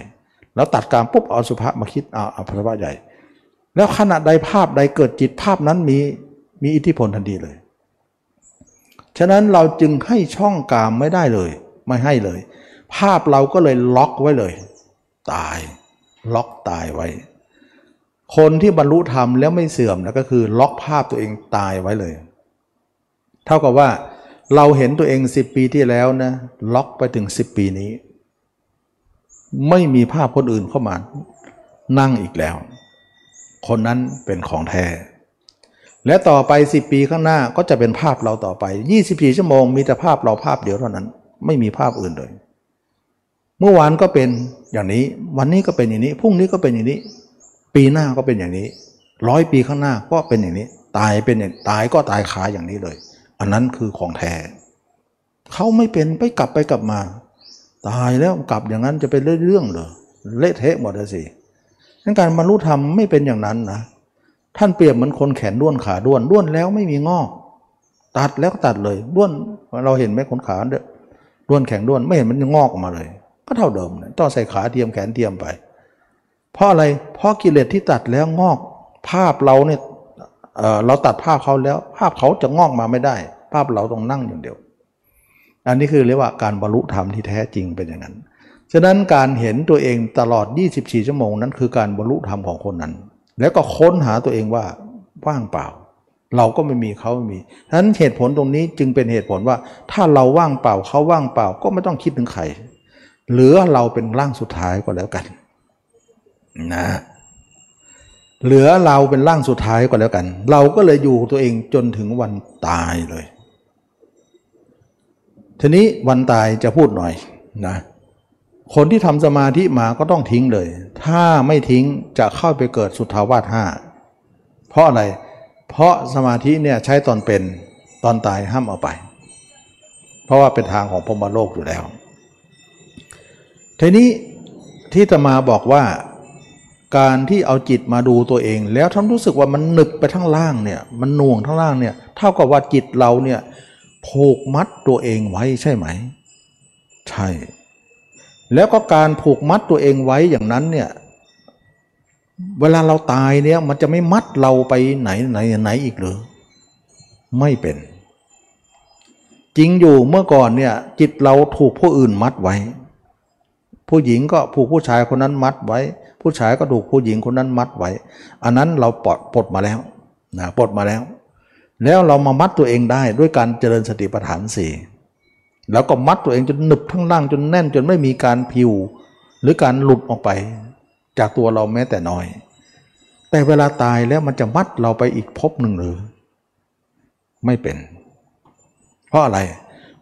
แล้วตัดการปุ๊บเอาสุภาพมาคิดเอาเอาพระใหญ่ แล้วขณะใดภาพใดเกิดจิตภาพนั้นมีมีอิทธิพลทันทีเลย ฉะนั้นเราจึงให้ช่องกามไม่ได้เลย ไม่ให้เลย ภาพเราก็เลยล็อกไว้เลย ตายล็อกตายไว้ คนที่บรรลุธรรมแล้วไม่เสื่อมนะก็คือล็อกภาพตัวเองตายไว้เลย เท่ากับว่าเราเห็นตัวเองสิบปีที่แล้วนะล็อกไปถึงสิบปีนี้ ไม่มีภาพคนอื่นเข้ามานั่งอีกแล้ว คนนั้นเป็นของแท้ และต่อไปสิปีข้างหน้าก็จะเป็นภาพเราต่อไปยี่สิบสี่ชั่วโมงมีแต่ภาพเราภาพเดียวเท่านั้น ไม่มีภาพอื่นเลย เมื่อวานก็เป็นอย่างนี้ วันนี้ก็เป็นอย่างนี้พรุ่งนี้ก็เป็นอย่างนี้ ปีหน้าก็เป็นอย่างนี้ร้อยปีข้างหน้าก็เป็นอย่างนี้ ตายเป็นอย่างตายก็ตายขาอย่างนี้เลย อันนั้นคือของแท้เขาไม่เป็นไปกลับไปกลับมา ตายแล้วกลับอย่างนั้นจะเป็นเรื่องเหรอเละเทะหมดเลยสิ นั้นการบรรลุธรรมไม่เป็นอย่างนั้นนะ ท่านเปรียบเหมือนคนแขนด้วนขาด้วนด้วนแล้วไม่มีงอก ตัดแล้วตัดเลยด้วนเราเห็นไหมคนขาเด้อด้วนแข็งด้วนไม่เห็นมันงอกออกมาเลย ก็เท่าเดิมต้องใส่ขาเทียมแขนเทียมไป เพราะอะไรเพราะกิเลสที่ตัดแล้วงอก ภาพเราเนี่ยเเราตัดภาพเขาแล้ว ภาพเขาจะงอกมาไม่ได้ ภาพเราต้องนั่งอย่างเดียว อันนี้คือเรียกว่าการบรรลุธรรมที่แท้จริงเป็นอย่างนั้น ฉะนั้นการเห็นตัวเองตลอด 24 ชั่วโมงนั้นคือการบรรลุธรรมของคนนั้น แล้วก็ค้นหาตัวเองว่าว่างเปล่า เราก็ไม่มีเขาไม่มีฉะนั้นเหตุผลตรงนี้จึงเป็นเหตุผลว่า ถ้าเราว่างเปล่าเขาว่างเปล่าก็ไม่ต้องคิดถึงใครเหลือเราเป็นร่างสุดท้ายก็แล้วกันนะเหลือเราเป็นร่างสุดท้ายก็แล้วกัน เราก็เลยอยู่ตัวเองจนถึงวันตายเลย ทีนี้วันตายจะพูดหน่อยนะ คนที่ทำสมาธิมาก็ต้องทิ้งเลย ถ้าไม่ทิ้งจะเข้าไปเกิดสุทธาวาสห้าเพราะอะไร เพราะสมาธิเนี่ยใช้ตอนเป็นตอนตายห้ามเอาไป เพราะว่าเป็นทางของพรมโลกอยู่แล้ว ทีนี้ที่ตมาบอกว่าการที่เอาจิตมาดูตัวเอง แล้วทำรู้สึกว่ามันหนึบไปทั้งล่างเนี่ยมันหน่วงทั้งล่างเนี่ยเท่ากับว่าจิตเราเนี่ยผูกมัดตัวเองไว้ใช่ไหม ใช่ แล้วก็การผูกมัดตัวเองไว้อย่างนั้นเนี่ยเวลาเราตายเนี่ยมันจะไม่มัดเราไปไหนไหนไหนอีกหรือ ไม่เป็น จริงอยู่เมื่อก่อนเนี่ยจิตเราถูกผู้อื่นมัดไว้ ผู้หญิงก็ผูกผู้ชายคนนั้นมัดไว้ ผู้ชายก็ถูกผู้หญิงคนนั้นมัดไว้ อันนั้นเราปลดปลดมาแล้วนะปลดมาแล้ว แล้วเรามามัดตัวเองได้ด้วยการเจริญสติปัฏฐานสี่ แล้วก็มัดตัวเองจนหนึบทั้งล่างจนแน่นจนไม่มีการพิว หรือการหลุดออกไป จากตัวเราแม้แต่น้อย แต่เวลาตายแล้วมันจะมัดเราไปอีกภพหนึ่งหรือ ไม่เป็น เพราะอะไร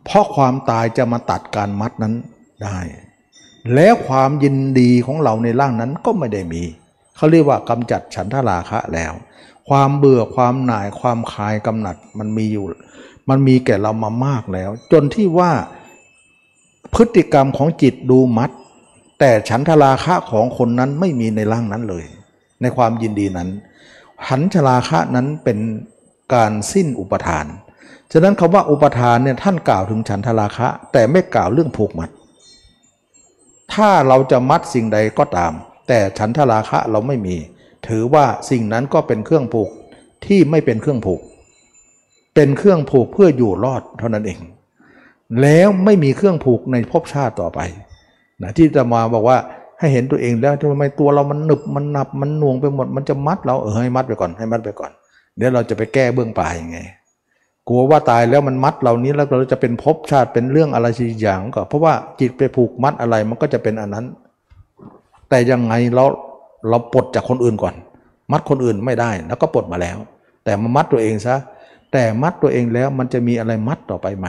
เพราะความตายจะมาตัดการมัดนั้นได้ แล้วความยินดีของเราในร่างนั้นก็ไม่ได้มีเขาเรียกว่ากำจัดฉันทราคะแล้ว ความเบื่อความหน่ายความคลายกำหนัดมันมีอยู่ มันมีแก่เรามามากแล้ว จนที่ว่าพฤติกรรมของจิตดูมัด แต่ฉันทราคะของคนนั้นไม่มีในร่างนั้นเลย ในความยินดีนั้นฉันทราคะนั้นเป็นการสิ้นอุปทาน ฉะนั้นคำว่าอุปทานเนี่ยท่านกล่าวถึงฉันทราคะ แต่ไม่กล่าวเรื่องผูกมัด ถ้าเราจะมัดสิ่งใดก็ตาม แต่ฉันทราคะเราไม่มี ถือว่าสิ่งนั้นก็เป็นเครื่องผูกที่ไม่เป็นเครื่องผูก เป็นเครื่องผูกเพื่ออยู่รอดเท่านั้นเอง แล้วไม่มีเครื่องผูกในภพชาติต่อไปนะที่จะมาบอกว่าให้เห็นตัวเองแล้วทำไมตัวเรามันหนึบมันหนับมันหน่วงไปหมด มันจะมัดเราเออให้มัดไปก่อนให้มัดไปก่อน เดี๋ยวเราจะไปแก้เบื้องปลายยังไงกลัวว่าตายแล้วมันมัดเรานี้แล้วเราจะเป็นภพชาติเป็นเรื่องอะไรสักอย่างก็เพราะว่าจิตไปผูกมัดอะไรมันก็จะเป็นอันนั้น แต่ยังไงเราเราปลดจากคนอื่นก่อน มัดคนอื่นไม่ได้แล้วก็ปลดมาแล้ว แต่มามัดตัวเองซะ แต่มัดตัวเองแล้วมันจะมีอะไรมัดต่อไปไหม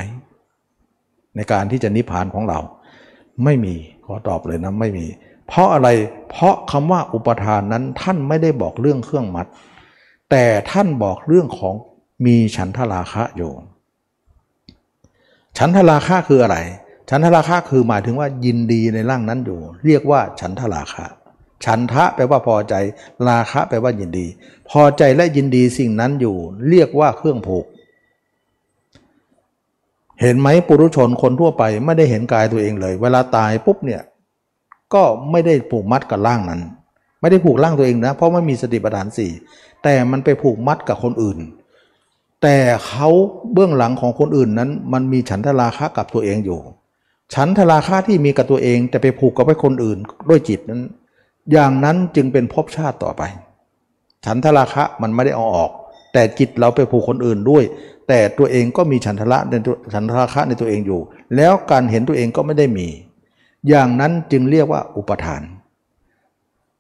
ในการที่จะนิพพานของเรา ไม่มีขอตอบเลยนะไม่มี เพราะอะไรเพราะคำว่าอุปทานนั้นท่านไม่ได้บอกเรื่องเครื่องมัด แต่ท่านบอกเรื่องของมีฉันทราคะอยู่ฉันทราคะคืออะไร ฉันทราคะคือหมายถึงว่ายินดีในร่างนั้นอยู่ เรียกว่าฉันทราคะ ฉันทะแปลว่าพอใจ ราคะแปลว่ายินดี พอใจและยินดีสิ่งนั้นอยู่ เรียกว่าเครื่องผูก เห็นไหมปุรุชนคนทั่วไปไม่ได้เห็นกายตัวเองเลย เวลาตายปุ๊บเนี่ยก็ไม่ได้ผูกมัดกับร่างนั้น ไม่ได้ผูกร่างตัวเองนะ เพราะไม่มีสติปัฏฐานสี่แต่มันไปผูกมัดกับคนอื่น แต่เขาเบื้องหลังของคนอื่นนั้น มันมีฉันทราคะกับตัวเองอยู่ ฉันทราคะที่มีกับตัวเอง แต่ไปผูกกับไปคนอื่นด้วยจิตนั้น อย่างนั้นจึงเป็นภพชาติต่อไป ฉันทราคะมันไม่ได้เอาออก แต่จิตเราไปผูกคนอื่นด้วย แต่ตัวเองก็มีฉันทระในตัวฉันทราคะในตัวเองอยู่ แล้วการเห็นตัวเองก็ไม่ได้มี อย่างนั้นจึงเรียกว่าอุปทาน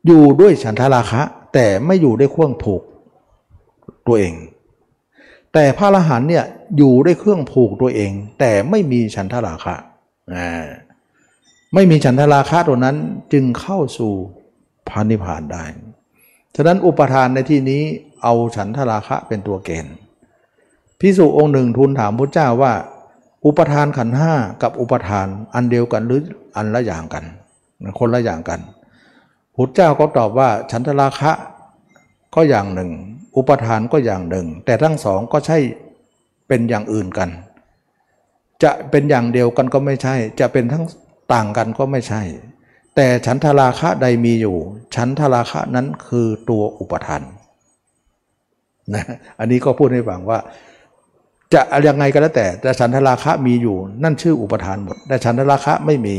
อยู่ด้วยฉันทราคะ แต่ไม่อยู่ด้วยเครื่องผูกตัวเอง แต่พระอรหันเนี่ยอยู่ด้วยเครื่องผูกตัวเอง แต่ไม่มีฉันทราคะอ่าไม่มีฉันทราคะตัวนั้นจึงเข้าสู่ พานิพพานได้ ฉะนั้นอุปทานในที่นี้เอาฉันทราคะเป็นตัวเกณฑ์พิสุองค์หนึ่งทูลถามพระเจ้าว่า อุปทานขันห้ากับอุปทานอันเดียวกันหรืออันละอย่างกัน คนละอย่างกันพุทธเจ้าก็ตอบว่าฉันทราคะก็อย่างหนึ่ง อุปทานก็อย่างหนึ่ง แต่ทั้งสองก็ใช่เป็นอย่างอื่นกัน จะเป็นอย่างเดียวกันก็ไม่ใช่ จะเป็นทั้งต่างกันก็ไม่ใช่ แต่ฉันทราคะใดมีอยู่ ฉันทราคะนั้นคือตัวอุปทานนะอันนี้ก็พูดให้ฟังว่า จะยังไงก็แล้วแต่ แต่ฉันทราคะมีอยู่ นั่นชื่ออุปทานหมด แต่ฉันทราคะไม่มี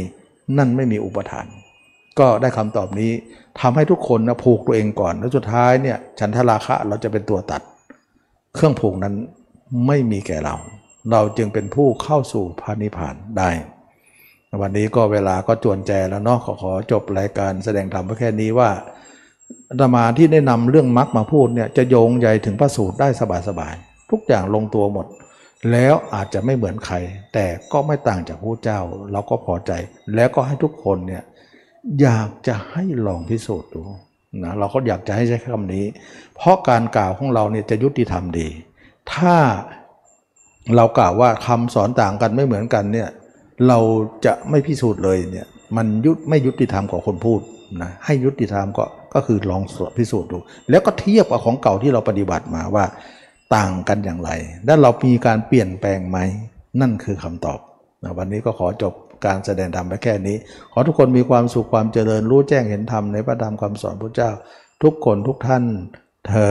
นั่นไม่มีอุปทาน ก็ได้คำตอบนี้ทำให้ทุกคนนะผูกตัวเองก่อน แล้วสุดท้ายเนี่ยฉันทราคะเราจะเป็นตัวตัด เครื่องผูกนั้นไม่มีแก่เรา เราจึงเป็นผู้เข้าสู่พานิพานได้ วันนี้ก็เวลาก็จวนแจแล้วเนาะขอขอจบรายการแสดงธรรมแค่นี้ว่าอาตมาที่ได้นำเรื่องมรรคมาพูดเนี่ยจะโยงใหญ่ถึงพระสูตรได้สบายๆทุกอย่างลงตัวหมด แล้วอาจจะไม่เหมือนใคร แต่ก็ไม่ต่างจากพระเจ้าเราก็พอใจ แล้วก็ให้ทุกคนเนี่ยอยากจะให้ลองพิสูจน์ดูนะเราก็อยากจะให้ใช้คำนี้ เพราะการกล่าวของเราเนี่ยจะยุติธรรมดี ถ้าเรากล่าวว่าคำสอนต่างกันไม่เหมือนกันเนี่ย เราจะไม่พิสูจน์เลยเนี่ยมันยุไม่ยุติธรรมกว่าคนพูดนะให้ยุติธรรมก็ก็คือลองสพิสูจน์ดู แล้วก็เทียบกับของเก่าที่เราปฏิบัติมาว่าต่างกันอย่างไร และเรามีการเปลี่ยนแปลงไหมนั่นคือคำตอบนะวันนี้ก็ขอจบการแสดงธรรมไปแค่นี้ ขอทุกคนมีความสุขความเจริญรู้แจ้งเห็นธรรมในพระธรรมคำสอนพระเจ้า ทุกคนทุกท่านเทอ